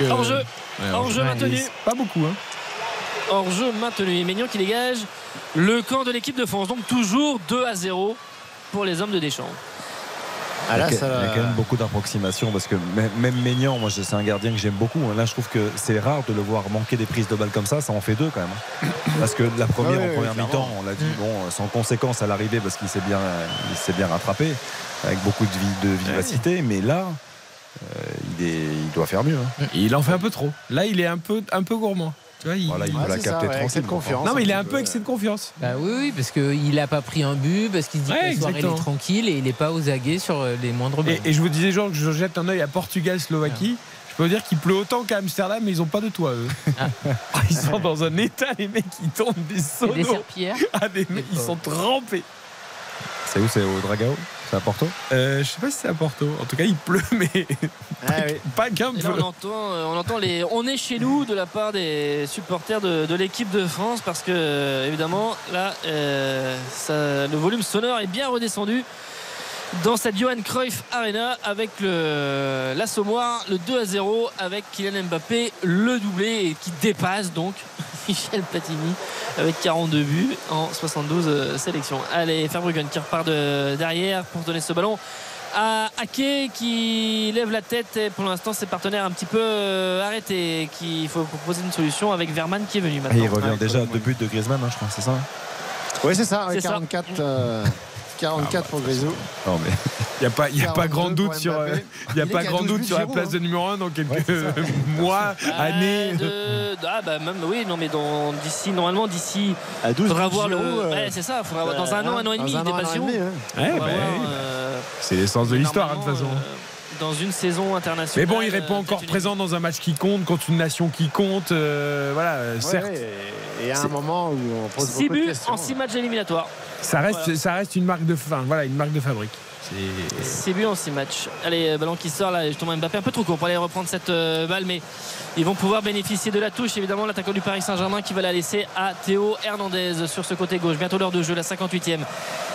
Euh, Hors jeu, ouais, hors jeu ouais, maintenu. Pas beaucoup, hein. hors jeu maintenu. Et Maignan qui dégage le camp de l'équipe de France. Donc toujours 2 à 0 pour les hommes de Deschamps. Ah, là, il, y a, ça il y a quand même beaucoup d'approximations parce que même, Maignan, moi je- c'est un gardien que j'aime beaucoup. hein. Là je trouve que c'est rare de le voir manquer des prises de balles comme ça, ça en fait deux quand même. hein. Parce que la première, Ah ouais, en première mi-temps, on l'a dit, bon, sans conséquence à l'arrivée parce qu'il s'est bien, il s'est bien rattrapé avec beaucoup de, vi- de vivacité, mais là, euh, il, est, il doit faire mieux. hein. Il en fait un peu trop. Là, il est un peu, un peu gourmand. Tu vois, il... Voilà, il Ouais, peut la c'est ça, capter ouais, excès de tranquille. confiance. Non, mais il est un un peu excès de confiance. Bah oui, oui, parce qu'il n'a pas pris un but, parce qu'il se dit Ouais, que la soirée exactement. est tranquille et il n'est pas aux aguets sur euh, les moindres balles. Et, et je vous disais, genre, que je jette un œil à Portugal, Slovaquie. Je peux vous dire qu'il pleut autant qu'à Amsterdam, mais ils ont pas de toit, eux. Ah, ils sont dans un état, les mecs, ils tombent des C'est des sonos. serpillères. Ah, des mecs, ils sont trempés. C'est où C'est au Dragao? C'est à Porto? Euh, je sais pas si c'est à Porto. En tout cas, il pleut, mais Ah, oui. pas qu'un peu. on entend, euh, on entend les on est chez nous de la part des supporters de, de l'équipe de France parce que euh, évidemment là euh, ça- le volume sonore est bien redescendu dans cette Johan Cruyff Arena avec le l'assommoir le 2 à 0 avec Kylian Mbappé le doublé et qui dépasse donc Michel Platini avec 42 buts en 72 euh, sélections. Allez, Verbruggen qui repart de derrière pour donner ce ballon à Ake qui lève la tête et pour l'instant ses partenaires un petit peu euh, arrêtés qu'il faut proposer une solution avec Verman qui est venu Et maintenant. il revient déjà à deux buts de Griezmann, hein, je crois, c'est ça Oui, c'est ça, ouais, C'est ça. 44, euh, 44 pour Grisou. Non, mais Il n'y a pas, il y a pas 42 grand doute sur, euh, il y a Il pas grand 12 doute sur la Giroud, place hein. de numéro 1 dans quelques Ouais, mois, Ah, années. de- ah bah même oui non mais dans d'ici normalement d'ici À 12 il faudra buts, voir le euh, ouais c'est ça faudra avoir dans un euh, an un an et demi il dépasse hein. Bah, euh, c'est l'essence de l'histoire, hein, de toute façon. euh, dans une saison internationale Mais bon, il répond euh, encore présent dans un match qui compte, contre une nation qui compte. euh, voilà, euh, Ouais, certes, et- à un C'est- moment où on pose 6 beaucoup de buts en 6 matchs éliminatoires ça reste, Voilà. ça reste une marque de fin. Voilà, une marque de fabrique. C'est- 6 buts en 6 matchs. Allez, euh, ballon qui sort là, justement Mbappé un peu trop court pour aller reprendre cette euh, balle, mais ils vont pouvoir bénéficier de la touche. Évidemment, l'attaquant du Paris Saint-Germain qui va la laisser à Théo Hernandez sur ce côté gauche. Bientôt l'heure de jeu, la 58e.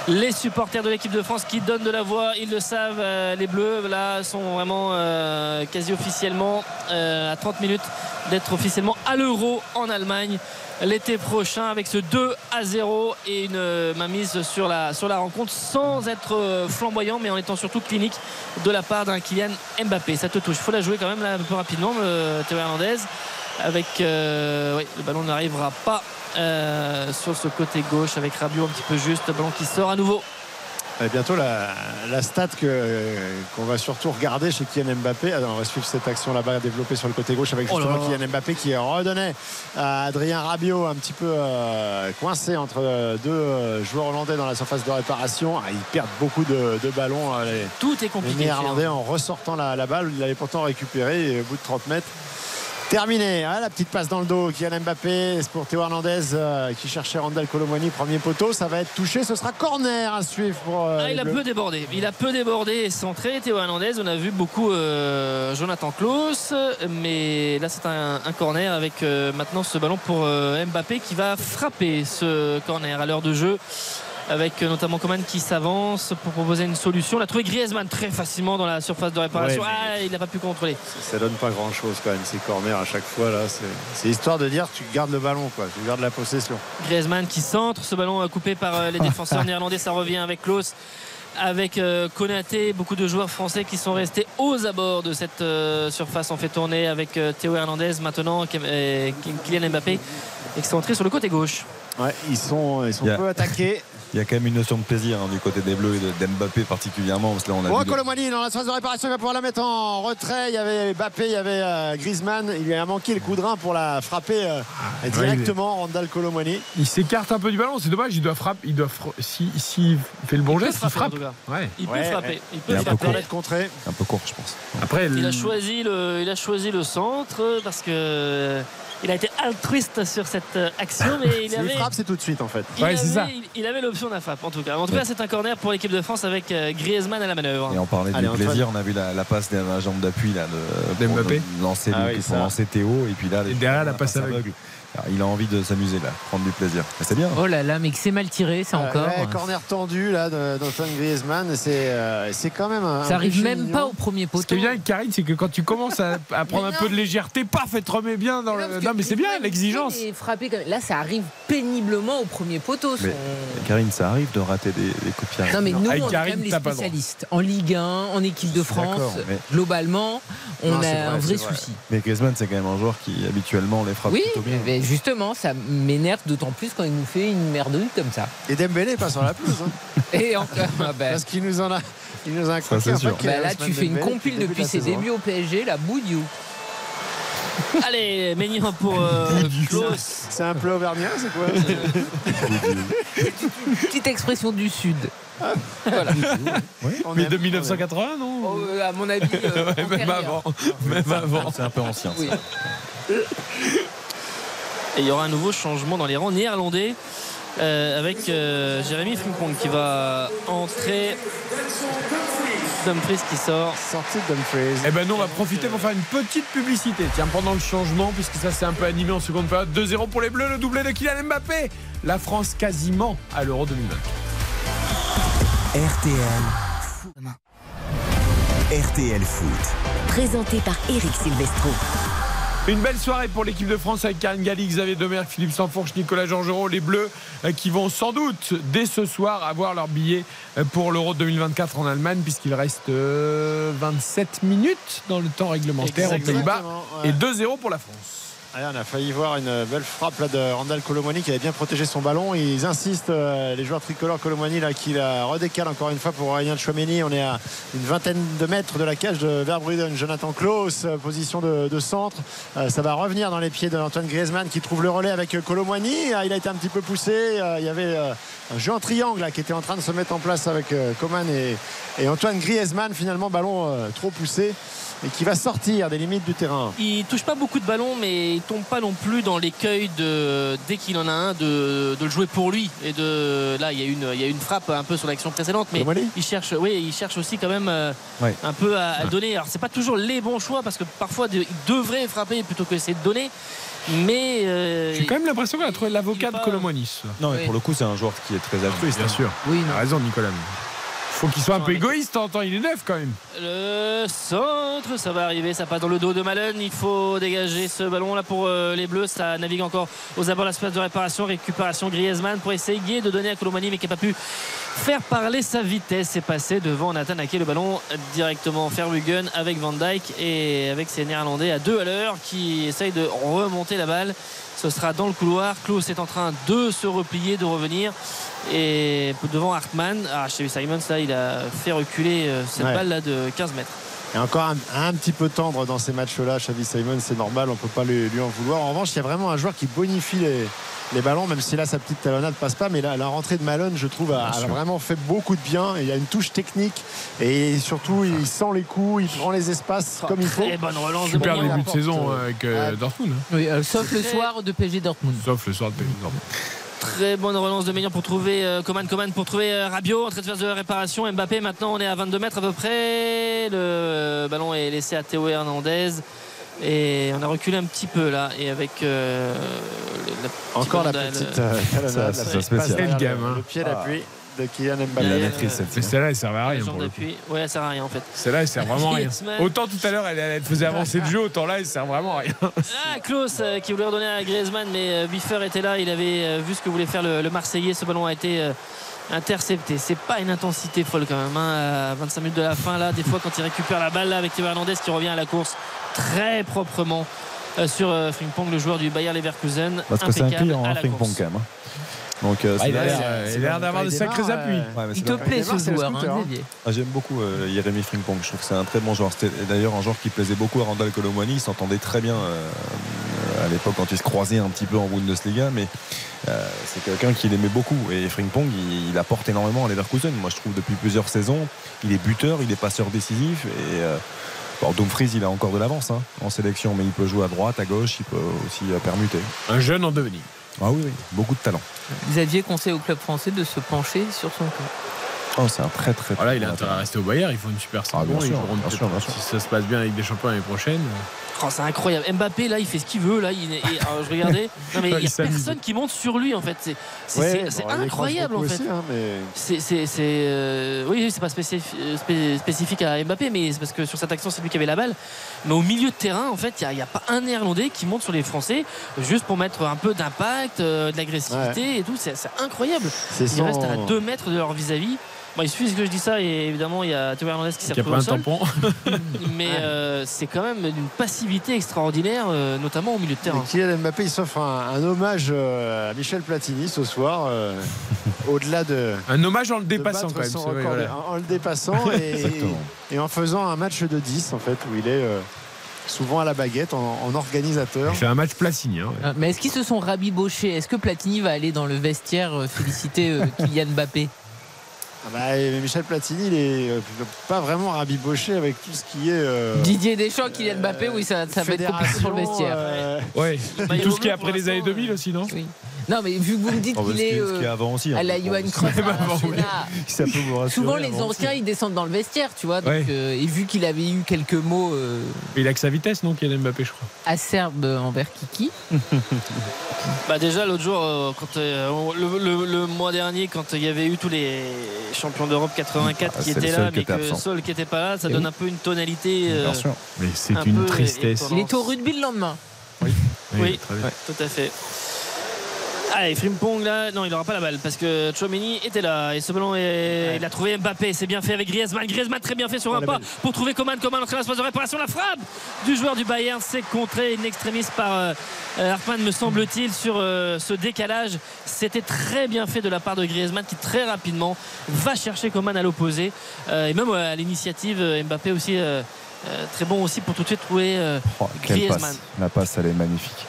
Les supporters de l'équipe de France qui donnent de la voix, ils le savent. euh, les Bleus là sont vraiment euh, quasi officiellement à 30 minutes d'être officiellement à l'Euro en Allemagne l'été prochain avec ce 2 à 0 et une euh, mainmise sur la, sur la rencontre sans être euh, flamboyant mais en étant surtout clinique de la part d'un Kylian Mbappé. Ça te touche. Faut la jouer quand même un peu rapidement, le Théo Hernandez. Avec euh, le ballon n'arrivera pas euh, sur ce côté gauche avec Rabiot un petit peu juste. Ballon qui sort à nouveau. Bientôt la, la stat que- qu'on va surtout regarder chez Kylian Mbappé. Alors, on va suivre cette action là-bas développée sur le côté gauche avec Oh là justement là. Kylian Mbappé qui redonnait à Adrien Rabiot un petit peu euh, coincé entre deux euh, joueurs hollandais dans la surface de réparation. Ah, ils perdent beaucoup de, de ballons. euh, les, Tout est les compliqué. Néerlandais en ressortant la, la balle. Il allait pourtant récupérer et au bout de 30 mètres. Terminé, hein, la petite passe dans le dos, Kylian Mbappé, c'est pour Théo Hernandez euh, qui cherchait Randall Colomani, premier poteau, ça va être touché, ce sera corner à suivre pour. euh, Ah, il a peu débordé. Il a peu débordé et centré. Théo Hernandez, on a vu beaucoup euh, Jonathan Klaus, mais là c'est un, un corner avec maintenant ce ballon pour Mbappé qui va frapper ce corner à l'heure de jeu. Avec euh, notamment Coman qui s'avance pour proposer une solution. Il a trouvé Griezmann très facilement dans la surface de réparation. Ouais, Ah, il n'a pas pu contrôler. Ça donne pas grand chose quand même, ces corners à chaque fois là. c'est- histoire de dire tu gardes le ballon, quoi, tu gardes la possession. Griezmann qui centre, ce ballon euh, coupé par euh, les défenseurs néerlandais, ça revient avec Klaus. Avec Konaté, beaucoup de joueurs français qui sont restés aux abords de cette surface. On fait tourner avec Théo Hernandez maintenant, euh, Kylian Mbappé, excentré sur le côté gauche. Ouais, ils sont, ils sont peu attaqués. Il y a quand même une notion de plaisir hein, du côté des Bleus et de- d'Mbappé particulièrement. Parce que là, on a Oh, Colomani dans la phase de réparation, il va pouvoir la mettre en retrait. Il y avait Mbappé, il y avait euh, Griezmann. Il lui a manqué le coup de rein pour la frapper euh, directement, Randall Colomani. Il s'écarte un peu du ballon, c'est dommage, il doit frapper. Il doit fra- si, si fait le bon peut geste, il frapper, frappe. Ouais. Il peut Ouais, frapper. Il peut Il est un peu frapper. court. contré. un peu court, je pense. Après, Il a le- choisi le, il a choisi le centre parce que euh, il a été altruiste sur cette euh, action, mais il avait. frappe, c'est tout de suite en fait. Il Ouais, c'est avait, ça. il- il avait l'option d'un frappe en tout cas. En tout Ouais. cas, c'est un corner pour l'équipe de France avec euh, Griezmann à la manœuvre. Et on parlait Allez, du Antoine. plaisir, on a vu la, la passe derrière la jambe d'appui là, de, pour Ah oui, lancer Théo. Et puis là, Et derrière, la passe aveugle. Alors, il a envie de s'amuser là, prendre du plaisir. Mais c'est bien. Oh là là, mais que c'est mal tiré, ça Euh, encore. ouais, corner tendu là d'Antoine Griezmann. C'est euh, c'est quand même un. Ça arrive même mignon. pas au premier Ce qui poteau. est bien avec Karine, c'est que quand tu commences à, à prendre un peu de légèreté, paf, elle te remet bien dans le. Non, mais c'est bien l'exigence. frappé comme- Là, ça arrive péniblement au premier poteau. son- Mais- Karine, ça arrive de rater des, des coups de pied. Non mais nous Avec on est quand même les spécialistes en Ligue 1, en équipe de France. mais- Globalement, on Non, a vrai, un vrai souci. Mais Griezmann, c'est quand même un joueur qui habituellement les frappe Oui, plutôt bien. mais justement, ça m'énerve d'autant plus quand il nous fait une merdouille comme ça. Et Dembélé pas sur la pelouse. hein. Et encore, ah ben, Parce qu'il nous en a. Il nous a Ça, c'est sûr. bah là, tu fais une compile de depuis ses saison. débuts au PSG, la boudiou. Allez, Maignan pour euh, Klaus. C'est un plat auvergnat, c'est quoi Petite expression du Sud. On Mais aime, de on 1980, non Oh, euh, à mon avis, euh, Ouais, Même avant. Même avant. C'est un peu ancien. ça. Et il y aura un nouveau changement dans les rangs néerlandais euh, avec euh, Jérémy Frimpong qui va entrer. Dumfries qui sort. Sortie de Dumfries. Eh ben nous on va profiter pour faire une petite publicité. Tiens, pendant le changement, puisque ça s'est un peu animé en seconde période, 2-0 pour les Bleus, le doublé de Kylian Mbappé. La France quasiment à l'Euro 2020. RTL. RTL Foot. Présenté par Eric Silvestro. Une belle soirée pour l'équipe de France avec Karine Galli, Xavier Domergue, Philippe Sanfourche, Nicolas Georgerot, les Bleus euh, qui vont sans doute dès ce soir avoir leur billet euh, pour l'Euro 2024 en Allemagne puisqu'il reste euh, 27 minutes dans le temps réglementaire aux Pays-Bas ouais. et 2-0 pour la France. On a failli voir une belle frappe là, de Randall Colomani qui avait bien protégé son ballon. Ils insistent, euh, les joueurs tricolores Colomani là, qui la redécale encore une fois pour Ryan Chouameni. On est à une vingtaine de mètres de la cage de Verbruggen. Jonathan Klaus, euh, position de, centre. Euh, ça va revenir dans les pieds d'Antoine Griezmann qui trouve le relais avec Colomani. Ah, il a été un petit peu poussé. Il y avait un jeu en triangle qui était en train de se mettre en place avec Coman et, et Antoine Griezmann. Finalement, ballon trop poussé et qui va sortir des limites du terrain. Il touche pas beaucoup de ballons, mais il tombe pas non plus dans l'écueil de dès qu'il en a un de, de le jouer pour lui. Et de là, il y a une il y a une frappe un peu sur l'action précédente, mais il cherche, oui, il cherche aussi quand même euh, Ouais. un peu à, à donner. Alors c'est pas toujours les bons choix parce que parfois de- il devrait frapper plutôt que essayer de donner. Mais euh, J'ai quand même l'impression qu'on a trouvé l'avocat de Colombonis. Non, mais Oui. pour le coup, c'est un joueur qui est très altruiste. Bien hein. sûr. Oui, non. raison, Nicolas. Faut qu'il soit un peu égoïste en temps, il est neuf quand même. Le centre, ça va arriver, ça passe dans le dos de Malen. Il faut dégager ce ballon là pour euh, les Bleus. Ça navigue encore aux abords de l'espace de réparation. Récupération Griezmann pour essayer de donner à Colomani, mais qui n'a pas pu faire parler sa vitesse. C'est passé devant Nathan Ake. Le ballon directement Verbruggen avec Van Dijk et avec ces Néerlandais à deux à l'heure qui essayent de remonter la balle. Ce sera dans le couloir. Klaus est en train de se replier, de revenir. Et devant Hartmann, ah, chez Simons, là, il a fait reculer euh, cette Ouais. balle là de 15 mètres. est encore un, un petit peu tendre dans ces matchs-là. Xavi Simon, c'est normal, on peut pas lui, lui en vouloir. En revanche, il y a vraiment un joueur qui bonifie les, les ballons, même si là sa petite talonnade passe pas. Mais là, la rentrée de Malone, je trouve, a, a vraiment fait beaucoup de bien. Et il y a une touche technique et surtout, il sent les coups, il prend les espaces comme il faut. Très bonne relance Super début de saison euh, avec euh. Dortmund. hein. Oui, euh, sauf le soir de PSG Dortmund. Sauf le soir de PSG Dortmund. Très bonne relance de Maignan pour trouver euh, Coman, Coman pour trouver euh, Rabiot en train de faire de réparation. Mbappé maintenant on est à 22 mètres à peu près. Le ballon est laissé à Théo Hernandez. Et on a reculé un petit peu là. Et avec euh, le- la Encore la petite euh, Ça, la le, hein. le pied d'appui de Kylian Il Mbappé. la Euh, cette Mais celle-là, elle servait à rien. jambe Pour le coup. d'appui. Ouais, ça sert à rien en fait. Celle-là, elle sert vraiment à rien. Autant tout à l'heure, elle, elle faisait avancer le jeu, autant là, elle sert vraiment à rien. Ah, Klaus euh, qui voulait redonner à Griezmann, mais euh, Biffer était là. Il avait euh, vu ce que voulait faire le, le Marseillais. Ce ballon a été euh, intercepté. C'est pas une intensité folle quand même. hein, à 25 minutes de la fin, là, des fois, quand il récupère la balle là, avec Théo Hernandez qui revient à la course très proprement euh, sur euh, Frimpong, le joueur du Bayer Leverkusen. Parce que c'est un Impeccable client, à hein, la Frimpong course. quand même. hein. Donc, euh, Ah, c'est il a là- l'air, euh, il a l'air d'avoir de sacrés appuis. euh, Ouais, Il te plaît ce joueur, hein, Ah, J'aime beaucoup euh, Jérémy Frimpong. Je trouve que c'est un très bon joueur. C'était d'ailleurs un joueur qui plaisait beaucoup à Randall Colomwani. Il s'entendait très bien à l'époque quand ils se croisaient un petit peu en Bundesliga. Mais euh, c'est quelqu'un qu'il aimait beaucoup. Et Frimpong, il, il apporte énormément à Leverkusen. Moi, je trouve depuis plusieurs saisons, il est buteur, il est passeur décisif. Et euh, Dumfries, il a encore de l'avance hein, en sélection. Mais il peut jouer à droite, à gauche. Il peut aussi permuter. Un jeune en devenir. Ah oui, oui, beaucoup de talent. Xavier conseille au club français de se pencher sur son cas. Oh, c'est un très très. Voilà, très il a intérêt à rester au Bayern. Il faut une super saison. Ah, bien Ils sûr, bien sûr, bien sûr. Si ça se passe bien avec des champions l'année prochaine. Oh, c'est incroyable. Mbappé, là, il fait ce qu'il veut. Là, il est- et, alors, je regardais. Non, mais il n'y a personne qui monte sur lui, en fait. C'est Ouais, bon, incroyable, en fait. hein, mais C'est, euh, oui, c'est pas spécifi- euh, spé- spécifique à Mbappé, mais c'est parce que sur cette action, c'est lui qui avait la balle. Mais au milieu de terrain, en fait, il n'y a, pas un Néerlandais qui monte sur les Français juste pour mettre un peu d'impact, euh, de l'agressivité et tout. C'est, incroyable. Ils son- restent à 2 mètres de leur vis-à-vis. Bon, il suffit que je dis ça et évidemment il y a Théo Hernandez qui s'est Il n'y a retrouvé au sol. tampon. Mais euh, c'est quand même d'une passivité extraordinaire, euh, notamment au milieu de Et terrain. Kylian Mbappé, il s'offre un, un hommage euh, à Michel Platini ce soir, euh, au-delà de. Un hommage en le dépassant quand même. c'est vrai, voilà. en, en le dépassant et, en faisant un match de 10 en fait où il est euh, souvent à la baguette en, en organisateur. Il fait un match Placini. hein, ouais. Ah, Mais est-ce qu'ils se sont rabibochés? Est-ce que Platini va aller dans le vestiaire féliciter euh, Kylian Mbappé? Ah bah, Michel Platini, il est euh, pas vraiment rabiboché avec tout ce qui est. euh, Didier Deschamps, Kylian Mbappé, oui, ça, ça va être compliqué pour le vestiaire. euh, Ouais. Bah, il Tout ce qui est après les années l'instant, 2000 aussi, non? Oui. Non, mais vu que vous me dites Oh, qu'il est ce qui est euh, avant aussi. hein. à la Johan Cruyff, Même avant, oui. voilà. Ça peut vous rassurer. Souvent, les avant aussi. anciens, ils descendent dans le vestiaire, tu vois. Donc, Ouais. euh, et vu qu'il avait eu quelques mots euh, Il a que sa vitesse, non, Kylian Mbappé, je crois. acerbes envers Kiki, Bah déjà l'autre jour, euh, quand, euh, le, le- le mois dernier, quand il y avait eu tous les champions d'Europe 84 Ah, qui étaient là, qui mais que. Sol qui n'était pas là, ça Et donne oui. un peu une tonalité. euh, Bien sûr. Mais c'est Un une tristesse. il est au rugby le lendemain. Oui. très bien. Tout à fait. Allez, Frimpong là, non, il n'aura pas la balle parce que Chouameni était là et ce ballon, est... il a trouvé Mbappé, c'est bien fait avec Griezmann. Griezmann très bien fait sur un pas belle. pour trouver Coman. Coman entre l'espace de réparation, la frappe du joueur du Bayern, c'est contré in extremis par euh, Hartmann, me semble-t-il, sur euh, ce décalage. C'était très bien fait de la part de Griezmann qui très rapidement va chercher Coman à l'opposé Euh, et même à l'initiative euh, Mbappé aussi. très bon aussi pour tout de suite trouver Oh, Griezmann. passe. La passe, elle est magnifique.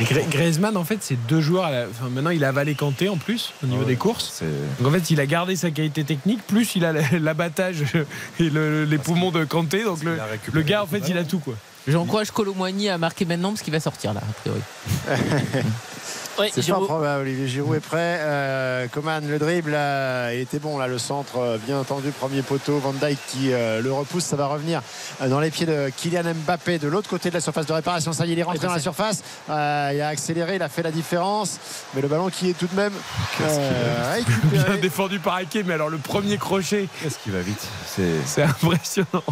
Griezmann, en fait, c'est deux joueurs. à la- enfin, maintenant, il a avalé Kanté en plus au niveau Ah ouais. des courses. Donc en fait, il a gardé sa qualité technique, plus il a l'abattage et le- les poumons de Kanté. Donc le, le gars, en fait, il a tout quoi. J'encourage Colomboigny à marquer maintenant parce qu'il va sortir là, a priori. ouais, C'est fort probable. Olivier Giroud est prêt. Euh, Coman, le dribble, euh, il était bon là, le centre, euh, bien entendu, premier poteau. Van Dijk qui euh, le repousse, ça va revenir dans les pieds de Kylian Mbappé de l'autre côté de la surface de réparation. Ça y est, il est rentré dans la surface. Euh, il a accéléré, il a fait la différence, mais le ballon qui est tout de même euh, Bien défendu par Ake, mais alors le premier crochet, Qu'est-ce qui va vite C'est impressionnant.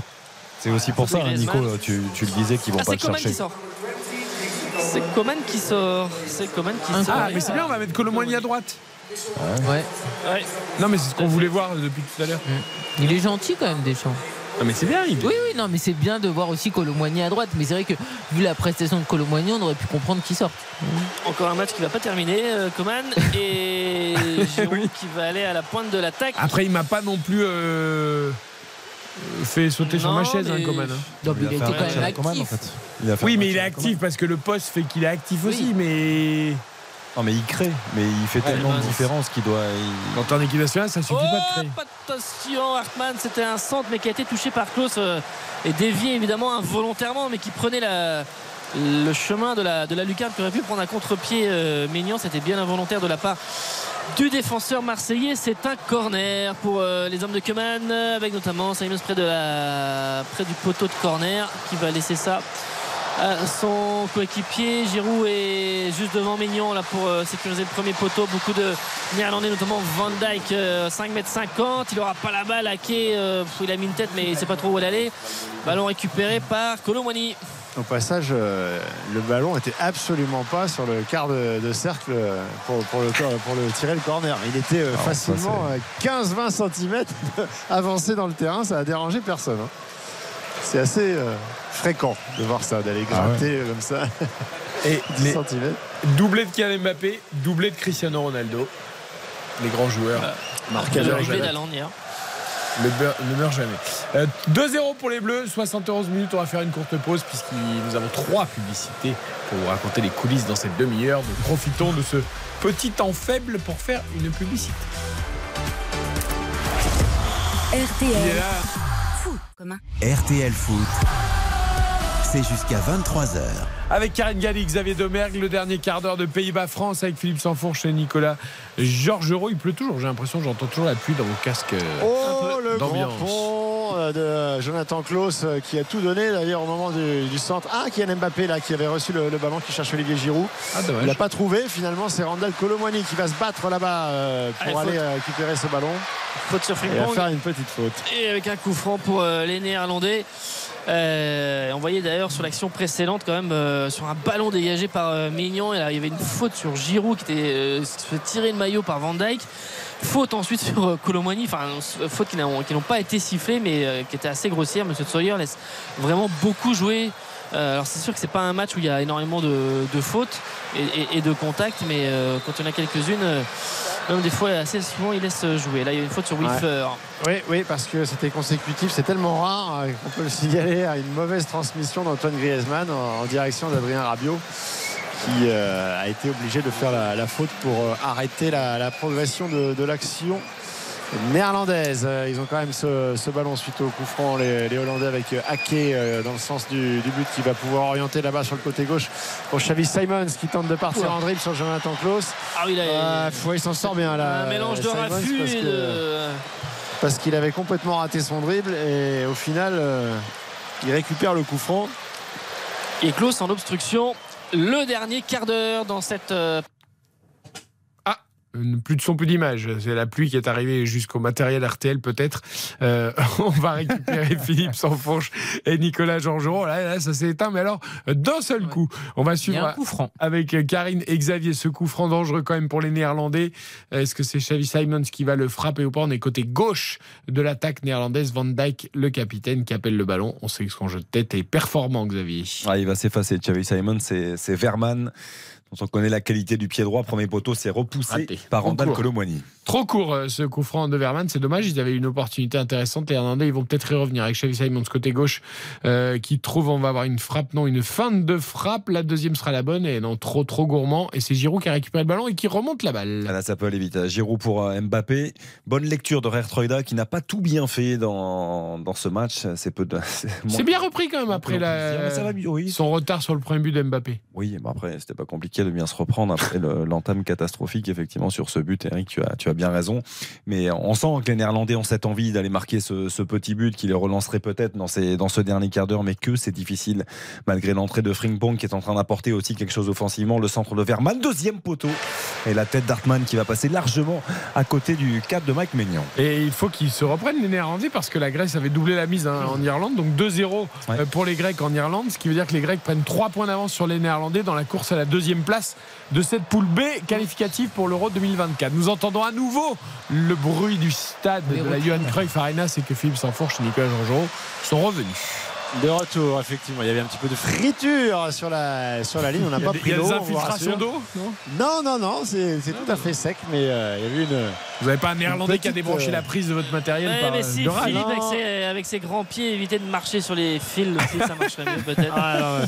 c'est aussi pour ça, hein, Nico, tu, tu le disais qu'ils vont Ah, pas le chercher. qui sort. C'est Coman qui sort. C'est Coman qui sort. Ah, mais c'est bien, on va mettre Colomboigny à droite. Ouais. Ouais. Non, mais c'est ce qu'on voulait voir depuis tout à l'heure. Il est gentil quand même, Deschamps. Non, mais c'est bien. Il... Oui, oui, non, mais c'est bien de voir aussi Colomboigny à droite. Mais c'est vrai que vu la prestation de Colomboigny, on aurait pu comprendre qu'il sorte. Encore un match qui va pas terminer, euh, Coman. Et Giroud qui va aller à la pointe de l'attaque. Après, il m'a pas non plus. euh, fait sauter sur Non, ma chaise, hein, mais- Coman. hein. Non, mais il a était fait un quand même avec Coman, actif. en fait. Il a Oui, mais il est Coman. actif parce que le poste fait qu'il est actif Oui. aussi, mais Non, mais il crée, mais il fait tellement ben, de différence qu'il doit. il- quand t'es en équipe nationale, ça suffit pas de créer. Oh, attention, Hartmann, c'était un centre, mais qui a été touché par Klaus euh, et dévié évidemment involontairement, mais qui prenait la, le chemin de la, lucarne qui aurait pu prendre un contre-pied euh, Maignan. C'était bien involontaire de la part du défenseur marseillais. C'est un corner pour euh, les hommes de Keman, avec notamment Simons près, près du poteau de corner qui va laisser ça à son coéquipier. Giroud est juste devant Maignan là pour euh, sécuriser le premier poteau. Beaucoup de Néerlandais, notamment Van Dijk, euh, 5m50. Il aura pas la balle. Euh, pff, il a mis une tête, mais il sait pas trop où elle allait. Ballon récupéré par Colomwani. Au passage, euh, le ballon était absolument pas sur le quart de, de cercle euh, pour, pour le, cor- pour le tirer le corner. Il était euh, ça, facilement euh, 15-20 cm avancé dans le terrain. Ça a dérangé personne. hein. C'est assez euh, fréquent de voir ça, d'aller Ah gratter comme ça Et 10 les cm. doublé de Kylian Mbappé, doublé de Cristiano Ronaldo. Les grands joueurs. Marqué à Le l'heure doublé jamais. d'Aland hier. Ne, meurt- ne meurt jamais. Euh, 2-0 pour les Bleus, 71 minutes. On va faire une courte pause puisque nous avons trois publicités pour vous raconter les coulisses dans cette demi-heure. Nous profitons de ce petit temps faible pour faire une publicité. Il est RTL. RTL Foot. C'est jusqu'à 23h. Avec Karine Galli, Xavier Domergue, le dernier quart d'heure de Pays-Bas-France avec Philippe Sanfourche et Nicolas Georgerot. Il pleut toujours, j'ai l'impression, j'entends toujours la pluie dans vos casques. euh, Oh, le grand pont euh, de Jonathan Klaus euh, qui a tout donné d'ailleurs au moment du, du centre. Ah, Kylian Mbappé là qui avait reçu le, le ballon qui cherche Olivier Giroud. Ah, Il n'a pas trouvé. Finalement, c'est Randall Colomwani qui va se battre là-bas euh, pour Allez, aller faute. euh, récupérer ce ballon Faute sur et à Frimpong. faire une petite faute. Et avec un coup franc pour euh, les Néerlandais. Euh, on voyait d'ailleurs sur l'action précédente quand même euh, sur un ballon dégagé par euh, Maignan et il y avait une faute sur Giroud qui était tirer le maillot par Van Dijk. Faute ensuite sur Colomwani enfin faute qui n'ont pas été sifflées mais qui était assez grossière. Monsieur Sawyer laisse vraiment beaucoup jouer alors c'est sûr que c'est pas un match où il y a énormément de, de fautes et, et- et de contacts mais euh, quand il y en a quelques-unes euh, même des fois assez souvent il laisse jouer là il y a une faute sur Ouais. Wilfer Oui, oui, parce que c'était consécutif. C'est tellement rare euh, qu'on peut le signaler à une mauvaise transmission d'Antoine Griezmann en, en direction d'Adrien Rabiot qui euh, a été obligé de faire la, la faute pour euh, arrêter la, la progression de, de l'action néerlandaise. Euh, Ils ont quand même ce, ce ballon suite au coup franc, les, les Hollandais avec euh, Ake euh, dans le sens du, du but qui va pouvoir orienter là-bas sur le côté gauche pour Xavi Simons qui tente de partir en dribble sur Jonathan Klaus. ah oui là faut- il s'en sort bien là. un mélange de raffut parce de parce qu'il avait complètement raté son dribble et au final euh, il récupère le coup franc et Klaus en obstruction le dernier quart d'heure dans cette euh, Euh, Plus de son, plus d'image. C'est la pluie qui est arrivée jusqu'au matériel RTL, peut-être. Euh, on va récupérer Philippe Sanfourche et Nicolas Georgerot. Là, là, ça s'est éteint, mais alors, d'un seul coup. On va suivre un coup franc. avec Karine et Xavier ce coup franc dangereux quand même pour les Néerlandais. Est-ce que c'est Xavi Simons qui va le frapper ou pas? On est côté gauche de l'attaque néerlandaise. Van Dijk, le capitaine, qui appelle le ballon. On sait que son jeu de tête est performant, Xavier. Ah, il va s'effacer. Xavi Simon, c'est c'est Verman. Dont on connaît la qualité du pied droit. Premier poteau, c'est repoussé Raté. par Randall Concours. Colomwani. Trop court euh, ce coup franc de Verman, c'est dommage. Ils avaient une opportunité intéressante. Les Irlandais, ils vont peut-être y revenir avec Xavi Simons côté gauche euh, qui trouve on va avoir une frappe, non, une feinte de frappe. La deuxième sera la bonne et non trop trop gourmand. Et c'est Giroud qui a récupéré le ballon et qui remonte la balle. Ah, Là, ça peut aller vite. Giroud pour euh, Mbappé. Bonne lecture de Troida qui n'a pas tout bien fait dans, dans ce match. C'est peu de. C'est bien repris quand même après la... Mais ça va mieux, oui. son retard sur le premier but d'Mbappé. Oui, mais après, c'était pas compliqué de bien se reprendre après le- l'entame catastrophique, effectivement, sur ce but. Eric, tu as, tu as bien raison. Mais on sent que les Néerlandais ont cette envie d'aller marquer ce, ce petit but qui les relancerait peut-être dans, ces, dans ce dernier quart d'heure, mais que c'est difficile, malgré l'entrée de Frimpong qui est en train d'apporter aussi quelque chose offensivement. Le centre de Verman, deuxième poteau. Et la tête d'Artman qui va passer largement à côté du cap de Mike Maignan. Et il faut qu'ils se reprennent les Néerlandais parce que la Grèce avait doublé la mise hein, en Irlande. Donc 2-0 Ouais. euh, pour les Grecs en Irlande. Ce qui veut dire que les Grecs prennent 3 points d'avance sur les Néerlandais dans la course à la deuxième place de cette poule B qualificative pour l'Euro 2024. Nous entendons à nouveau le bruit du stade de la. Johan Cruyff Arena. C'est que Philippe Sanfourche et Nicolas Georgerot sont revenus. De retour, effectivement. Il y avait un petit peu de friture sur la, sur la ligne. On n'a pas pris Il y a des infiltrations d'eau non? Non, non, non, c'est c'est tout à fait sec, mais euh, il y a eu une. Vous n'avez pas un néerlandais qui a débranché euh, la prise de votre matériel Ouais, par mais euh, si de Philippe avec ses, avec ses grands pieds évitait de marcher sur les fils aussi, ça marcherait mieux peut-être. Ah,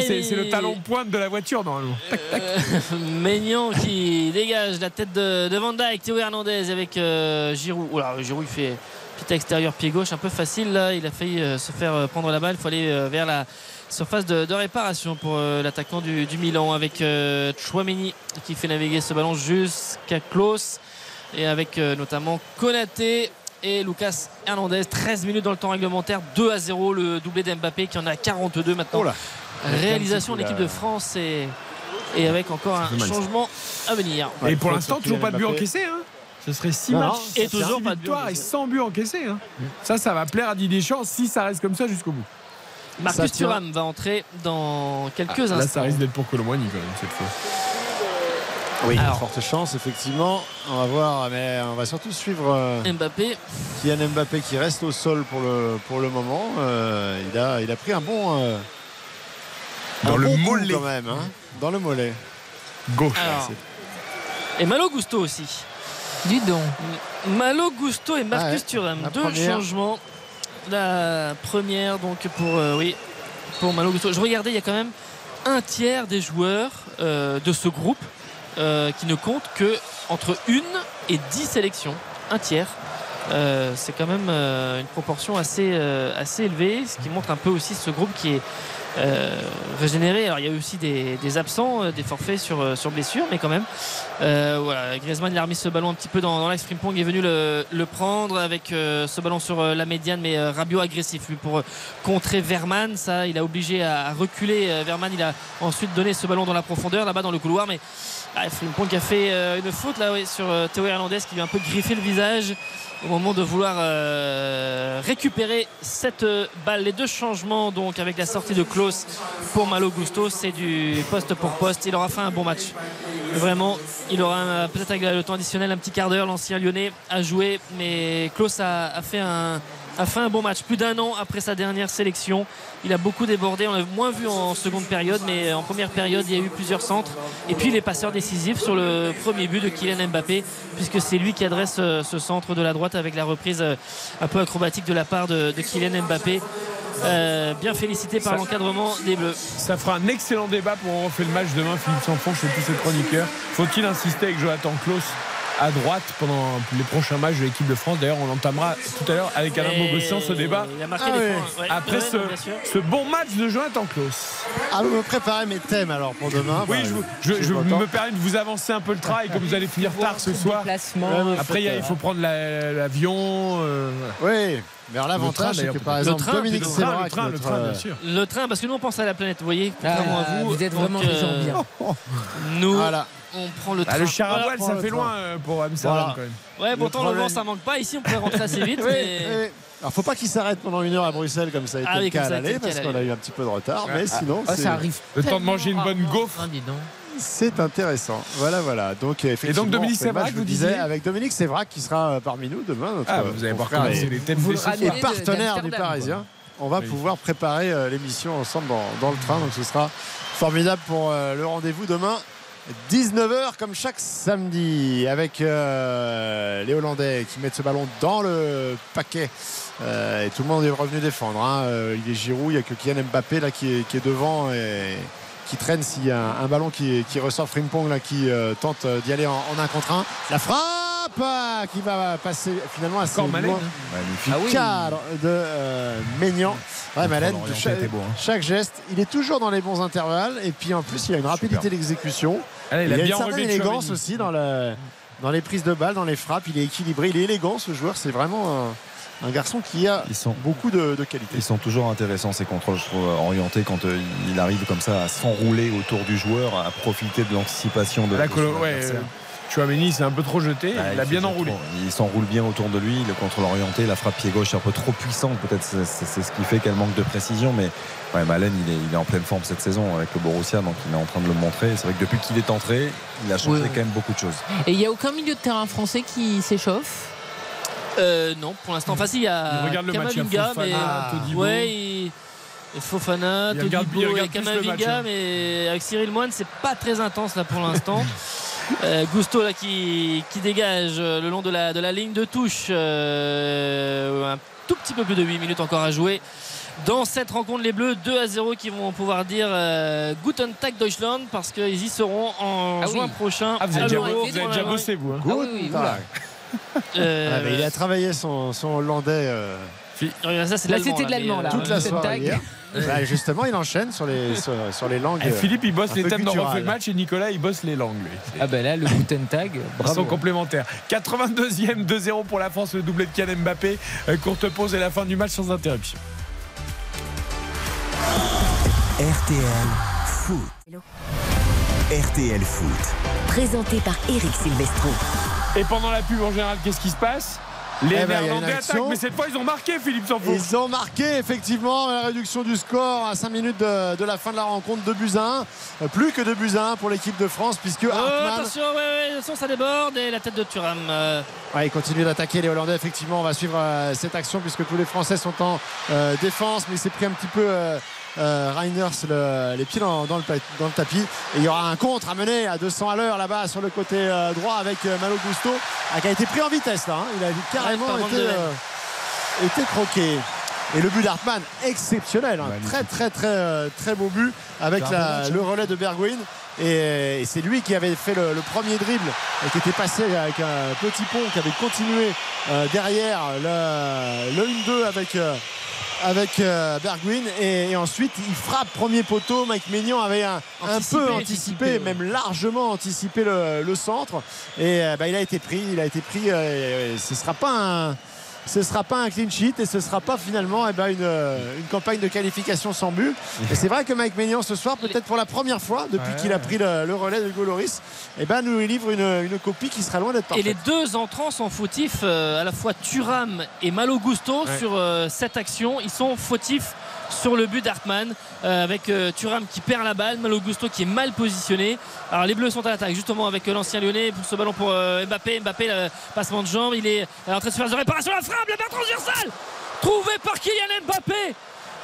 c'est le talon de pointe de la voiture, normalement. Euh, Maignan qui dégage la tête de, de Van Dijk, Théo Hernandez avec euh, Giroud. Oula, Giroud il fait petit extérieur pied gauche, un peu facile là. Il a failli euh, se faire euh, prendre la balle. Il faut aller euh, vers la surface de, de réparation pour euh, l'attaquant du, du Milan avec euh, Chouameni qui fait naviguer ce ballon jusqu'à Klaus et avec euh, notamment Konaté et Lucas Hernandez 13 minutes dans le temps réglementaire 2 à 0 le doublé d'Mbappé qui en a 42 maintenant Oh là. Réalisation de l'équipe de là. France et, et avec encore un changement à venir Et pour l'instant, toujours pas de but encaissé. Hein. Ce serait 6 Non, matchs et toujours pas de but victoires et encaissé. 100 buts encaissés. hein. Ça, ça va plaire à Didier Deschamps si ça reste comme ça jusqu'au bout. Marcus. Thuram va entrer dans quelques Ah, instants là, ça risque d'être pour Colomboigny quand même cette fois. Oui, Alors. forte chance, effectivement. On va voir, mais on va surtout suivre euh, Mbappé Kylian Mbappé qui reste au sol pour le, pour le moment. Euh, il, a, il a pris un bon. euh, Dans un le bon coup mollet. quand même, hein, dans le mollet. Gauche. Alors. et Malo Gusto aussi Dis donc. Malo Gusto et Marcus Ah ouais, Thuram deux première. changements la première donc pour euh, oui pour Malo Gusto je regardais il y a quand même un tiers des joueurs euh, de ce groupe euh, qui ne comptent que entre une et dix sélections un tiers Euh, c'est quand même euh, une proportion assez, euh, assez élevée, ce qui montre un peu aussi ce groupe qui est euh. Alors il y a eu aussi des, absents, euh, des forfaits sur, euh, sur blessure, mais quand même. Euh, voilà, Griezmann il a remis ce ballon un petit peu dans, dans l'axe. Frimpong est venu le, prendre avec euh, ce ballon sur la médiane, mais Rabiot agressif lui pour contrer Verman. Ça, il a obligé à, à reculer. Verman, il a ensuite donné ce ballon dans la profondeur, là-bas dans le couloir, mais ah, Frimpong a fait euh, une faute là oui, sur euh, Théo Hernandez qui lui a un peu griffé le visage au moment de vouloir euh, récupérer cette euh, balle. Les deux changements donc avec la sortie de Klaus pour Malo Gusto, c'est du poste pour poste. Il aura fait un bon match. Vraiment, il aura peut-être avec le temps additionnel un petit quart d'heure. L'ancien lyonnais a joué, mais Klaus a fait un a fait un bon match. Plus d'un an après sa dernière sélection, il a beaucoup débordé. On l'a moins vu en seconde période, mais en première période, il y a eu plusieurs centres. Et puis les passeurs décisifs sur le premier but de Kylian Mbappé, puisque c'est lui qui adresse euh, ce centre de la droite avec la reprise euh, un peu acrobatique de la part de, de Kylian Mbappé. Euh, bien félicité par l'encadrement des Bleus. Ça fera un excellent débat pour on refait le match demain. Philippe Sanfonche et tous ses chroniqueurs. Faut-il insister avec Jonathan Klaus à droite pendant les prochains matchs de l'équipe de France D'ailleurs, on entamera tout à l'heure avec Alain Bogossian ce débat. Il a marqué Ah des oui. points. Ouais, Après ouais, ce, non, bien sûr. ce bon match de Jonathan Klaus. Ah, vous me préparez mes thèmes alors pour demain. Oui, Bah, je, me permets de vous avancer un peu le travail comme vous allez finir tard ce soir. Après, il faut prendre la- l'avion. euh. Oui, mais alors l'avantage, train, c'est que par exemple, Le train, Dominique le train, Sévrac, le train, le train, euh, bien sûr. Le train, parce que nous on pense à la planète, vous voyez, Ah, à vous. vous êtes vraiment des gens euh, bien. Nous, Voilà. On prend le Ah, train. le char à voile, ça fait loin euh, pour Amsterdam Voilà. quand même. Ouais, pourtant le vent ça manque pas. Ici on pourrait rentrer assez vite. Oui, mais- oui. Alors, faut pas qu'il s'arrête pendant une heure à Bruxelles comme ça a été Ah le cas à l'aller parce qu'on a eu un petit peu de retard. Mais sinon, Ah, c'est- ça arrive. Le temps de manger une bonne gaufre. donc. c'est intéressant. Voilà, voilà. Donc, effectivement, Dominique on fait le match, Sévrac, je vous disiez avec Dominique Sévrac qui sera euh, parmi nous demain. Notre, Ah, bah, vous allez voir confrère comment et- c'est les thèmes et partenaire du Parisien. On va Oui. pouvoir préparer euh, l'émission ensemble dans, dans le train. Donc ce sera formidable pour euh, le rendez-vous demain. 19h comme chaque samedi avec euh, les Hollandais qui mettent ce ballon dans le paquet Euh, et tout le monde est revenu défendre. hein. Euh, il est Giroud, il n'y a que Kylian Mbappé là qui est, qui est devant et qui traîne s'il y a un, un ballon qui, qui ressort Frimpong là qui euh, tente d'y aller en, en un contre un. La frappe ah, qui va passer finalement assez loin hein. Magnifique. Ah oui. cadre de euh, Maignan. Ouais, Malène, chaque, hein. chaque geste, il est toujours dans les bons intervalles. Et puis en plus, il y a une rapidité d'exécution. Ah, Il, il a bien une certaine élégance aussi dans, le- dans les prises de balles, dans les frappes. Il est équilibré, il est élégant ce joueur. C'est vraiment un, un garçon qui a Ils sont, beaucoup de, de qualité. ils sont toujours intéressants ces contrôles, je trouve, orientés quand euh, il arrive comme ça à s'enrouler autour du joueur, à profiter de l'anticipation de, La de Chouameni s'est un peu trop jeté. Ah, il a bien enroulé. trop. Il s'enroule bien autour de lui, le contrôle orienté, la frappe pied gauche est un peu trop puissante. Peut-être c'est, c'est- c'est ce qui fait qu'elle manque de précision. Mais ouais, Malen, il est, il est en pleine forme cette saison avec le Borussia, donc il est en train de le montrer. C'est vrai que depuis qu'il est entré, il a changé Oui. quand même beaucoup de choses. Et il n'y a aucun milieu de terrain français qui s'échauffe? Euh, non, pour l'instant. Enfin, si, il y a Il regarde le match, il y a Kamavinga, Fofana, mais Todibo. ouais, il- et Fofana, Il regarde- Todibo il match, hein. mais avec Cyril Moine, c'est pas très intense là pour l'instant. Euh, Gusto là qui, qui dégage euh, le long de la, de la ligne de touche. Euh, un tout petit peu plus de 8 minutes encore à jouer. Dans cette rencontre, les Bleus 2 à 0 qui vont pouvoir dire euh, Guten Tag Deutschland parce qu'ils y seront en Ah oui. juin prochain. Ah, vous avez déjà, vous avez déjà bossé, vous. hein. Ah oui, oui. Euh, Ah, mais il a travaillé son, son hollandais euh, ça, c'est Là, l'allemand, c'était de l'allemand, toute la Guten soirée Tag. hier. Bah, justement, il enchaîne sur les, sur, sur les langues. Eh, Philippe, il bosse les thèmes dans. Refait le match et Nicolas, il bosse les langues. lui. Ah ben là, le Guten Tag, Ils bravo. sont complémentaires. 82e, 2-0 pour la France, le doublé de Kylian Mbappé. Euh, Courte pause et la fin du match sans interruption. RTL Foot. RTL Foot. Présenté par Eric Silvestro. Et pendant la pub, en général, qu'est-ce qui se passe? Les Eh ben, a une Néerlandais attaquent, mais cette fois, ils ont marqué, Philippe s'en fout. Ils ont marqué effectivement la réduction du score à 5 minutes de, de la fin de la rencontre. 2 buts à 1. Euh, Plus que 2 buts à 1 pour l'équipe de France puisque Oh, Hartmann attention, ouais, ouais, attention, ça déborde et la tête de Thuram. euh, Ouais, il continue d'attaquer les Hollandais. Effectivement, on va suivre euh, cette action puisque tous les Français sont en euh, défense, mais il s'est pris un petit peu. Euh, euh, Reiners le- les pieds dans, dans le, pa- dans le tapis et il y aura un contre à mener à 200 à l'heure là-bas sur le côté euh, droit avec euh, Malo Gusto ah, qui a été pris en vitesse là hein. il a carrément Ouais, été, euh, croqué et le but d'Hartmann exceptionnel hein. très très très euh, très beau but avec la- match, le hein. relais de Bergwijn et, et c'est lui qui avait fait le, le premier dribble et qui était passé avec un petit pont qui avait continué euh, derrière le, le 1-2 avec euh, avec euh, Bergwijn. Et, et ensuite il frappe premier poteau. Mike Maignan avait un, peu anticipé, anticipé, ouais. même largement anticipé le, le centre. Et euh, bah, il a été pris il a été pris euh, et ce sera pas un ce sera pas un clean sheet et ce sera pas finalement eh ben, une, euh, une campagne de qualification sans but. Et c'est vrai que Mike Maignan ce soir, peut-être pour la première fois depuis Ouais. qu'il a pris le, le relais de Hugo Loris, eh ben, nous livre une, une copie qui sera loin d'être Et parfaite. les deux entrants sont fautifs, euh, à la fois Thuram et Malo Gusto Ouais. sur euh, cette action. Ils sont fautifs sur le but d'Hartmann euh, avec euh, Thuram qui perd la balle, Malo Gusto qui est mal positionné. Alors les Bleus sont à l'attaque justement avec euh, l'ancien Lyonnais pour ce ballon pour euh, Mbappé. Mbappé, le passement de jambe, il est en train de se faire de réparation. La frappe, la barre transversale trouvé par Kylian Mbappé.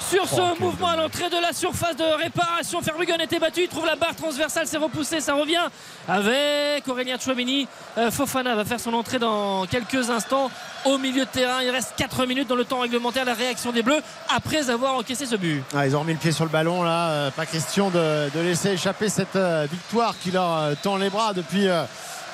Sur ce Oh, mouvement à l'entrée de la surface de réparation, Ferguson était battu, il trouve la barre transversale, c'est repoussé, ça revient avec Aurélien Chouamini. Euh, Fofana va faire son entrée dans quelques instants au milieu de terrain. Il reste 4 minutes dans le temps réglementaire. La réaction des Bleus après avoir encaissé ce but. Ah, ils ont remis le pied sur le ballon là, euh, pas question de, de laisser échapper cette euh, victoire qui leur tend les bras depuis euh,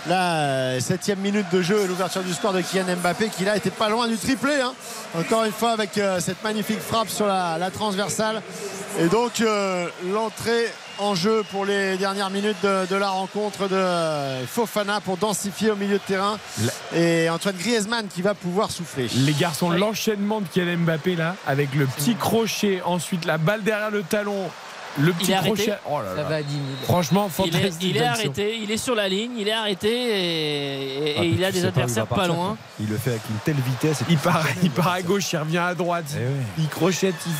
la euh, septième minute de jeu et l'ouverture du score de Kylian Mbappé qui là était pas loin du triplé. hein. Encore une fois avec euh, cette magnifique frappe sur la, la transversale. Et donc euh, l'entrée en jeu pour les dernières minutes de, de la rencontre de Fofana pour densifier au milieu de terrain et Antoine Griezmann qui va pouvoir souffler. Les garçons, l'enchaînement de Kylian Mbappé là, avec le petit crochet, ensuite la balle derrière le talon, le petit est arrêté. crochet. Oh là Ça va à 10 000. Franchement, Il est, il est arrêté, il est sur la ligne, il est arrêté et, et- Ah, et il a des pas il adversaires pas loin. Il le fait avec une telle vitesse. Il part, il part à il gauche, il revient à droite. Eh. Il crochette, il.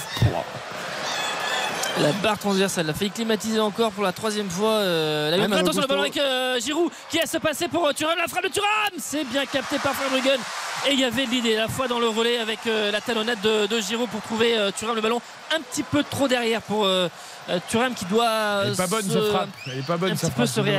La barre transversale l'a fait climatiser encore pour la troisième fois. Euh, la Attention le ballon avec euh, Giroud qui laisse se passer pour euh, Thuram. La frappe de Thuram C'est bien capté par Verbruggen. Et il y avait de l'idée la fois dans le relais avec euh, la talonnette de, de Giroud pour trouver euh, Thuram le ballon un petit peu trop derrière pour Thuram qui doit Elle est pas bonne se- frappe. Elle est pas bonne un petit peu se dommage.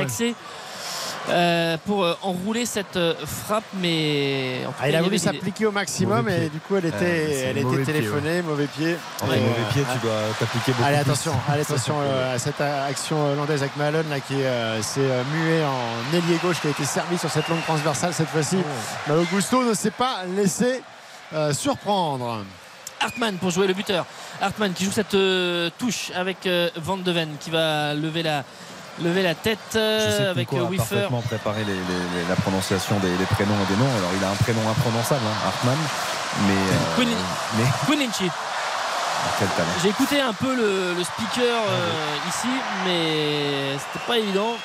Euh, pour euh, enrouler cette euh, frappe mais en tout Ah, cas, il a voulu s'appliquer au maximum Mauvais et pied. du coup elle était, Euh, elle était pied, téléphonée, mauvais pied. En fait, mauvais pied, tu dois t'appliquer beaucoup Allez plus. attention, allez attention euh, à cette action hollandaise avec Malone là qui euh, s'est euh, mué en ailier gauche qui a été servi sur cette longue transversale cette fois-ci. Malo Gusto ne s'est pas laissé euh, surprendre. Hartmann pour jouer le buteur. Hartmann qui joue cette euh, touche avec euh, Van de Ven qui va lever la, lever la tête euh, avec Nico euh, a Wiffer. parfaitement préparé les- les- les- la prononciation des, des prénoms et des noms. Alors il a un prénom imprononçable, hein, Hartmann, mais, euh, Queen- mais. J'ai écouté un peu le, le speaker euh, ici, mais c'était pas évident.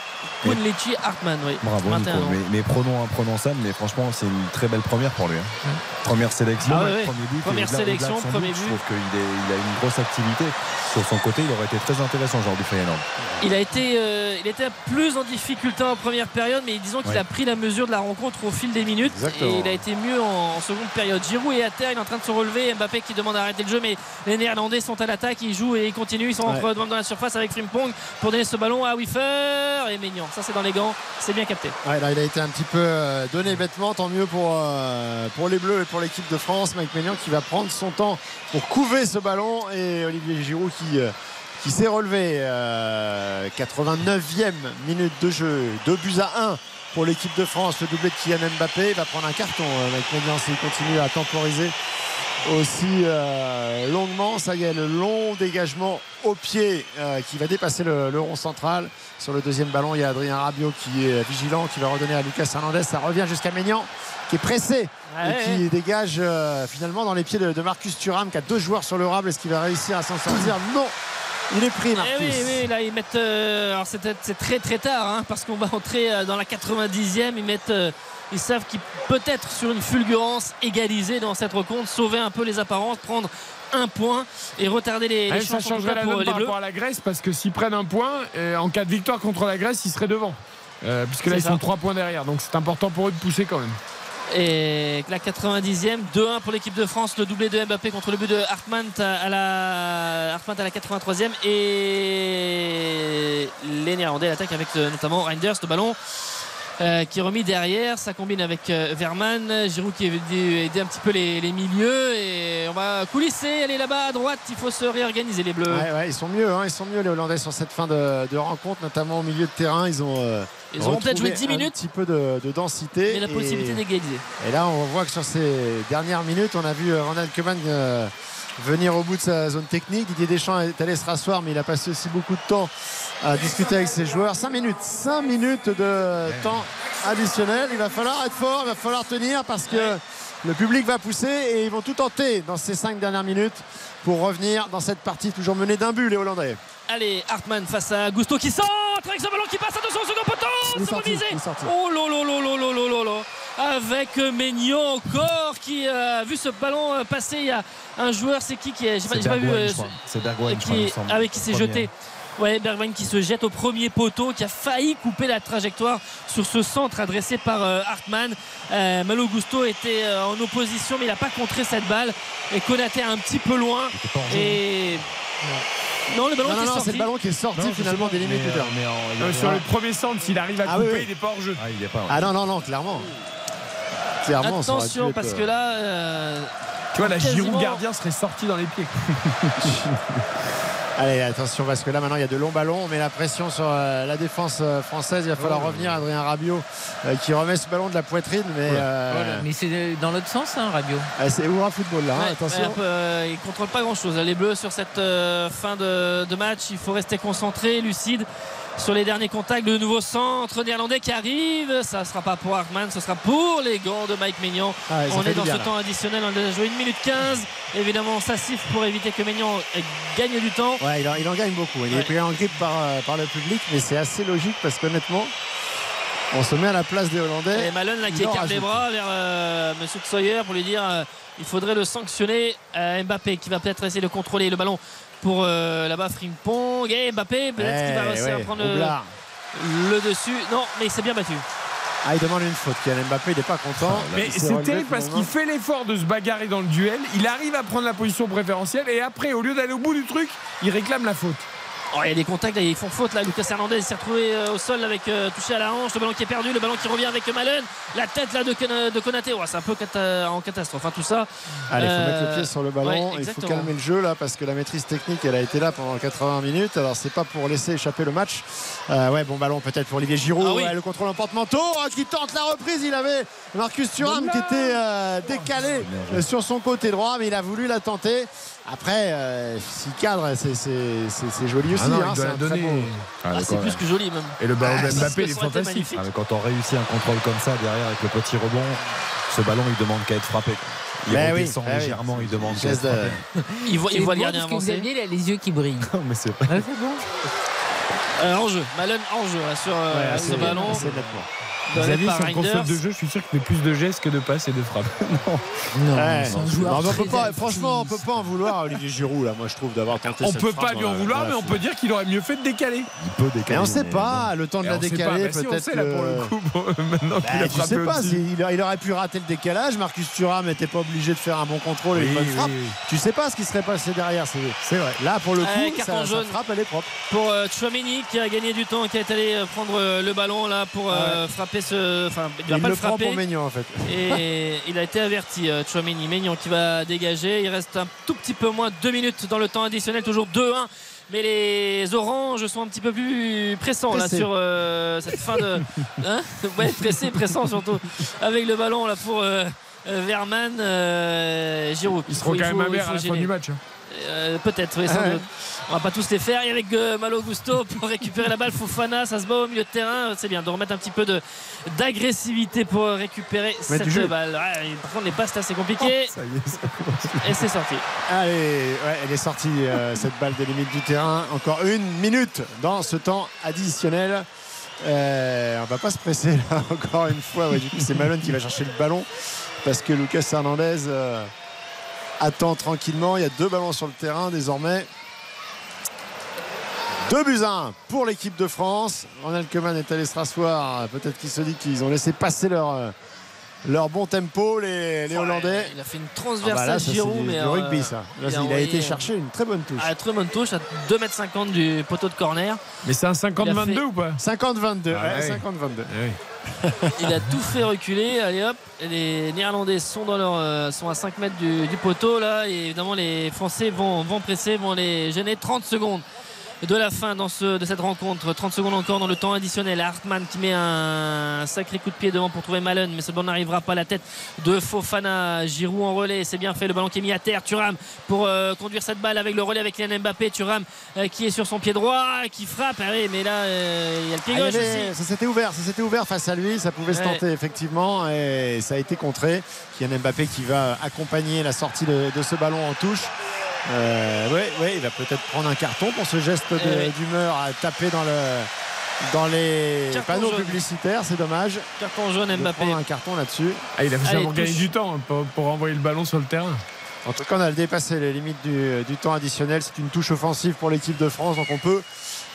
Kunlechi Hartmann, oui. Bravo 21 Nico. Mais, mais prenons imprononçable, mais franchement c'est une très belle première pour lui. hein. Première sélection, Ah ouais, ouais. premier but. Première sélection, premier but, Je trouve qu'il il a une grosse activité. Sur son côté, il aurait été très intéressant aujourd'hui Feyenoord. Il a été, euh, il était plus en difficulté en première période, mais disons qu'il Ouais. a pris la mesure de la rencontre au fil des minutes Exactement. et il a été mieux en, en seconde période. Giroud est à terre, il est en train de se relever. Mbappé qui demande d'arrêter le jeu, mais les Néerlandais sont à l'attaque, ils jouent et ils continuent. Ils sont Ouais. entre dans la surface avec Frimpong pour donner ce ballon à Wiffer et Ça c'est dans les gants, c'est bien capté. Ouais, là, il a été un petit peu euh, donné bêtement, tant mieux pour, euh, pour les Bleus et pour l'équipe de France. Mike Maignan qui va prendre son temps pour couver ce ballon et Olivier Giroud qui, euh, qui s'est relevé. euh, 89e minute de jeu, 2 buts à 1 pour l'équipe de France. Le doublé de Kylian Mbappé il va prendre un carton. Mike Maignan s'il continue à temporiser aussi euh, longuement. Ça y est, le long dégagement au pied euh, qui va dépasser le, le rond central. Sur le deuxième ballon, il y a Adrien Rabiot qui est vigilant, qui va redonner à Lucas Hernandez. Ça revient jusqu'à Maignan qui est pressé Ouais, et qui dégage euh, finalement dans les pieds de, de Marcus Thuram qui a deux joueurs sur le rable. Est-ce qu'il va réussir à s'en sortir? Non il est pris Eh Marcus. oui, oui, là ils mettent. euh, alors c'est, très très tard hein, parce qu'on va entrer euh, dans la 90e. Ils mettent. euh, ils savent qu'ils peut-être sur une fulgurance égaliser dans cette rencontre, sauver un peu les apparences, prendre un point et retarder les, les Ouais, ça chances en tout changerait la pour donne les par rapport à la Grèce parce que s'ils prennent un point, en cas de victoire contre la Grèce, ils seraient devant. Euh, puisque là, ils ça. sont 3 points derrière. Donc c'est important pour eux de pousser quand même. Et la 90e, 2-1 pour l'équipe de France, le doublé de Mbappé contre le but de Hartmann à la, Hartmann à la 83e. Et les Néerlandais attaquent avec euh, notamment Reinders, le ballon. Euh, qui est remis derrière, ça combine avec euh, Verman, Giroud qui est venu aider un petit peu les, les milieux et on va coulisser, aller là-bas à droite, il faut se réorganiser les Bleus. Ouais, ouais, ils sont mieux, hein, ils sont mieux les Hollandais sur cette fin de, de rencontre, notamment au milieu de terrain. Ils ont, euh, Ils auront peut-être joué retrouvé 10 un minutes. petit peu de, de densité. Mais la et- possibilité d'égaliser. Et là, on voit que sur ces dernières minutes, on a vu Ronald Koeman venir au bout de sa zone technique. Didier Deschamps est allé se rasseoir, mais il a passé aussi beaucoup de temps à discuter avec ses joueurs. 5 minutes, 5 minutes de temps additionnel. Il va falloir être fort, il va falloir tenir parce que le public va pousser et ils vont tout tenter dans ces 5 dernières minutes pour revenir dans cette partie toujours menée d'un but, les Hollandais. Allez, Hartmann face à Gusto qui centre avec ce ballon qui passe à 200 secondes poteau, c'est visé. Oh lolo lolo lolo lolo avec Maignan encore qui a vu ce ballon passer. Il y a un joueur, c'est qui qui est, j'ai pas, pas, vu, euh, c'est Bergouin, qui ah s'est jeté. Ouais, Bergwijn qui se jette au premier poteau, qui a failli couper la trajectoire sur ce centre adressé par euh, Hartmann. Euh, Malo Gusto était euh, en opposition, mais il n'a pas contré cette balle. Et Konaté un petit peu loin. Et non, le ballon Non, qui non, est non, sorti. c'est le ballon qui est sorti Non, finalement des limites euh, Euh, sur le premier centre, s'il arrive à Ah couper, oui, oui. il n'est pas hors jeu. Ah, il est pas. ouais. Ah non, non, non, clairement. Attention, parce que là. euh, Tu vois, la Quasiment. Giroud gardien serait sorti dans les pieds. Allez, attention, parce que là maintenant il y a de longs ballons. On met la pression sur euh, la défense euh, française. Il va falloir revenir. Adrien Rabiot euh, qui remet ce ballon de la poitrine. Mais euh, Mais c'est dans l'autre sens, hein, Radio. ah, c'est Oura Football là. hein, attention. ouais, un peu, euh, il contrôle pas grand chose. Les Bleus sur cette euh, fin de, de match, il faut rester concentré, lucide sur les derniers contacts. Le nouveau centre néerlandais qui arrive. Ça ne sera pas pour Hartmann, ce sera pour les gants de Mike Maignan. Ah on est dans bien, ce là. temps additionnel. On a joué 1 minute 15. Évidemment, ça siffle pour éviter que Maignan euh, gagne du temps. Ouais, il en, il en gagne beaucoup. Il Ouais. est pris en grippe par, euh, par le public, mais c'est assez logique parce qu'honnêtement, on se met à la place des Hollandais. Et Malone là, qui écarte les bras vers euh, Monsieur Sawyer pour lui dire euh, il faudrait le sanctionner. Euh, Mbappé qui va peut-être essayer de contrôler le ballon pour euh, là-bas Frimpong. Et Mbappé peut-être qu'il va Eh, réussir ouais, à prendre le, dessus. Non, mais il s'est bien battu. Ah, il demande une faute. Kylian Mbappé, il n'est pas content. Mais Il s'est c'est terrible parce qu'il fait l'effort de se bagarrer dans le duel. Il arrive à prendre la position préférentielle et après, au lieu d'aller au bout du truc, il réclame la faute. Oh, il y a des contacts là, ils font faute là. Lucas Hernandez s'est retrouvé euh, au sol avec euh, touché à la hanche. Le ballon qui est perdu, le ballon qui revient avec Malone. La tête là de, de Konaté. Ouais, c'est un peu cata- en catastrophe. hein, tout ça. Allez, il faut Euh, mettre le pied sur le ballon. ouais, il faut calmer le jeu là parce que la maîtrise technique, elle a été là pendant 80 minutes. Alors, c'est pas pour laisser échapper le match. Euh, ouais, bon ballon peut-être pour Olivier Giroud. Ah oui. Ouais, le contrôle en porte-manteau hein, qui tente la reprise. Il avait Marcus Thuram qui était euh, décalé euh, sur son côté droit, mais il a voulu la tenter. Après, euh, s'il cadre, c'est- c'est c'est- c'est joli aussi. Ah non, hein, il c'est doit la donner. Ah, Ah, c'est plus que joli même. Et le ballon Ah, de Mbappé, il est fantastique. Ah, mais quand on réussit un contrôle comme ça derrière avec le petit rebond Ce ballon, il demande qu'à être frappé. Il oui, redescend ben oui. légèrement, il demande qu'à être de- frappé. Il voit, il C'est voit que. Xavier, il a les yeux qui brillent. mais c'est vrai. Ah, c'est bon. Euh, en jeu, Malone en jeu là, sur euh, Ouais, ce ballon. donné Xavier, sur le console de jeu, je suis sûr qu'il fait plus de gestes que de passes et de frappes. Non, Ouais. Non, joueur mais on peut pas, franchement, on peut pas en vouloir à Olivier Giroud, là, moi, je trouve, d'avoir tenté On cette peut frappe pas lui en vouloir, mais on peut dire qu'il aurait mieux fait de décaler. Il peut décaler. Mais on sait pas, le temps de la décaler, peut-être. sait là pour le coup, bon, maintenant qu'il Bah, a sais pas, il, aurait pu rater le décalage. Marcus Thuram n'était pas obligé de faire un bon contrôle et une bonne frappe. Tu sais pas ce qui serait passé derrière. C'est vrai. là pour le coup, Ouais, jaune. frappe elle est propre. pour euh, Chouameni qui a gagné du temps, qui est allé euh, prendre euh, le ballon là pour euh, frapper ce. Enfin, il va il pas le le frapper. pour Maignan en fait. Et il a été averti, euh, Chouameni. Maignan qui va dégager. Il reste un tout petit peu moins de 2 minutes dans le temps additionnel, toujours 2-1. Mais les oranges sont un petit peu plus pressants là sur euh, cette fin de. Hein? Ouais, pressés, pressants surtout. Avec le ballon là pour. euh, Verman, euh, Giroud. Ils seront Il quand même il à la fin du match. Euh, Peut-être, oui, sans Ah ouais. doute. On va pas tous les faire. Et avec euh, Malo Gusto pour récupérer la balle, Fofana, ça se bat au milieu de terrain. C'est bien de remettre un petit peu d'agressivité pour récupérer cette balle. Ouais, par contre, les passes, c'est assez compliqué. Ça y est, ça. Et c'est sorti. Allez, ouais, elle est sortie euh, cette balle des limites du terrain. Encore une minute dans ce temps additionnel. Euh, on va pas se presser là encore une fois. Ouais, du coup, c'est Malone qui va chercher le ballon parce que Lucas Hernandez euh, attend tranquillement. Il y a deux ballons sur le terrain désormais. 2 buts à 1 pour l'équipe de France. Ronald Koeman est allé se rasseoir. Peut-être qu'il se dit qu'ils ont laissé passer leur, euh, leur bon tempo, les, les Hollandais. Il a fait une Ah transversale bah là, ça, c'est Giroud, du, mais du euh, rugby, ça. Là, il a il a, envoyé, été chercher une très bonne touche. à très bonne touche, à 2m50 du poteau de corner. Mais c'est un 50-22 Il a fait- ou pas? 50-22. Ah ouais, ouais. 50-22. Il a tout fait reculer. Allez hop, les Néerlandais sont, dans leur, euh, à 5 mètres du, poteau là. Et évidemment, les Français vont, vont presser, vont les gêner. 30 secondes de la fin dans ce, de cette rencontre. 30 secondes encore dans le temps additionnel. Hartmann qui met un sacré coup de pied devant pour trouver Malone, mais ce ballon n'arrivera pas à la tête de Fofana. Giroud en relais, c'est bien fait. Le ballon qui est mis à terre. Thuram pour euh, conduire cette balle avec le relais avec Kylian Mbappé. Thuram euh, qui est sur son pied droit, qui frappe. Ah oui, mais là, euh, il y a le pied Ah, avait- aussi. ça s'était ouvert, ça s'était ouvert face à lui, ça pouvait se tenter effectivement et ça a été contré. Kylian Mbappé qui va accompagner la sortie de, de ce ballon en touche. Euh, ouais, ouais, il va peut-être prendre un carton pour ce geste de- ouais. d'humeur à taper dans le dans les Carton panneaux jaune. publicitaires, c'est dommage. Carton jaune Mbappé. prendre un carton là-dessus. Ah, il a vraiment gagné du temps hein, pour, pour envoyer le ballon sur le terrain. En tout cas, on a dépassé les limites du, du temps additionnel. C'est une touche offensive pour l'équipe de France. Donc on peut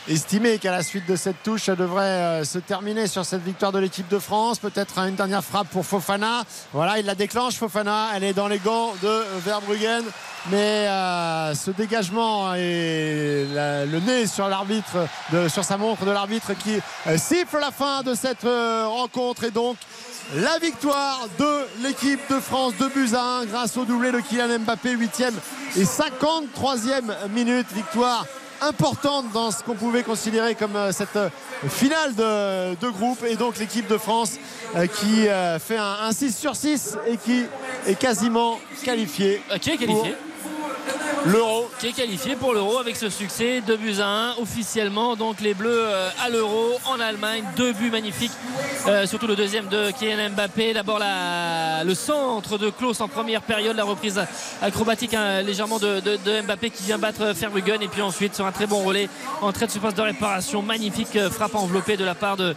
estimer qu'à la suite de cette touche, ça devrait euh, se terminer sur cette victoire de l'équipe de France. Peut-être une dernière frappe pour Fofana. Voilà, il la déclenche, Fofana. Elle est dans les gants de Verbruggen. Mais euh, ce dégagement et le nez sur l'arbitre, sur sa montre de l'arbitre qui euh, siffle la fin de cette rencontre et donc la victoire de l'équipe de France de buts à 1 grâce au doublé de Kylian Mbappé 8e et 53e minute victoire importante dans ce qu'on pouvait considérer comme euh, cette euh, finale de, de groupe et donc l'équipe de France euh, qui fait un, un 6 sur 6 et qui est quasiment qualifiée qui est qualifié l'Euro. Qui est qualifié pour l'Euro avec ce succès 2 buts à 1 officiellement. Donc les Bleus euh, à l'Euro en Allemagne deux buts magnifiques Euh, surtout le deuxième de Kylian Mbappé. D'abord le centre de Klaus en première période la reprise acrobatique hein, légèrement de, Mbappé qui vient battre Ferguson. Et puis ensuite sur un très bon relais en trait de surface de réparation magnifique euh, frappe enveloppée de la part de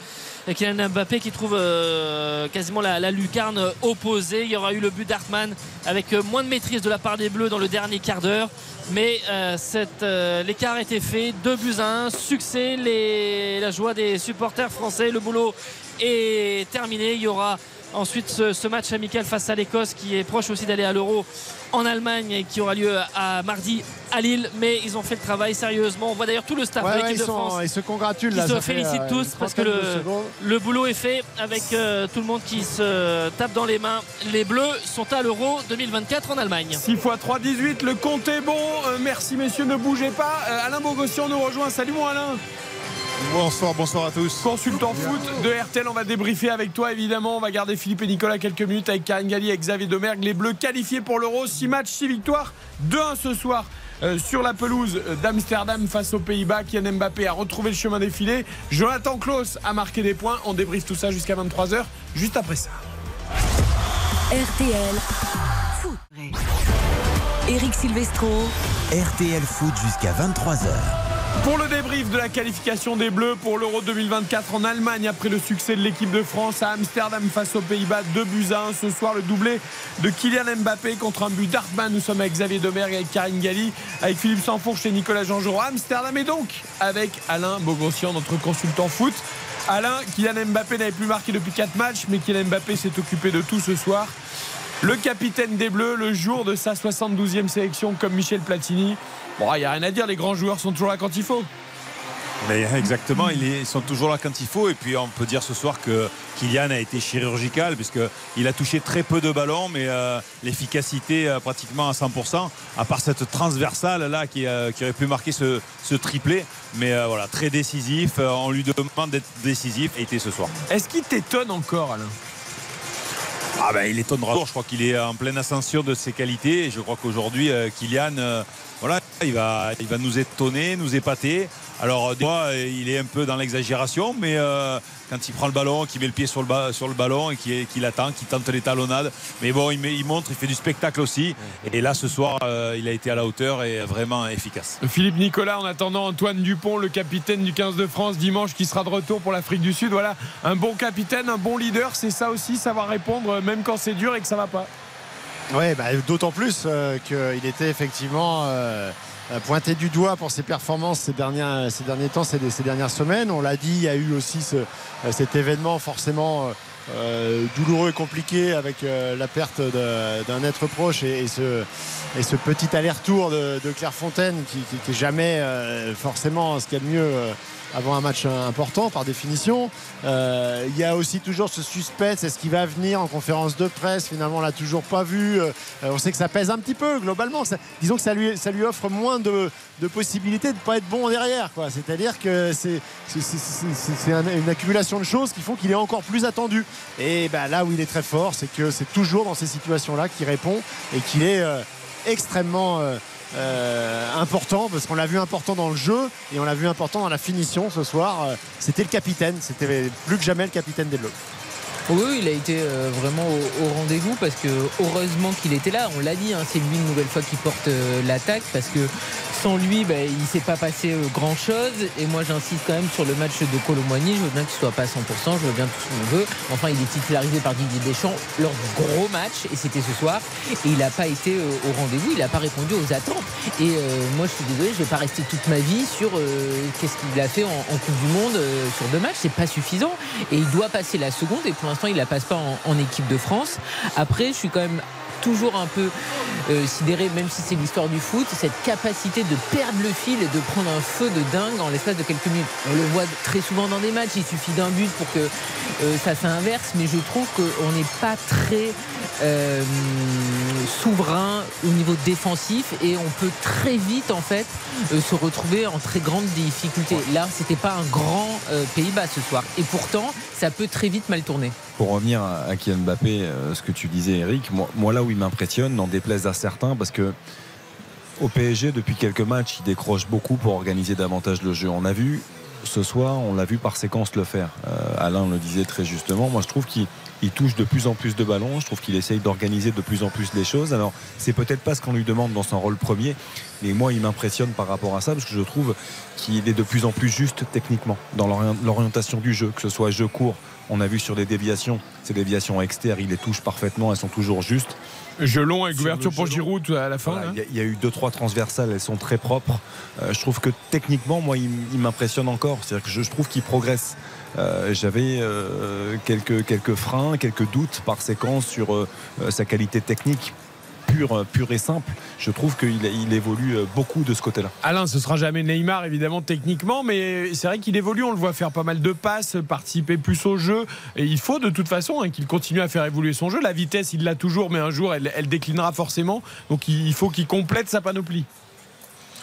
Kylian Mbappé qui trouve euh, quasiment la, lucarne opposée. Il y aura eu le but d'Artman avec euh, moins de maîtrise de la part des Bleus dans le dernier quart d'heure. Mais euh, l'écart était fait. 2 buts à 1. Succès. La joie des supporters français. Le boulot est terminé. Il y aura ensuite ce, ce match amical face à l'Écosse qui est proche aussi d'aller à l'Euro en Allemagne et qui aura lieu à mardi à Lille. Mais ils ont fait le travail sérieusement. On voit d'ailleurs tout le staff Ouais, de l'équipe ils, de sont- France ils se congratulent qui là, se félicitent euh, tous parce que le boulot est fait avec euh, tout le monde qui se tape dans les mains. Les Bleus sont à l'Euro 2024 en Allemagne. 6 x 3, 18. Le compte est bon. Euh, merci, messieurs. Ne bougez pas. Euh, Alain Bogossian nous rejoint. Salut, mon Alain. Bonsoir, bonsoir à tous. Consultant foot de RTL, on va débriefer avec toi évidemment. On va garder Philippe et Nicolas quelques minutes avec Karine Galli et Xavier Domergue. Les Bleus qualifiés pour l'Euro, 6 matchs, 6 victoires, 2-1 ce soir euh, sur la pelouse d'Amsterdam face aux Pays-Bas. Kylian Mbappé a retrouvé le chemin des filets. Jonathan Klaus a marqué des points. On débriefe tout ça jusqu'à 23h, juste après ça. RTL Foot. Eric Silvestro. RTL Foot jusqu'à 23h. Pour le débrief de la qualification des Bleus pour l'Euro 2024 en Allemagne après le succès de l'équipe de France à Amsterdam face aux Pays-Bas, 2 buts à 1 ce soir, le doublé de Kylian Mbappé contre un but d'Artman. Nous sommes avec Xavier Domergue, avec Karine Galli, avec Philippe Sanfourche et Nicolas Jean-Jean à Amsterdam et donc avec Alain Bogossian, notre consultant foot. Alain, Kylian Mbappé n'avait plus marqué depuis 4 matchs, mais Kylian Mbappé s'est occupé de tout ce soir. Le capitaine des Bleus, le jour de sa 72e sélection, comme Michel Platini. Bon, il n'y a rien à dire, les grands joueurs sont toujours là quand il faut. Mais exactement, ils sont toujours là quand il faut. Et puis on peut dire ce soir que Kylian a été chirurgical puisqu'il a touché très peu de ballons, mais euh, l'efficacité euh, pratiquement à 100%, à part cette transversale là qui, euh, qui aurait pu marquer ce, ce triplé. Mais voilà, très décisif. on lui demande d'être décisif et était ce soir. Est-ce qu'il t'étonne encore, Alain? Ah ben, il étonnera. Je crois qu'il est en pleine ascension de ses qualités. Je crois qu'aujourd'hui, Kylian, voilà, il va, il va nous étonner, nous épater. Alors, moi, il est un peu dans l'exagération, mais euh, quand il prend le ballon, qu'il met le pied sur le, sur le ballon et qu'il attend, qu'il tente les talonnades. Mais bon, il, il, montre, il fait du spectacle aussi. Et là, ce soir, euh, il a été à la hauteur et vraiment efficace. Philippe Nicolas, en attendant Antoine Dupont, le capitaine du 15 de France, dimanche, qui sera de retour pour l'Afrique du Sud. Voilà, un bon capitaine, un bon leader, c'est ça aussi, savoir répondre, même quand c'est dur et que ça va pas. Oui, bah, d'autant plus euh, qu'il était effectivement. Euh, pointé du doigt pour ses performances ces, derniers, ces derniers temps, ces, dernières semaines. On l'a dit, il y a eu aussi euh, cet événement forcément euh, douloureux et compliqué avec la perte d'un être proche et, ce, et, ce, petit aller-retour de, de Clairefontaine qui, qui, jamais forcément ce qu'il y a de mieux avant un match important par définition. Euh, il y a aussi toujours ce suspect, c'est ce qui va venir en conférence de presse. Finalement, on l'a toujours pas vu. Euh, on sait que ça pèse un petit peu globalement. disons que ça lui, ça lui offre moins de, possibilités de ne pas être bon derrière. C'est-à-dire que c'est, une accumulation de choses qui font qu'il est encore plus attendu. Et ben, là où il est très fort, c'est que c'est toujours dans ces situations-là qu'il répond et qu'il est euh, extrêmement euh, important parce qu'on l'a vu important dans le jeu et on l'a vu important dans la finition ce soir. Euh, c'était le capitaine, c'était plus que jamais le capitaine des Bleus. Oui, il a été euh, vraiment au, rendez-vous parce que heureusement qu'il était là. On l'a dit, hein, c'est lui une nouvelle fois qui porte l'attaque parce que sans lui, bah, il ne s'est pas passé euh, grand chose. Et moi, j'insiste quand même sur le match de Colomboigny. Je veux bien qu'il soit pas à 100%, je veux bien tout ce qu'on veut. Enfin, il est titularisé par Didier Deschamps lors du gros match, et c'était ce soir. Et il n'a pas été euh, au rendez-vous, il n'a pas répondu aux attentes. Et euh, moi, je suis désolé, je ne vais pas rester toute ma vie sur qu'est-ce qu'il a fait en, Coupe du Monde sur deux matchs. C'est pas suffisant. Et il doit passer la seconde. Et pour l'instant, il la passe pas en équipe de France. Après, je suis quand même toujours un peu euh, sidéré, même si c'est l'histoire du foot, cette capacité de perdre le fil et de prendre un feu de dingue en l'espace de quelques minutes. On le voit très souvent dans des matchs, il suffit d'un but pour que euh, ça s'inverse, mais je trouve qu'on n'est pas très euh, souverain au niveau défensif et on peut très vite en fait se retrouver en très grande difficulté. Là, c'était pas un grand Pays-Bas ce soir, et pourtant, ça peut très vite mal tourner. Pour revenir à Kylian Mbappé, ce que tu disais, Eric, moi, moi là où il m'impressionne, n'en déplaise à certains, parce que au PSG, depuis quelques matchs, il décroche beaucoup pour organiser davantage le jeu. On a vu ce soir, on l'a vu par séquence le faire. Euh, Alain le disait très justement. Moi, je trouve qu'il touche de plus en plus de ballons. Je trouve qu'il essaye d'organiser de plus en plus les choses. Alors, c'est peut-être pas ce qu'on lui demande dans son rôle premier, mais moi, il m'impressionne par rapport à ça parce que je trouve qu'il est de plus en plus juste techniquement dans l'orientation du jeu, que ce soit jeu court. On a vu sur des déviations, ces déviations externes, il les touche parfaitement, elles sont toujours justes. Gelon et couverture pour Giroud à la fin. Hein. Il y, a eu deux trois transversales, elles sont très propres. Euh, je trouve que techniquement, moi, il, m'impressionne encore. C'est-à-dire que je, trouve qu'il progresse. Euh, j'avais euh, quelques quelques freins, quelques doutes par séquence sur sa qualité technique pur, pur et simple, je trouve qu'il il évolue beaucoup de ce côté-là. Alain, ce sera jamais Neymar évidemment techniquement, mais c'est vrai qu'il évolue. On le voit faire pas mal de passes, participer plus au jeu. Et il faut de toute façon hein, qu'il continue à faire évoluer son jeu. La vitesse, il l'a toujours, mais un jour, elle, elle déclinera forcément. Donc il faut qu'il complète sa panoplie.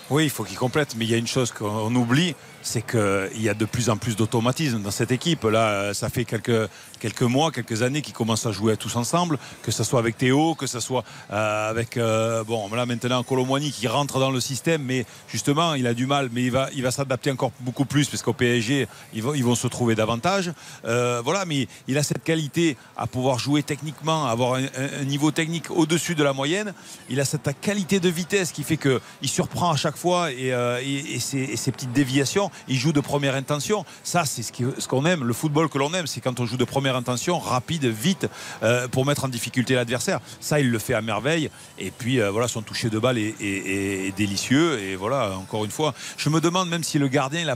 Oui, il faut qu'il complète, mais il y a une chose qu'on oublie, c'est qu'il y a de plus en plus d'automatisme dans cette équipe. Là, ça fait quelques, quelques mois, quelques années qu'ils commencent à jouer tous ensemble, que ce soit avec Théo, que ce soit euh, avec euh, bon là maintenant Colomboigny qui rentre dans le système, mais justement il a du mal, mais il va, il va s'adapter encore beaucoup plus parce qu'au PSG ils vont, ils vont se trouver davantage. Euh, voilà, mais il a cette qualité à pouvoir jouer techniquement, avoir un, niveau technique au-dessus de la moyenne. Il a cette qualité de vitesse qui fait que il surprend à chaque fois et, et ses, petites déviations. Il joue de première intention. Ça c'est ce qu'on aime, le football que l'on aime, c'est quand on joue de première intention, rapide, vite, euh, pour mettre en difficulté l'adversaire. Ça, il le fait à merveille. Et puis, euh, voilà, son toucher de balle est, délicieux. Et voilà, encore une fois, je me demande même si le gardien,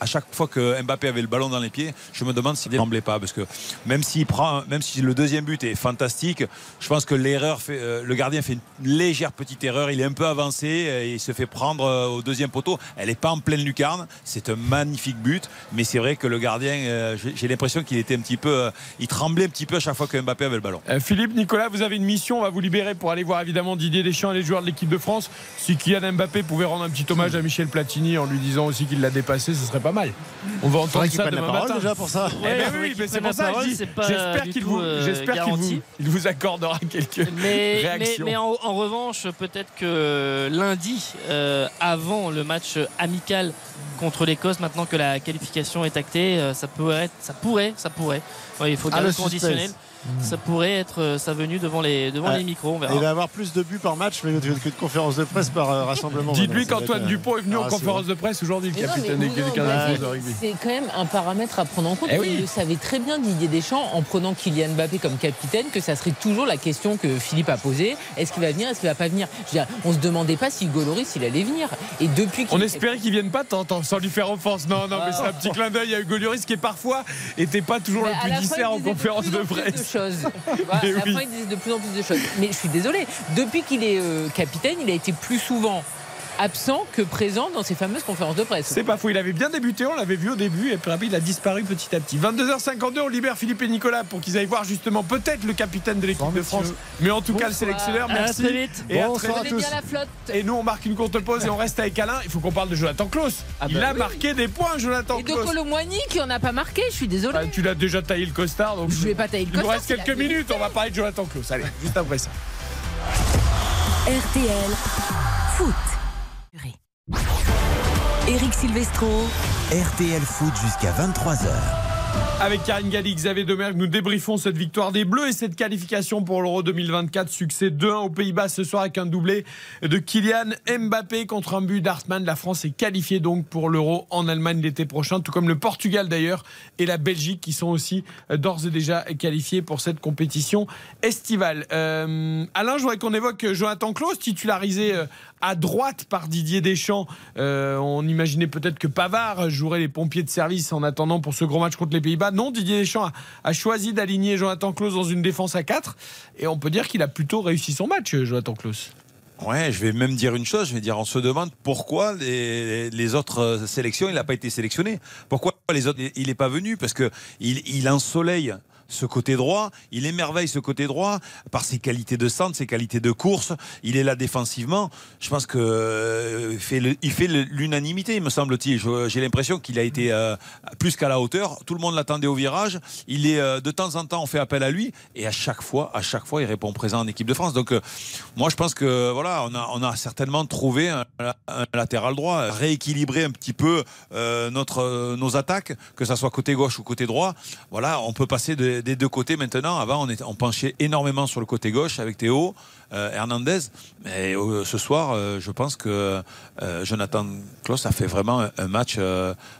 à chaque fois que Mbappé avait le ballon dans les pieds, je me demande s'il ne tremblait pas. Parce que même s'il prend, même si le deuxième but est fantastique, je pense que l'erreur fait, euh, le gardien fait une légère petite erreur. Il est un peu avancé et il se fait prendre au deuxième poteau. Elle n'est pas en pleine lucarne. C'est un magnifique but. Mais c'est vrai que le gardien, j'ai l'impression qu'il était un petit peu il tremblait un petit peu à chaque fois que Mbappé avait le ballon. Euh, Philippe, Nicolas, vous avez une mission, on va vous libérer pour aller voir évidemment Didier Deschamps et les joueurs de l'équipe de France. Si Kylian Mbappé pouvait rendre un petit hommage à Michel Platini en lui disant aussi qu'il l'a dépassé, ce serait pas mal. On va entendre ça demain la matin. déjà pour ça. Eh ben oui, mais c'est pour ça j'espère qu'il vous, j'espère qu'il vous, il vous accordera quelques mais, réactions. Mais, mais en, en, revanche, peut-être que lundi, euh, avant le match amical contre l'Écosse, maintenant que la qualification est actée, euh, ça pourrait, être, ça pourrait, ça pourrait. Ouais, il faut Ah, garder le le conditionnel. Ça pourrait être euh, sa venue devant les, devant Ah, les micros. On verra. Il va avoir plus de buts par match mais que de conférences de presse par euh, rassemblement. Dites-lui qu'Antoine euh, Dupont est venu en conférence de presse aujourd'hui, le capitaine des de rugby. C'est quand même un paramètre à prendre en compte. Eh oui. Il le savait très bien Didier Deschamps en prenant Kylian Mbappé comme capitaine que ça serait toujours la question que Philippe a posée. Est-ce qu'il va venir Est-ce qu'il va pas venir? Je veux dire, On se demandait pas si Goloris il allait venir. Et depuis qu'il On espérait qu'il vienne pas tant, tant, sans lui faire offense. Non, non, mais c'est un petit clin d'œil à Hugo Lloris qui est parfois était pas toujours Mais le à plus dissert en conférence de presse. Choses. Voilà, à la oui. fin, il disait de plus en plus de choses. Mais je suis désolé. Depuis qu'il est euh, capitaine, il a été plus souvent absent que présent dans ces fameuses conférences de presse. C'est pas faux, il avait bien débuté, on l'avait vu au début, et puis après, il a disparu petit à petit. 22h52, on libère Philippe et Nicolas pour qu'ils aillent voir justement peut-être le capitaine de l'équipe de France, mais en tout cas le sélectionneur. À Merci. très vite. Et à très vite. tous. bien la flotte. Et nous, on marque une courte pause et on reste avec Alain. Il faut qu'on parle de Jonathan Klaus. Ah il bah a oui. marqué des points, Jonathan Et de Klaus. Colomboigny qui en a pas marqué, je suis désolé. Bah, tu l'as déjà taillé le costard, donc Je vais pas tailler le il nous costard, reste quelques minutes. On va parler de Jonathan Klaus. Allez, juste après ça. RTL Foot. Eric Silvestro. RTL Foot jusqu'à 23h. Avec Karine Galli, Xavier Demergue, nous débriefons cette victoire des Bleus et cette qualification pour l'Euro 2024. Succès 2-1 aux Pays-Bas ce soir avec un doublé de Kylian Mbappé contre un but d'Artman. La France est qualifiée donc pour l'Euro en Allemagne l'été prochain, tout comme le Portugal d'ailleurs et la Belgique qui sont aussi d'ores et déjà qualifiés pour cette compétition estivale. Euh, Alain, je voudrais qu'on évoque Jonathan Klaus, titularisé euh, à droite par Didier Deschamps. Euh, on imaginait peut-être que Pavard jouerait les pompiers de service en attendant pour ce gros match contre les Pays-Bas. Non, Didier Deschamps a, choisi d'aligner Jonathan Klaus dans une défense à 4 et on peut dire qu'il a plutôt réussi son match, Jonathan Klaus. Ouais, je vais même dire une chose, je vais dire, on se demande pourquoi les, autres sélections, il n'a pas été sélectionné. Pourquoi les autres, il n'est pas venu? Parce que il, il ensoleille ce côté droit, il émerveille ce côté droit par ses qualités de centre, ses qualités de course, il est là défensivement. Je pense que euh, fait le- il fait l'unanimité, me semble-t-il. J'ai l'impression qu'il a été euh, plus qu'à la hauteur. Tout le monde l'attendait au virage. Il est euh, de temps en temps, on fait appel à lui et à chaque fois, à chaque fois, il répond présent en équipe de France. Donc, euh, moi, je pense que voilà, on a, on a certainement trouvé un, un latéral droit, rééquilibrer un petit peu euh, notre, euh, nos attaques, que ça soit côté gauche ou côté droit. Voilà, on peut passer de- des deux côtés maintenant. Avant, on, était, on penchait énormément sur le côté gauche avec Théo. euh, Hernandez, mais euh, ce soir, euh, je pense que Jonathan Klaus a fait vraiment un, un match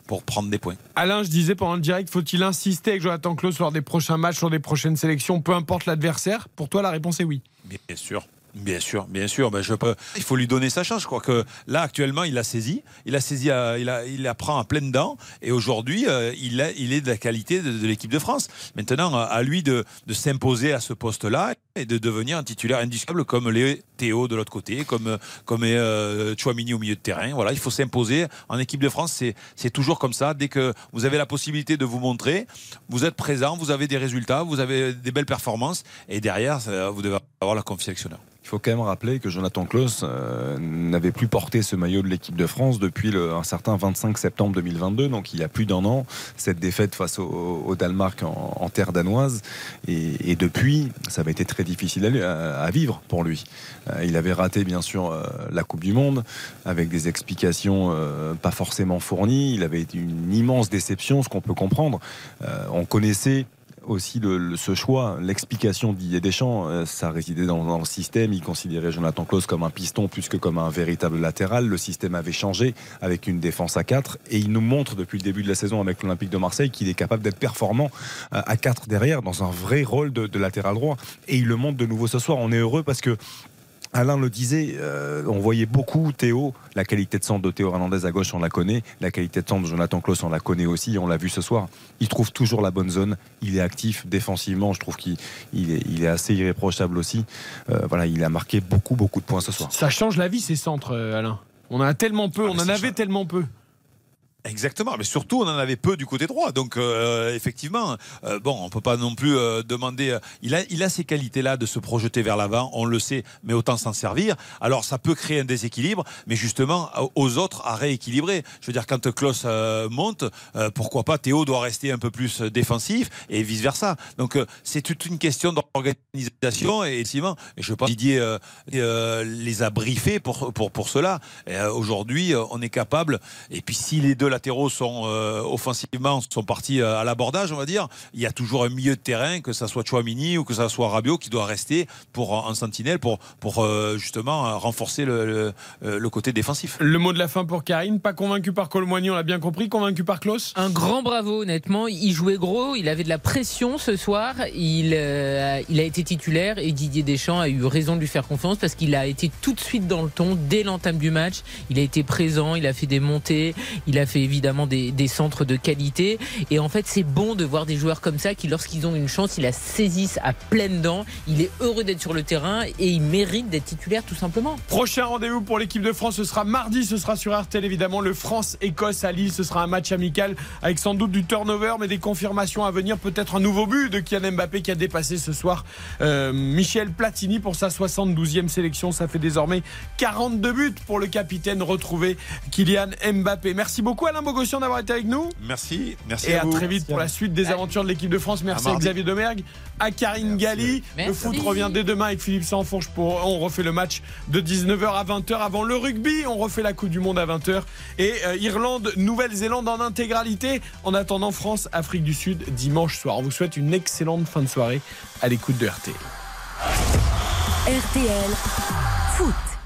pour prendre des points. Alain, je disais pendant le direct, faut-il insister avec Jonathan Klaus lors des prochains matchs, lors des prochaines sélections, peu importe l'adversaire? Pour toi, la réponse est oui. Bien sûr. Bien sûr, bien sûr. Il faut lui donner sa chance. Je crois que là, actuellement, il a saisi. Il a saisi, à- il, a, apprend à pleines dents. Et aujourd'hui, euh, il, est de la qualité de, l'équipe de France. Maintenant, à- à lui de, s'imposer à ce poste-là et de devenir un titulaire indiscutable comme les Théo de l'autre côté, comme, comme euh, Chouamini au milieu de terrain. Voilà, il faut s'imposer. En équipe de France, c'est, toujours comme ça. Dès que vous avez la possibilité de vous montrer, vous êtes présent, vous avez des résultats, vous avez des belles performances. Et derrière, vous devez avoir la confiance. Faut quand même rappeler que Jonathan Klaus euh, n'avait plus porté ce maillot de l'équipe de France depuis un certain 25 septembre 2022, donc il y a plus d'un an, cette défaite face au, Danemark en, terre danoise. Et, depuis, ça avait été très difficile à, vivre pour lui. Euh, il avait raté, bien sûr, euh, la Coupe du Monde, avec des explications pas forcément fournies. Il avait une immense déception, ce qu'on peut comprendre. on connaissait aussi ce choix, l'explication d'Ier Deschamps, euh, ça résidait dans, le système. Il considérait Jonathan Klaus comme un piston plus que comme un véritable latéral. Le système avait changé avec une défense à 4 et il nous montre depuis le début de la saison avec l'Olympique de Marseille qu'il est capable d'être performant euh, à 4 derrière dans un vrai rôle de latéral droit. Et il le montre de nouveau ce soir. On est heureux parce que Alain le disait, euh, on voyait beaucoup Théo, la qualité de centre de Théo Hernandez à gauche, on la connaît, la qualité de centre de Jonathan Klaus, on la connaît aussi, on l'a vu ce soir. Il trouve toujours la bonne zone, il est actif défensivement, je trouve qu'il est, assez irréprochable aussi. Euh, voilà, il a marqué beaucoup, beaucoup de points ce soir. Ça change la vie ces centres, euh, Alain. On en a tellement peu, ah, on en avait tellement peu. Exactement, mais surtout on en avait peu du côté droit. Donc euh, effectivement, euh, bon, on peut pas non plus euh, demander. il a, il a ces qualités-là de se projeter vers l'avant. On le sait, mais autant s'en servir. Alors ça peut créer un déséquilibre, mais justement aux autres à rééquilibrer. Je veux dire, quand Klaus monte, pourquoi pas Théo doit rester un peu plus défensif et vice versa. Donc c'est toute une question d'organisation et effectivement, et je pense que Didier les a briefés pour pour pour cela. Aujourd'hui, on est capable. Et puis si les deux latéraux sont euh, offensivement sont partis euh, à l'abordage, on va dire. Il y a toujours un milieu de terrain, que ça soit Chouamini ou que ça soit Rabiot, qui doit rester pour en sentinelle pour pour euh, justement renforcer le, le, côté défensif. Le mot de la fin pour Karine, pas convaincu par Colmoigny, on l'a bien compris, convaincu par Klaus. Un grand bravo, honnêtement. Il jouait gros, il avait de la pression ce soir. Il il a été titulaire et Didier Deschamps a eu raison de lui faire confiance parce qu'il a été tout de suite dans le ton dès l'entame du match. Il a été présent, il a fait des montées, il a fait évidemment des, centres de qualité. Et en fait, c'est bon de voir des joueurs comme ça qui, lorsqu'ils ont une chance, ils la saisissent à pleines dents. Il est heureux d'être sur le terrain et il mérite d'être titulaire tout simplement. Prochain rendez-vous pour l'équipe de France, ce sera mardi, ce sera sur RTL évidemment, le France-Écosse à Lille. Ce sera un match amical avec sans doute du turnover, mais des confirmations à venir. Peut-être un nouveau but de Kylian Mbappé qui a dépassé ce soir euh, Michel Platini pour sa 72e sélection. Ça fait désormais 42 buts pour le capitaine retrouvé Kylian Mbappé. Merci beaucoup Alain Bogossian d'avoir été avec nous. Merci, merci. Et à, très vite pour la suite des aventures de l'équipe de France. Merci à, Xavier Domergue, à Karine Galli. Le foot revient dès demain avec Philippe Sanfourche. Pour, on refait le match de 19h à 20h avant le rugby. On refait la Coupe du Monde à 20h. Et euh, Irlande, Nouvelle-Zélande en intégralité. En attendant France, Afrique du Sud dimanche soir. On vous souhaite une excellente fin de soirée à l'écoute de RTL. RTL Foot.